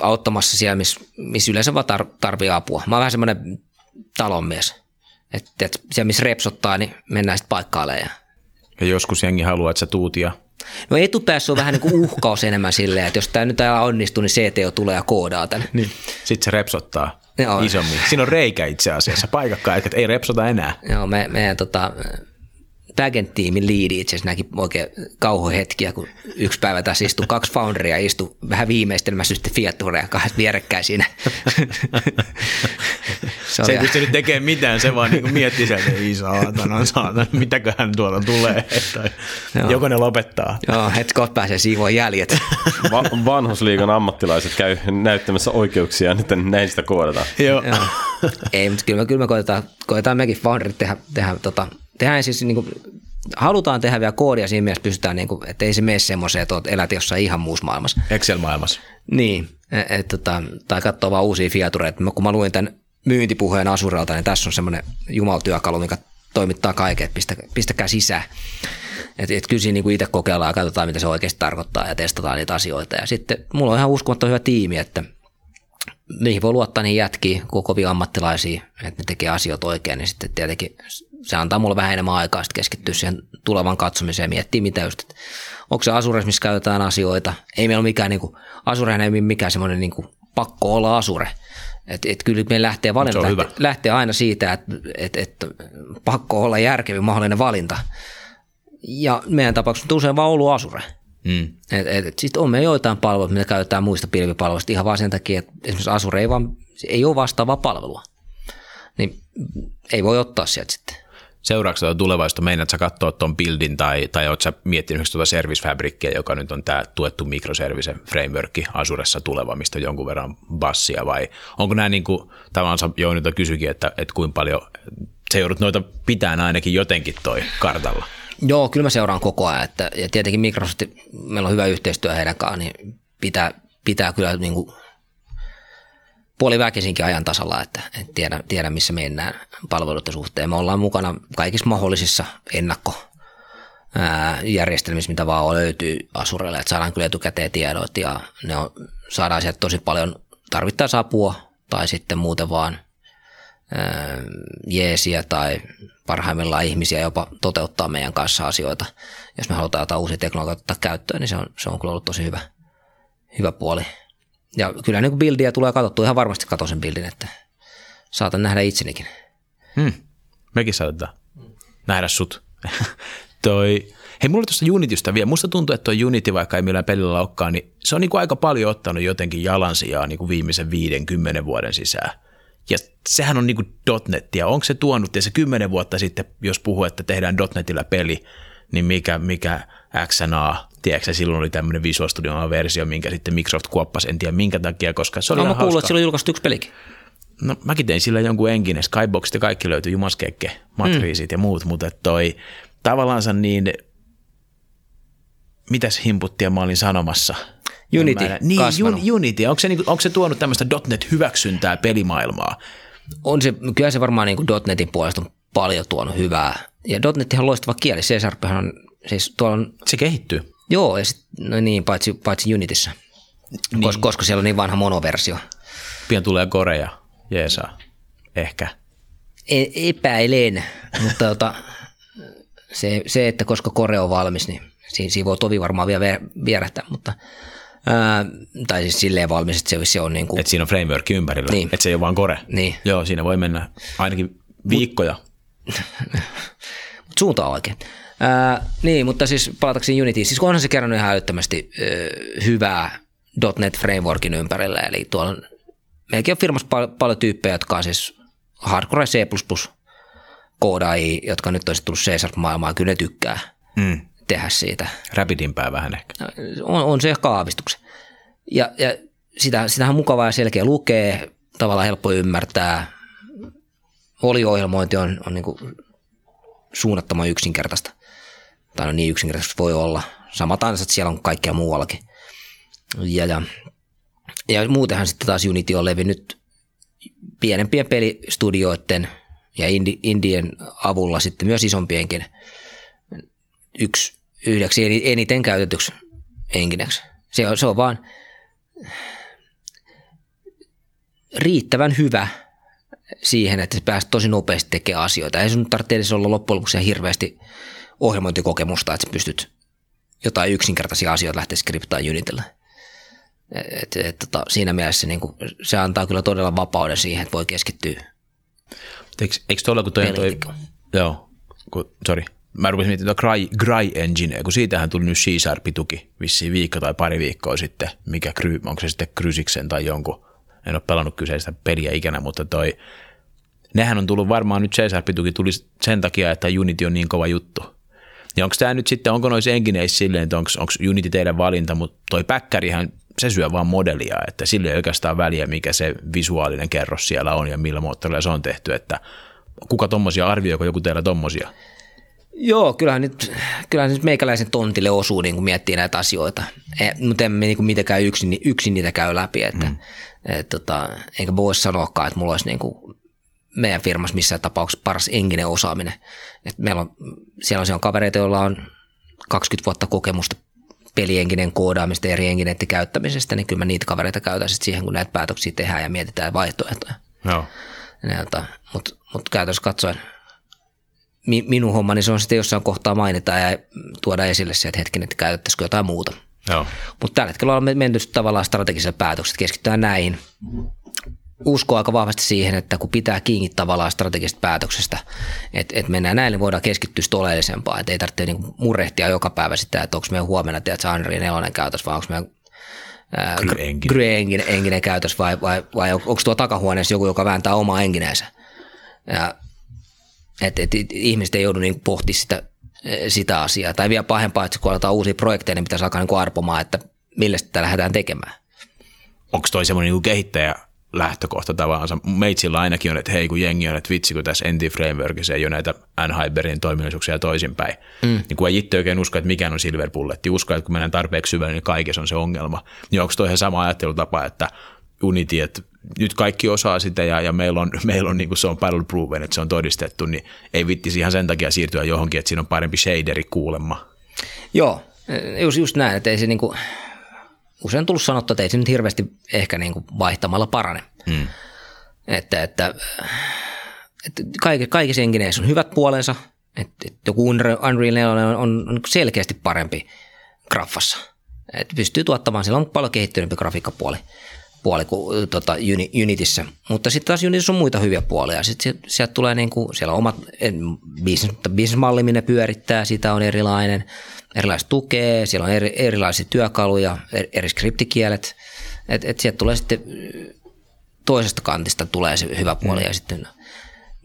auttamassa siellä, missä miss yleensä vaan tar, tarvii apua. Mä oon vähän semmoinen talonmies. Että et, siellä missä repsottaa, niin mennään sitten paikkailemaan. Ja joskus jengi haluaa, että sä tuut ja No etupäässä on vähän niin kuin uhkaus enemmän silleen, että jos tämä nyt onnistuu, niin CTO tulee ja koodaa tänne. Niin. Sitten se repsottaa Joo. isommin. Siinä on reikä itse asiassa, paikakkaan, että ei repsota enää. Joo, me, meidän tota, backend-tiimin liidi itse asiassa näki oikein kauhohetkiä, kun yksi päivä tässä istui kaksi founderia istui vähän viimeistelmässä sitten Fiatureja kahdesta vierekkäin siinä. se, se ei pystynyt tekemään mitään, se vaan niin mietti sieltä, että ei saatana, saatana, mitäköhän tuolla tulee, että joko ne lopettaa. Joo, hetko pääsee siivoon jäljet. Va- vanhusliigan ammattilaiset käy näyttämässä oikeuksia, nyt näin sitä koodataan. Joo. Joo. Ei, mutta kyllä me, kyllä me koetaan, koetaan mekin founderit tehdä, tehdä tota, tehdään siis niin kuin, halutaan tehdä vielä koodia siinä mielessä pystytään, niin kuin, että ei se mene semmoiseen, että elät jossain ihan muussa maailmassa. Excel-maailmassa. Niin, et, et, tota, tai katsoa vaan uusia fiatureita. Kun mä luin tämän myyntipuheen Asuralta, niin tässä on semmoinen jumaltyökalu, mikä toimittaa kaiken, että pistä, pistäkää sisään. Et, et kyllä siinä niin itse kokeillaan ja katsotaan, mitä se oikeasti tarkoittaa ja testataan niitä asioita. Ja sitten mulla on ihan uskomatta hyvä tiimi, että niihin voi luottaa niin jätkiä, kovia ammattilaisia, että ne tekee asioita oikein, niin sitten tietenkin se antaa mulle vähän enemmän aikaa sitten keskittyä siihen tulevan katsomiseen ja miettiä, mitä just, että onko se Asure, missä käytetään asioita. Ei meillä ole mikään, niin kuin, Asurehan ei ole mikään semmoinen niin kuin, pakko olla Asure. Et, et kyllä me lähtee valinta, lähtee, lähtee, aina siitä, että et, et, pakko olla järkevin mahdollinen valinta. Ja meidän tapauksessa usein vaan ollut Asure. Mm. Sitten on me joitain palveluita, mitä käytetään muista pilvipalveluista ihan vaan sen takia, että esimerkiksi Asure ei, vaan, ei ole vastaavaa palvelua. Niin ei voi ottaa sieltä sitten. Seuraavaksi tuota tulevaisuutta, meinaat sä katsoa tuon buildin tai, tai oot sä miettinyt tuota Service joka nyt on tämä tuettu mikroservice framework Asuressa tuleva, mistä on jonkun verran bassia vai onko nämä niin kuin, tavallaan Jounilta kysyikin, että, että kuinka paljon se joudut noita pitää ainakin jotenkin toi kartalla? Joo, kyllä mä seuraan koko ajan, että, ja tietenkin Microsoft, meillä on hyvä yhteistyö heidän kanssaan, niin pitää, pitää kyllä niin kuin puoliväkisinkin ajan tasalla, että, että tiedä, tiedä, missä mennään palveluiden suhteen. Me ollaan mukana kaikissa mahdollisissa ennakko järjestelmissä, mitä vaan löytyy Asurelle, että saadaan kyllä etukäteen tiedot ja ne on, saadaan sieltä tosi paljon tarvittaessa apua tai sitten muuten vaan jeesiä tai parhaimmillaan ihmisiä jopa toteuttaa meidän kanssa asioita. Jos me halutaan jotain uusia teknologioita ottaa käyttöön, niin se on, se on kyllä ollut tosi hyvä, hyvä puoli. Ja kyllä niin bildiä tulee katsottua, ihan varmasti katso sen bildin, että saatan nähdä itsenikin. Hmm. Mekin saatetaan nähdä sut. toi, hei, mulla tuosta Unitystä vielä. Musta tuntuu, että tuo Unity, vaikka ei millään pelillä olekaan, niin se on niin kuin aika paljon ottanut jotenkin jalansijaa niin kuin viimeisen viiden, kymmenen vuoden sisään. Ja sehän on niin kuin .NET, onko se tuonut, ja se kymmenen vuotta sitten, jos puhuu, että tehdään .NETillä peli, niin mikä, mikä XNA, tiedätkö, silloin oli tämmöinen Visual Studio versio, minkä sitten Microsoft kuoppasi, en tiedä minkä takia, koska se oli no, mä kuullut, että silloin julkaistu yksi pelikin. No mäkin tein sillä jonkun enkinen, Skyboxit ja kaikki löytyi, Jumaskekke, matriisit mm. ja muut, mutta toi tavallaansa niin, mitäs himputtia mä olin sanomassa? Unity, niin, un, Unity. Onko se, niin, onko se tuonut tämmöistä .NET-hyväksyntää pelimaailmaa? On se, kyllä se varmaan niin kuin .NETin puolesta on paljon tuonut hyvää. Ja .NET on loistava kieli. C on, siis tuolla on, se kehittyy. Joo, ja sit, no niin, paitsi, paitsi Unitissa, niin. koska, koska siellä on niin vanha monoversio. Pian tulee Korea, jeesaa, ehkä. E- epäilen, mutta tota, se, se, että koska Korea on valmis, niin siinä, siinä voi tovi varmaan vielä vierähtää, mutta ää, tai siis silleen valmis, että se, se on niin kuin, Että siinä on framework ympärillä, Niin. että se ei ole vaan kore. Niin. Joo, siinä voi mennä ainakin viikkoja. suunta on oikein. Ää, niin, mutta siis palatakseni Unityin, siis onhan se kerännyt ihan älyttömästi ö, hyvää .NET Frameworkin ympärillä, eli tuolla on, meilläkin on firmassa pal- paljon tyyppejä, jotka on siis hardcore C++ koodaajia, jotka nyt on sitten tullut C-maailmaan, kyllä ne tykkää Mm. tehdä siitä. Rapidimpää vähän ehkä. On, on se ehkä aavistuksen. Ja, ja sitä, sitähän on mukavaa ja selkeä lukee, tavallaan helppo ymmärtää. Oliohjelmointi on, on niin suunnattoman yksinkertaista. Tai no niin yksinkertaisesti voi olla. Samat ansat siellä on kaikkea muuallakin. Ja, ja, ja muutenhan sitten taas Unity on levinnyt pienempien pelistudioiden ja indi, indien avulla sitten myös isompienkin yksi yhdeksi eni- eniten käytetyksi enkineksi. Se on, se on vaan riittävän hyvä siihen, että sä pääset tosi nopeasti tekemään asioita. Ei sun tarvitse edes olla loppujen lopuksi hirveästi ohjelmointikokemusta, että sä pystyt jotain yksinkertaisia asioita lähteä skriptaamaan Unitilla. Et, et, tota, siinä mielessä niin kuin, se antaa kyllä todella vapauden siihen, että voi keskittyä. Eikö, eikö tuolla, kun toi, toi joo, kun, sorry, mä rupesin miettimään tuota Cry, Cry Engine, kun siitähän tuli nyt C-Sharp-tuki vissiin viikko tai pari viikkoa sitten, mikä Cry, onko se sitten Crysiksen tai jonkun, en ole pelannut kyseistä peliä ikänä, mutta toi, nehän on tullut varmaan nyt C-Sharp-tuki tuli sen takia, että Unity on niin kova juttu. Ja onko tämä nyt sitten, onko noissa engineissä silleen, että onko, Unity teidän valinta, mutta toi päkkärihän, se syö vaan modelia, että sillä ei oikeastaan väliä, mikä se visuaalinen kerros siellä on ja millä moottorilla se on tehty, että kuka tommosia arvioiko joku teillä tommosia? Joo, kyllähän nyt, kyllähän nyt meikäläisen tontille osuu, niin kun miettii näitä asioita. E, mutta emme niin kuin mitenkään yksin, yksin niitä käy läpi. Että, mm. et, tota, enkä voi sanoakaan, että mulla olisi niin kuin meidän firmassa missään tapauksessa paras enkinen osaaminen. Et meillä on, siellä on, siellä on kavereita, joilla on 20 vuotta kokemusta pelienkinen koodaamista eri enkineiden käyttämisestä, niin kyllä mä niitä kavereita käytän sit siihen, kun näitä päätöksiä tehdään ja mietitään vaihtoehtoja. Joo. Mutta mut käytännössä katsoen mi, minun hommani se on sitten jossain kohtaa mainita ja tuoda esille se, että hetkinen, että käytettäisikö jotain muuta. Joo. Mutta tällä hetkellä ollaan menty tavallaan strategiselle päätökselle, keskitytään näihin. Uskoo aika vahvasti siihen, että kun pitää kiinni tavallaan strategisesta päätöksestä, että, että mennään näille, niin voidaan keskittyä oleellisempaan, että ei tarvitse niinku murrehtia joka päivä sitä, että onko meidän huomenna, tiedätkö, Unreal 4 käytössä vai onko meidän ää, Cry Gry- Engine. Gry Engine, Engine käytössä vai, vai, vai on- onko tuo takahuoneessa joku, joka vääntää omaa engineensä. Ja että et, et, ihmiset ei joudu niin pohtimaan sitä, sitä asiaa. Tai vielä pahempaa, että kun aletaan uusia projekteja, niin pitäisi alkaa niin arpomaan, että millä sitä lähdetään tekemään. Onko toi semmoinen niin kehittäjä lähtökohta tavallaan? Meitsillä ainakin on, että hei kun jengi on, että vitsi kun tässä NT Frameworkissa ei ole näitä Anhyberin toiminnallisuuksia ja toisinpäin. Mm. Niin kun ei itse oikein usko, että mikään on silver bulletti, usko, että kun mennään tarpeeksi syvälle, niin kaikessa on se ongelma. Niin onko toi ihan sama ajattelutapa, että Unity, että nyt kaikki osaa sitä ja, ja meillä on, meillä on niin kuin se on battle proven, että se on todistettu, niin ei vittisi ihan sen takia siirtyä johonkin, että siinä on parempi shaderi kuulemma. Joo, just, just näin, että ei se niinku, usein tullut sanottua, että ei se nyt hirveästi ehkä niinku vaihtamalla parane. Mm. Että, että, että kaikki, kaikissa engineissä on hyvät puolensa, että, että joku Unreal Unreal 4 on, on, on selkeästi parempi graffassa. Että pystyy tuottamaan, sillä on paljon kehittyneempi grafiikkapuoli puoli kuin tota, Uni- Unitissä. Mutta sitten taas Unitissa on muita hyviä puolia. Sitten sieltä tulee niinku, siellä on omat business, business-malli, minne pyörittää, sitä on erilainen, erilaiset tukee, siellä on eri, erilaisia työkaluja, eri, skriptikielet. Että et sieltä tulee sitten toisesta kantista tulee se hyvä puoli mm. ja sitten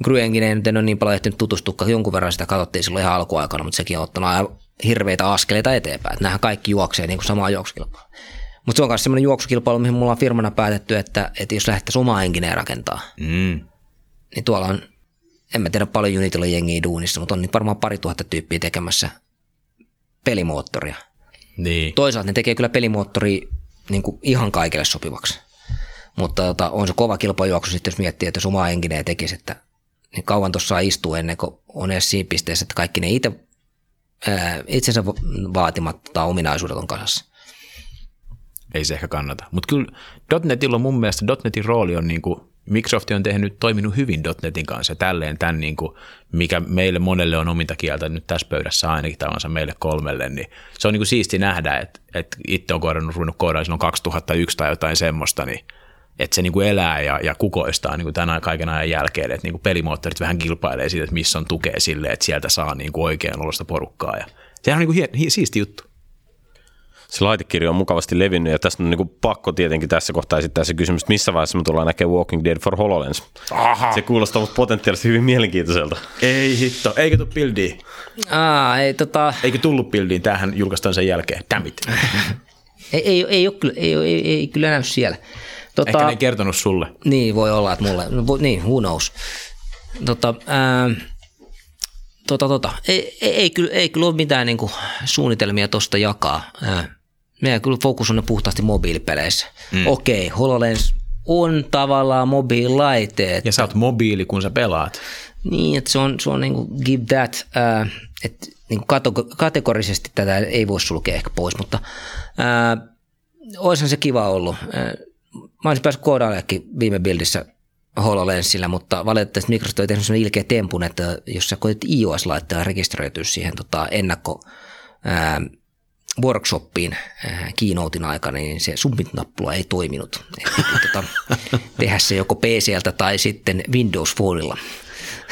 Gryenkin nyt en ole niin paljon ehtinyt tutustua, jonkun verran sitä katsottiin silloin ihan alkuaikana, mutta sekin on ottanut hirveitä askeleita eteenpäin. Nämähän kaikki juoksee niin kuin samaa juoksukilpailua. Mutta se on myös sellainen juoksukilpailu, mihin mulla on firmana päätetty, että, että jos lähdettäisiin omaa engineen rakentaa, Mm. niin tuolla on, en mä tiedä paljon Unitilla jengiä duunissa, mutta on nyt varmaan pari tuhatta tyyppiä tekemässä pelimoottoria. Niin. Toisaalta ne tekee kyllä pelimoottoria niin kuin ihan kaikille sopivaksi. Mutta tota, on se kova kilpajuoksu sitten, jos miettii, että jos omaa engineen tekisi, että niin kauan tuossa istuu ennen kuin on edes siinä pisteessä, että kaikki ne itse ää, itsensä va- vaatimat tai ominaisuudet on kasassa. Ei se ehkä kannata. Mutta kyllä .NETillä on mun mielestä, .NETin rooli on niin kuin, Microsoft on tehnyt, toiminut hyvin .NETin kanssa ja tälleen tämän, niin kuin, mikä meille monelle on ominta kieltä nyt tässä pöydässä ainakin tavansa meille kolmelle, niin se on niin kuin siisti nähdä, että, että itse on koodannut, ruvennut koodaan silloin 2001 tai jotain semmoista, niin että se niin kuin elää ja, ja kukoistaa niin kuin tämän kaiken ajan jälkeen, että niin kuin pelimoottorit vähän kilpailee siitä, että missä on tukea sille, että sieltä saa niin kuin oikean olosta porukkaa ja sehän on niin kuin hien, siisti juttu. Se laitekirja on mukavasti levinnyt ja tästä on niin kuin pakko tietenkin tässä kohtaa esittää se kysymys, että missä vaiheessa me tullaan näkemään Walking Dead for HoloLens. Aha. Se kuulostaa musta potentiaalisesti hyvin mielenkiintoiselta. Ei hitto, eikö tuu buildiin? Aa, ei, tota, Eikö tullut buildiin, tämähän julkaistaan sen jälkeen. Dammit. ei, ei, ei, ole kyllä, ei, ei, ei kyllä näy siellä. Tota, Ehkä ne ei kertonut sulle. Niin, voi olla, että mulle, no, niin, who knows. Tota, ää, tota, tota. Ei, ei, ei, kyllä, ei kyllä ole mitään niinku, suunnitelmia tuosta jakaa. Ää, meidän kyllä fokus on puhtaasti mobiilipeleissä. Mm. Okei, okay, HoloLens on tavallaan mobiililaite. Ja sä oot mobiili, kun sä pelaat. Niin, että se on, se on niin kuin give that, ää, että niin kuin kategorisesti tätä ei voi sulkea ehkä pois, mutta ää, olisihan se kiva ollut. Ää, mä olisin päässyt koodaallekin viime bildissä HoloLensillä, mutta valitettavasti Microsoft oli tehnyt sellainen ilkeä tempun, että jos sä koetit iOS laittaa ja rekisteröityä siihen tota, ennakko ää, workshoppiin ää, keynotein aikana, niin se submit-nappula ei toiminut. Piti, tota, tehdä se joko PCltä tai sitten Windows Phoneilla.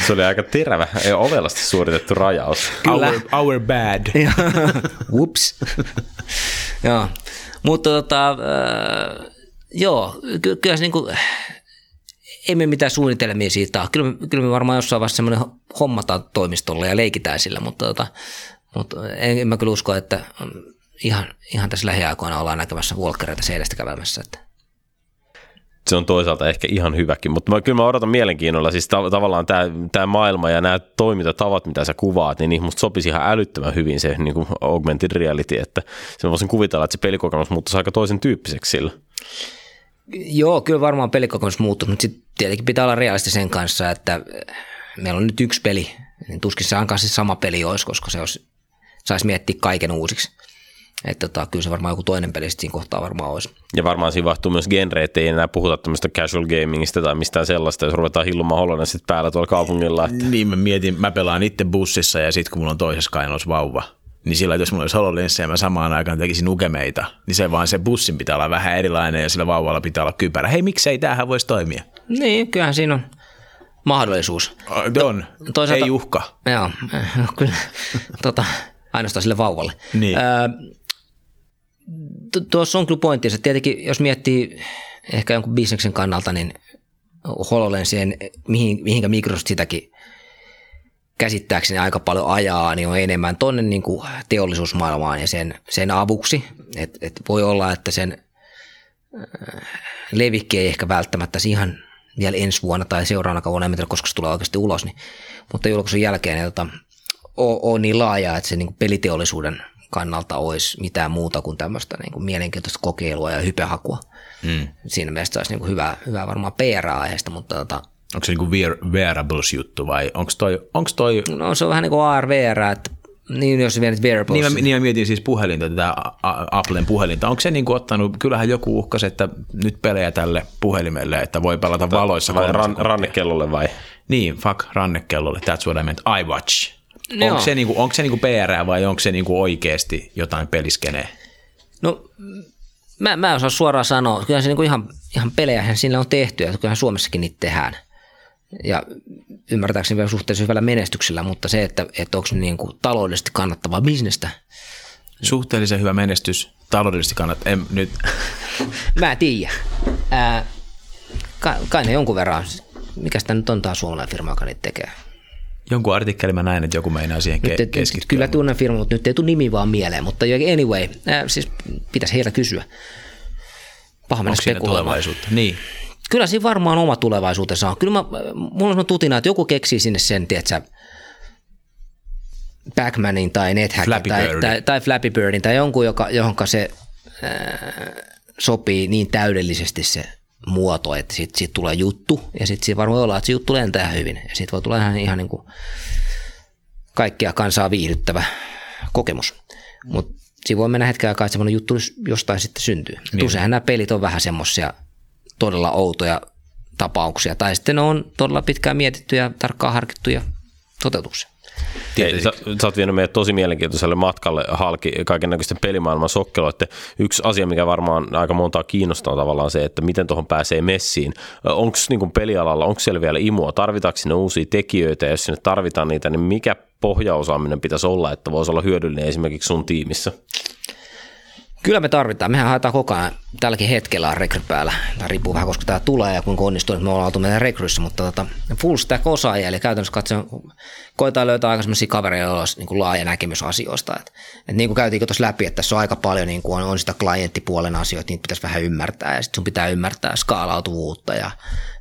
Se oli aika terävä ja ovelasti suoritettu rajaus. Kyllä. Our, our bad. Whoops. joo. Mutta tota, äh, joo, ky- kyllä se niinku, ei me mitään suunnitelmia siitä ole. Kyllä, me- kyllä me varmaan jossain vaiheessa semmoinen hommataan toimistolle ja leikitään sillä, mutta, tota, mutta en, en mä kyllä usko, että ihan, ihan tässä lähiaikoina ollaan näkemässä Walkereita seinästä kävelmässä. Että. se on toisaalta ehkä ihan hyväkin, mutta mä, kyllä mä odotan mielenkiinnolla, siis ta- tavallaan tämä, maailma ja nämä toimintatavat, mitä sä kuvaat, niin niihin musta sopisi ihan älyttömän hyvin se niin kuin augmented reality, että se mä voisin kuvitella, että se pelikokemus muuttuisi aika toisen tyyppiseksi sillä. Joo, kyllä varmaan pelikokemus muuttuu, mutta sitten tietenkin pitää olla realisti sen kanssa, että meillä on nyt yksi peli, niin tuskin se ainakaan se sama peli olisi, koska se olisi, saisi miettiä kaiken uusiksi. Että tota, kyllä se varmaan joku toinen peli sitten siinä kohtaa varmaan olisi. Ja varmaan siinä vaihtuu myös genre, että ei enää puhuta tämmöistä casual gamingista tai mistään sellaista, jos ruvetaan hillumaan HoloLensit päällä tuolla kaupungilla. Että Niin mä mietin, mä pelaan itse bussissa ja sitten kun mulla on toisessa kainalossa vauva, niin sillä että jos mulla olisi HoloLens ja mä samaan aikaan tekisin nukemeita, niin se vaan se bussin pitää olla vähän erilainen ja sillä vauvalla pitää olla kypärä. Hei, miksei tämähän voisi toimia? Niin, kyllähän siinä on mahdollisuus. On, toisaalta- ei uhka. Joo, kyllä. tota, ainoastaan sille vauvalle. Niin. Tu- tuossa on kyllä pointti, että tietenkin jos miettii ehkä jonkun bisneksen kannalta, niin HoloLensien, mihin, mihinkä Microsoft sitäkin käsittääkseni aika paljon ajaa, niin on enemmän tonne niin kuin teollisuusmaailmaan ja sen, sen avuksi. Et, et voi olla, että sen levikki ei ehkä välttämättä ihan vielä ensi vuonna tai seuraavana vuonna, en tiedä, koska se tulee oikeasti ulos, niin, mutta julkaisun jälkeen niin, tota, on, on niin laaja, että se niin kuin peliteollisuuden kannalta olisi mitään muuta kuin tämmöistä niin kuin mielenkiintoista kokeilua ja hypehakua. Mm. Siinä mielessä se olisi niin kuin hyvä, hyvä varmaan PR-aiheesta, mutta tota, Onko se niinku wear- wearables-juttu vai onko toi, onks toi no, se on vähän niin kuin AR-VR, että niin jos vielä wearables. Niin mä, niin mä mietin siis puhelinta, tätä Applen puhelinta. Onko se niinku ottanut, kyllähän joku uhkasi, että nyt pelejä tälle puhelimelle, että voi pelata valoissa vai ran, rannekellolle vai? Niin, fuck rannekellolle, that's what I meant, iWatch. Joo. Onko se, niinku, onko se niinku PR vai onko se niinku oikeasti jotain peliskeneä? No, mä, mä en osaa suoraan sanoa. Kyllä se niinku ihan, ihan pelejähän sillä on tehty ja kyllähän Suomessakin niitä tehdään. Ja ymmärtääkseni vielä suhteellisen hyvällä menestyksellä, mutta se, että, että onko se niinku taloudellisesti kannattavaa bisnestä, Suhteellisen hyvä menestys, taloudellisesti kannat, en nyt, mä en tiedä. Ää, kai, kai ne jonkun verran, mikä sitä nyt on taas suomalainen firma, joka niitä tekee. Jonkun artikkelin mä näin, että joku meinaa siihen Nyt, ke- keskittyä. kyllä tunnen firma, mutta nyt ei tule nimi vaan mieleen. Mutta anyway, ää, siis pitäisi heiltä kysyä. Paha mennä tulevaisuutta? Niin. Kyllä siinä varmaan oma tulevaisuutensa on. Kyllä mä, mulla on tutina, että joku keksii sinne sen, tiedätkö, Backmanin tai NetHackin Flappy tai, Birdin. tai, tai Flappy Birdin tai jonkun, joka, johonka se ää, sopii niin täydellisesti se muoto, että siitä, siitä tulee juttu ja sitten siinä varmaan olla, että se juttu lentää hyvin ja siitä voi tulla ihan, ihan niin kuin kaikkia kansaa viihdyttävä kokemus. Mutta siinä voi mennä hetken aikaa, että semmoinen juttu jostain sitten syntyy. Niin. Useinhan nämä pelit on vähän semmoisia todella outoja tapauksia, tai sitten ne on todella pitkään mietittyjä, tarkkaan harkittuja toteutuksia. Hei, sä, sä oot vienyt meidät tosi mielenkiintoiselle matkalle halki kaiken näköisten pelimaailman sokkeloiden. Yksi asia, mikä varmaan aika montaa kiinnostaa tavallaan se, että miten tuohon pääsee messiin. Onko niin pelialalla, onko siellä vielä imua, tarvitaanko sinne uusia tekijöitä ja jos sinne tarvitaan niitä, niin mikä pohjaosaaminen pitäisi olla, että voisi olla hyödyllinen esimerkiksi sun tiimissä? Kyllä me tarvitaan. Mehän haetaan koko ajan tälläkin hetkellä on rekry päällä. Tämä riippuu vähän, koska tämä tulee ja kuinka onnistuu, että me ollaan oltu meidän rekryssä, mutta tota, full stack osaajia, eli käytännössä katsoen koetaan löytää aika sellaisia kavereita, joilla olisi niin laaja näkemys asioista. Et, et niin kuin käytiin tuossa läpi, että tässä on aika paljon niin kuin on, on sitä klienttipuolen asioita, niitä pitäisi vähän ymmärtää ja sitten sun pitää ymmärtää skaalautuvuutta ja,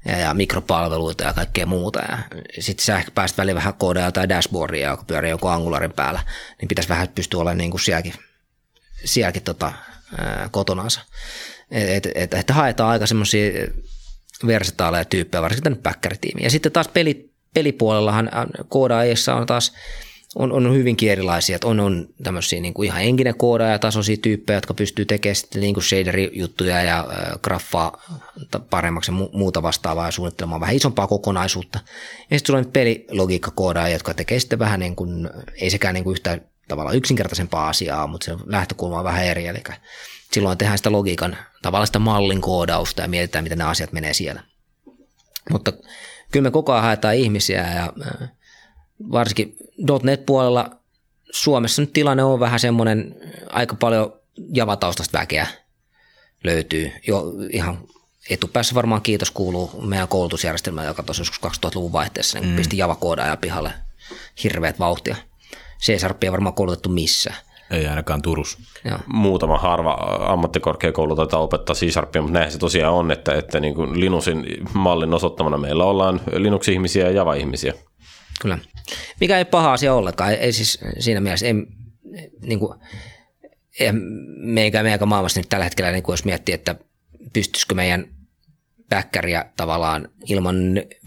ja, ja mikropalveluita ja kaikkea muuta. Ja sitten sä ehkä pääst väliin vähän koodea tai dashboardia, joka pyörii joku angularin päällä, niin pitäisi vähän pystyä olemaan niin kuin sielläkin sielläkin tota, ää, kotonansa. Että et, et, et haetaan aika semmoisia versataaleja tyyppejä, varsinkin tänne päkkäritiimiin. Ja sitten taas peli, pelipuolellahan koodaajissa on taas on, on hyvinkin erilaisia. Että on, on tämmöisiä niin kuin ihan henkinen koodaaja tasoisia tyyppejä, jotka pystyy tekemään sitten niin kuin shaderi-juttuja ja äh, graffaa paremmaksi ja muuta vastaavaa ja suunnittelemaan vähän isompaa kokonaisuutta. Ja sitten sulla on pelilogiikka-koodaajia, jotka tekee sitten vähän niin kuin, ei sekään niin kuin yhtään tavallaan yksinkertaisempaa asiaa, mutta se lähtökulma on vähän eri. Eli silloin tehdään sitä logiikan, tavallaan sitä mallin koodausta ja mietitään, miten ne asiat menee siellä. Mutta kyllä me koko ajan haetaan ihmisiä ja äh, varsinkin .NET-puolella Suomessa nyt tilanne on vähän semmoinen, aika paljon javataustasta väkeä löytyy jo ihan etupäässä varmaan kiitos kuuluu meidän koulutusjärjestelmään, joka tosiaan joskus 2000-luvun vaihteessa niin mm. pisti Java-koodaaja pihalle hirveät vauhtia. C-sharpia varmaan koulutettu missä. Ei ainakaan Turussa. Joo. Muutama harva ammattikorkeakoulu taitaa opettaa C-sharpia, mutta näin se tosiaan on, että, että niin kuin Linuxin mallin osoittamana meillä ollaan Linux-ihmisiä ja Java-ihmisiä. Kyllä. Mikä ei paha asia ollenkaan. Ei siis siinä mielessä, ei, niin kuin, ei meikä, meikä maailmassa nyt tällä hetkellä, niin kuin jos miettii, että pystyisikö meidän backeria tavallaan ilman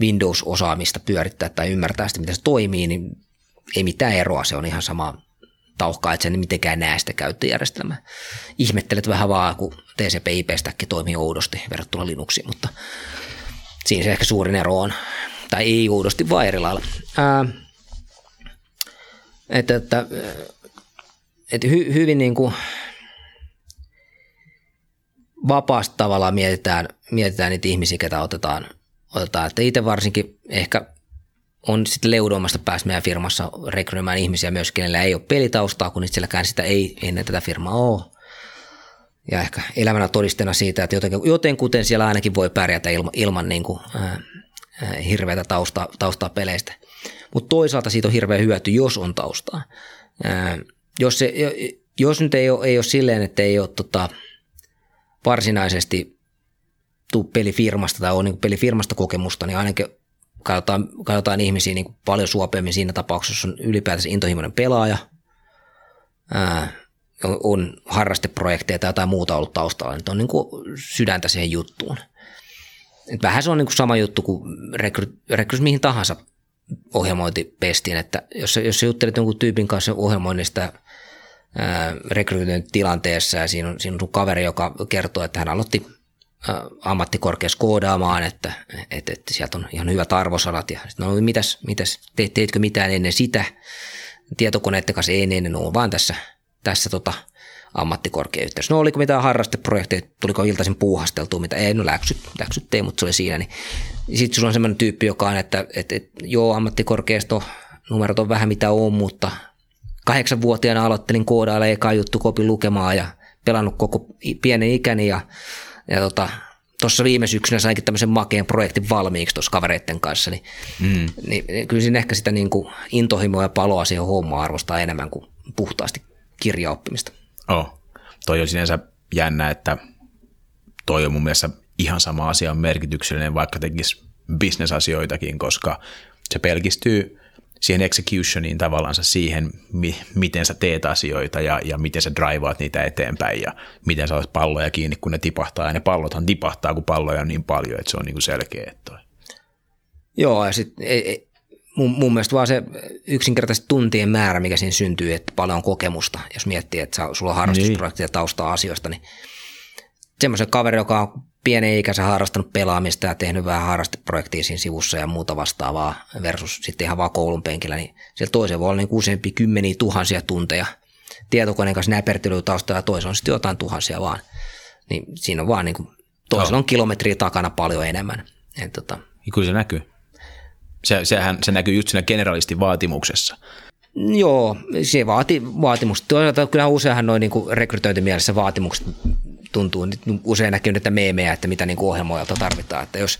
Windows-osaamista pyörittää tai ymmärtää sitä, miten se toimii, niin ei mitään eroa, se on ihan sama tauhkaa, että sen mitenkään näe sitä käyttöjärjestelmää. Ihmettelet vähän vaan, kun TCP-IP-stäkki toimii oudosti verrattuna Linuxiin, mutta siinä se ehkä suurin ero on. Tai ei oudosti, vaan eri lailla. Ää, että, että, että hy, hyvin niin kuin vapaasti tavallaan mietitään, mietitään niitä ihmisiä, ketä otetaan. otetaan. Että itse varsinkin ehkä on sitten leudoimasta päästä meidän firmassa rekryymään ihmisiä myös, kenellä ei ole pelitaustaa, kun itselläkään sitä ei ennen tätä firmaa ole. Ja ehkä elämänä todisteena siitä, että joten, joten kuten siellä ainakin voi pärjätä ilman, ilman niin kuin, ää, hirveätä taustaa, taustaa peleistä. Mutta toisaalta siitä on hirveä hyöty, jos on taustaa. Ää, jos, se, jos nyt ei ole, ei ole silleen, että ei ole tota, varsinaisesti tuu pelifirmasta tai on niin pelifirmasta kokemusta, niin ainakin katsotaan, katsotaan ihmisiä niin paljon suopeammin siinä tapauksessa, jos on ylipäätänsä intohimoinen pelaaja, ää, on harrasteprojekteja tai jotain muuta ollut taustalla, niin on niin kuin sydäntä siihen juttuun. Et vähän se on niin kuin sama juttu kuin rekrys mihin tahansa ohjelmointipestiin, että jos, jos juttelet jonkun tyypin kanssa ohjelmoinnista rekrytointitilanteessa ja siinä on, siinä on sun kaveri, joka kertoo, että hän aloitti ammattikorkeassa koodaamaan, että, että, että sieltä on ihan hyvät arvosanat. Ja no mitäs, mitäs te, teitkö mitään ennen sitä? Tietokoneiden kanssa ei ennen ole, vaan tässä, tässä tota, ammattikorkeayhteydessä. No oliko mitään harrasteprojekteja, tuliko iltaisin puuhasteltua, mitä ei, no läksyt, läksyt tein, mutta se oli siinä. Niin. Sitten sulla on sellainen tyyppi, joka on, että, että, että joo, ammattikorkeasto numerot on vähän mitä on, mutta kahdeksanvuotiaana aloittelin koodailla eka juttu kopin lukemaan ja pelannut koko pienen ikäni ja ja tota, tuossa viime syksynä sainkin tämmöisen makeen projektin valmiiksi tuossa kavereiden kanssa, niin, mm. niin, niin kyllä siinä ehkä sitä niin kuin intohimoa ja paloa siihen hommaan arvostaa enemmän kuin puhtaasti kirjaoppimista. Oh. Toi on sinänsä jännä, että toi on mun mielestä ihan sama asia on merkityksellinen, vaikka tekisi bisnesasioitakin, koska se pelkistyy siihen executioniin tavallaan siihen, mi- miten sä teet asioita ja, ja miten sä drivaat niitä eteenpäin ja miten sä palloja kiinni, kun ne tipahtaa. Ja ne pallothan tipahtaa, kun palloja on niin paljon, että se on niin kuin selkeä. Toi. Joo, ja sitten mun, mun mielestä vaan se yksinkertaisesti tuntien määrä, mikä siinä syntyy, että paljon on kokemusta, jos miettii, että sulla on harrastusprojekti ja taustaa asioista, niin semmoisen kaveri, joka on pienen ikänsä harrastanut pelaamista ja tehnyt vähän harrasteprojektia siinä sivussa ja muuta vastaavaa versus sitten ihan vaan koulun penkillä, niin siellä toisen voi olla niin useampi kymmeniä tuhansia tunteja tietokoneen kanssa näpertelytaustalla ja toisen on sitten jotain tuhansia vaan. Niin siinä on vaan niin kuin, toisella on kilometriä takana paljon enemmän. Et, tota, Kyllä se näkyy. Se, sehän, se näkyy just siinä generalistin vaatimuksessa. Joo, se vaati vaatimus. Toisaalta kyllä useinhan noin niin rekrytointimielessä vaatimukset tuntuu, usein näkyy näitä meemejä, että mitä niin kuin ohjelmoijalta tarvitaan. Että jos,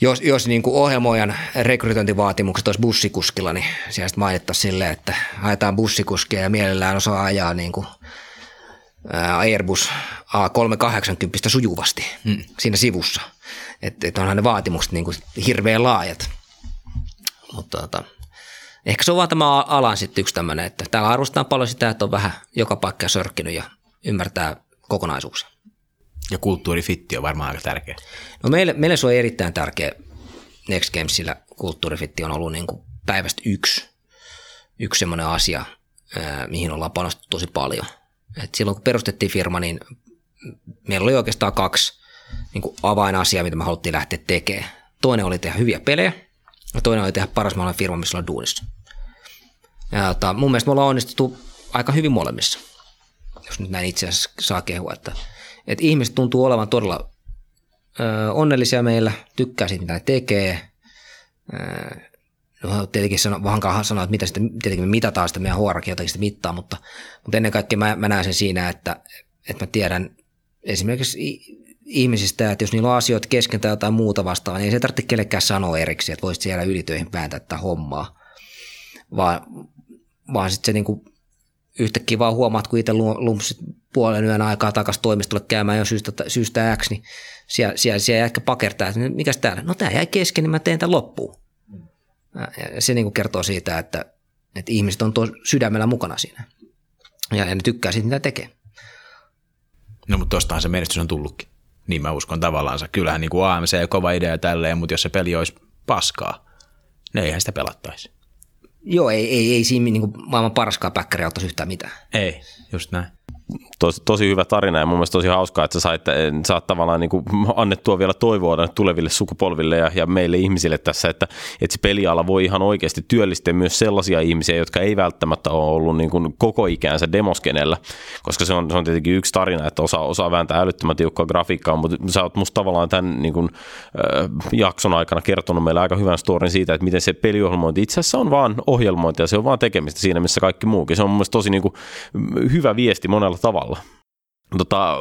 jos, jos niin kuin ohjelmoijan rekrytointivaatimukset olisi bussikuskilla, niin sieltä mainittaisiin silleen, että haetaan bussikuskia ja mielellään osaa ajaa niin kuin Airbus A380 sujuvasti hmm. siinä sivussa. Että et onhan ne vaatimukset niin kuin hirveän laajat. Mutta tota, ehkä se on vaan tämä alan sitten yksi tämmöinen, että täällä arvostetaan paljon sitä, että on vähän joka paikka sörkkinyt ja ymmärtää kokonaisuuksia. Ja kulttuurifitti on varmaan aika tärkeä. No meille, meille se on erittäin tärkeä Next Gamesillä kulttuurifitti on ollut niin kuin päivästä yksi, yksi semmoinen asia, ää, mihin ollaan panostettu tosi paljon. Et silloin kun perustettiin firma, niin meillä oli oikeastaan kaksi niin kuin avainasiaa, mitä me haluttiin lähteä tekemään. Toinen oli tehdä hyviä pelejä ja toinen oli tehdä paras mahdollinen firma, missä ollaan duunissa. Ja, tota, mun mielestä me ollaan onnistuttu aika hyvin molemmissa jos nyt näin itse asiassa saa kehua, että, että ihmiset tuntuu olevan todella ö, onnellisia meillä, tykkää siitä, mitä ne tekee. Ö, no, tietenkin sano, vähän sanoa, että mitä sitä, tietenkin me mitataan sitä meidän hr jotakin sitä mittaa, mutta, mutta ennen kaikkea mä, mä näen sen siinä, että, että mä tiedän esimerkiksi ihmisistä, että jos niillä on asioita kesken tai jotain muuta vastaavaa, niin ei se tarvitse kellekään sanoa erikseen, että voisit siellä ylitöihin vääntää tätä hommaa, vaan, vaan sitten se niinku yhtäkkiä vaan huomaat, kun itse lumpsit puolen yön aikaa takaisin toimistolle käymään jo syystä, syystä X, niin siellä, siellä, siellä ehkä pakertaa, että mikäs täällä? No tämä jäi kesken, niin mä teen tämän loppuun. Ja se niin kuin kertoo siitä, että, että ihmiset on tuo sydämellä mukana siinä. Ja, ja ne tykkää siitä, mitä tekee. No mutta tostahan se menestys on tullutkin. Niin mä uskon tavallaan. Kyllähän niin kuin AMC kova idea tälleen, mutta jos se peli olisi paskaa, ne eihän sitä pelattaisi. Joo, ei, ei, ei siinä niin kuin maailman paraskaan päkkäri auttaisi yhtään mitään. Ei, just näin tosi, tosi hyvä tarina ja mun mielestä tosi hauskaa, että sä sait, saat tavallaan niin kuin annettua vielä toivoa tuleville sukupolville ja, ja meille ihmisille tässä, että, että se peliala voi ihan oikeasti työllistää myös sellaisia ihmisiä, jotka ei välttämättä ole ollut niin kuin koko ikäänsä demoskenellä, koska se on, se on tietenkin yksi tarina, että osaa, osaa vääntää älyttömän tiukkaa grafiikkaa, mutta sä oot musta tavallaan tämän niin kuin, äh, jakson aikana kertonut meille aika hyvän storin siitä, että miten se peliohjelmointi itse asiassa on vaan ohjelmointia, se on vaan tekemistä siinä, missä kaikki muukin. Se on mun mielestä tosi niin kuin, hyvä viesti monella tavalla. Tota,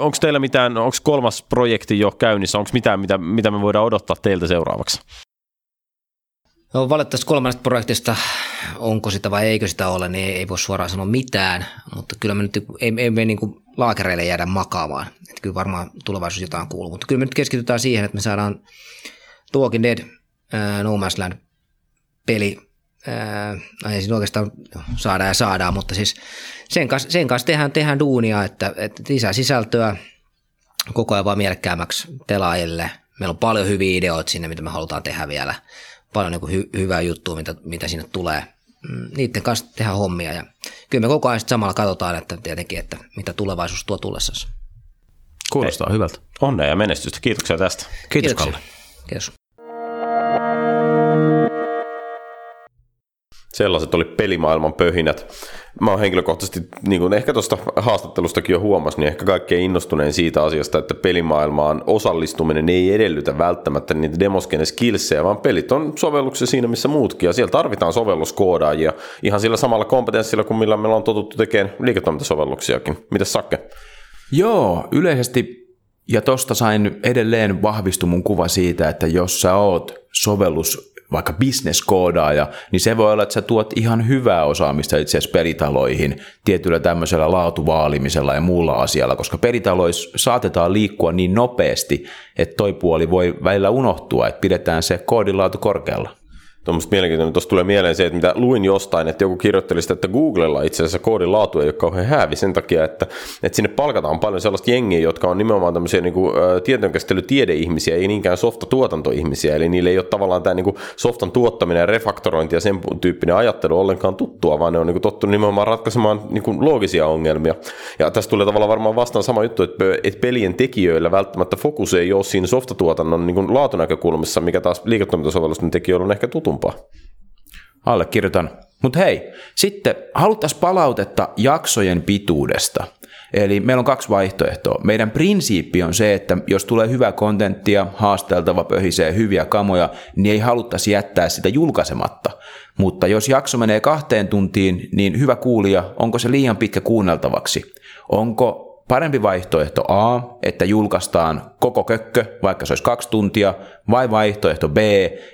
onko teillä mitään, onko kolmas projekti jo käynnissä, onko mitään, mitä, mitä me voidaan odottaa teiltä seuraavaksi? No, valitettavasti kolmannesta projektista, onko sitä vai eikö sitä ole, niin ei voi suoraan sanoa mitään, mutta kyllä me nyt ei, ei me niin laakereille jäädä makaamaan. Että kyllä varmaan tulevaisuus jotain kuuluu, mutta kyllä me nyt keskitytään siihen, että me saadaan Walking Dead, uh, No Man's Land peli äh, ei siinä oikeastaan saada ja saadaan, mutta siis sen kanssa, sen kanssa tehdään, tehdään duunia, että, että lisää sisältöä koko ajan vaan mielekkäämmäksi pelaajille. Meillä on paljon hyviä ideoita sinne, mitä me halutaan tehdä vielä. Paljon niin hy, hyvää juttua, mitä, mitä sinne tulee. Mm, niiden kanssa tehdään hommia ja kyllä me koko ajan samalla katsotaan, että tietenkin, että mitä tulevaisuus tuo tullessaan. Kuulostaa Ei. hyvältä. Onnea ja menestystä. Kiitoksia tästä. Kiitos Kalle. Kiitos. Sellaiset oli pelimaailman pöhinät. Mä oon henkilökohtaisesti, niin kuin ehkä tuosta haastattelustakin jo huomasin, niin ehkä kaikkein innostuneen siitä asiasta, että pelimaailmaan osallistuminen ei edellytä välttämättä niitä demoskene skillsejä, vaan pelit on sovelluksia siinä, missä muutkin. Ja siellä tarvitaan sovelluskoodaajia ihan sillä samalla kompetenssilla kuin millä meillä on totuttu tekemään liiketoimintasovelluksiakin. Mitäs Sakke? Joo, yleisesti ja tosta sain edelleen vahvistu mun kuva siitä, että jos sä oot sovellus vaikka bisneskoodaaja, niin se voi olla, että sä tuot ihan hyvää osaamista itse asiassa pelitaloihin tietyllä tämmöisellä laatuvaalimisella ja muulla asialla, koska pelitaloissa saatetaan liikkua niin nopeasti, että toi puoli voi välillä unohtua, että pidetään se koodilaatu korkealla. Tuommoista mielenkiintoista. Tuossa tulee mieleen se, että mitä luin jostain, että joku kirjoitteli sitä, että Googlella itse asiassa koodin laatu ei ole kauhean häävi sen takia, että, että sinne palkataan paljon sellaista jengiä, jotka on nimenomaan tämmöisiä niin kuin, tietojenkäsittelytiedeihmisiä, ei niinkään softatuotantoihmisiä, eli niille ei ole tavallaan tämä niin kuin softan tuottaminen ja refaktorointi ja sen tyyppinen ajattelu ollenkaan tuttua, vaan ne on niin kuin tottunut nimenomaan ratkaisemaan niin kuin loogisia ongelmia. Ja tässä tulee tavallaan varmaan vastaan sama juttu, että, että pelien tekijöillä välttämättä fokus ei ole siinä softatuotannon niin kuin laatunäkökulmassa, mikä taas liiketoimintasovellusten tekijöillä on ehkä tutumpaa. Allekirjoitan. Mutta hei, sitten haluttaisiin palautetta jaksojen pituudesta. Eli meillä on kaksi vaihtoehtoa. Meidän prinsiippi on se, että jos tulee hyvää kontenttia, haasteltava pöhisee hyviä kamoja, niin ei haluttaisi jättää sitä julkaisematta. Mutta jos jakso menee kahteen tuntiin, niin hyvä kuulija, onko se liian pitkä kuunneltavaksi? Onko parempi vaihtoehto A, että julkaistaan koko kökkö, vaikka se olisi kaksi tuntia, vai vaihtoehto B,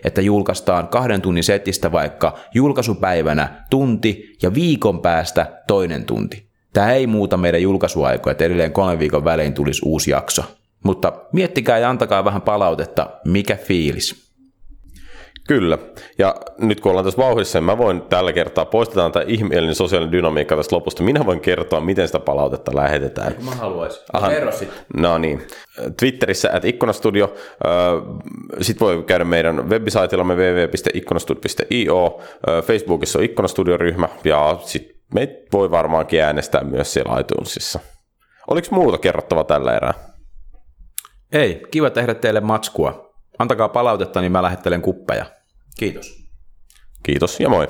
että julkaistaan kahden tunnin setistä vaikka julkaisupäivänä tunti ja viikon päästä toinen tunti. Tämä ei muuta meidän julkaisuaikoja, että edelleen kolmen viikon välein tulisi uusi jakso. Mutta miettikää ja antakaa vähän palautetta, mikä fiilis. Kyllä. Ja nyt kun ollaan tässä vauhdissa, niin mä voin tällä kertaa, poistetaan tämä ihmeellinen sosiaalinen dynamiikka tästä lopusta. Minä voin kertoa, miten sitä palautetta lähetetään. Mä haluaisin. Aha. No niin. Twitterissä at ikkunastudio. Sitten voi käydä meidän webisaitillamme www.ikkunastudio.io. Facebookissa on ikkunastudio-ryhmä ja sitten me voi varmaankin äänestää myös siellä iTunesissa. Oliko muuta kerrottava tällä erää? Ei, kiva tehdä teille matskua. Antakaa palautetta, niin mä lähettelen kuppeja. Kiitos. Kiitos ja moi.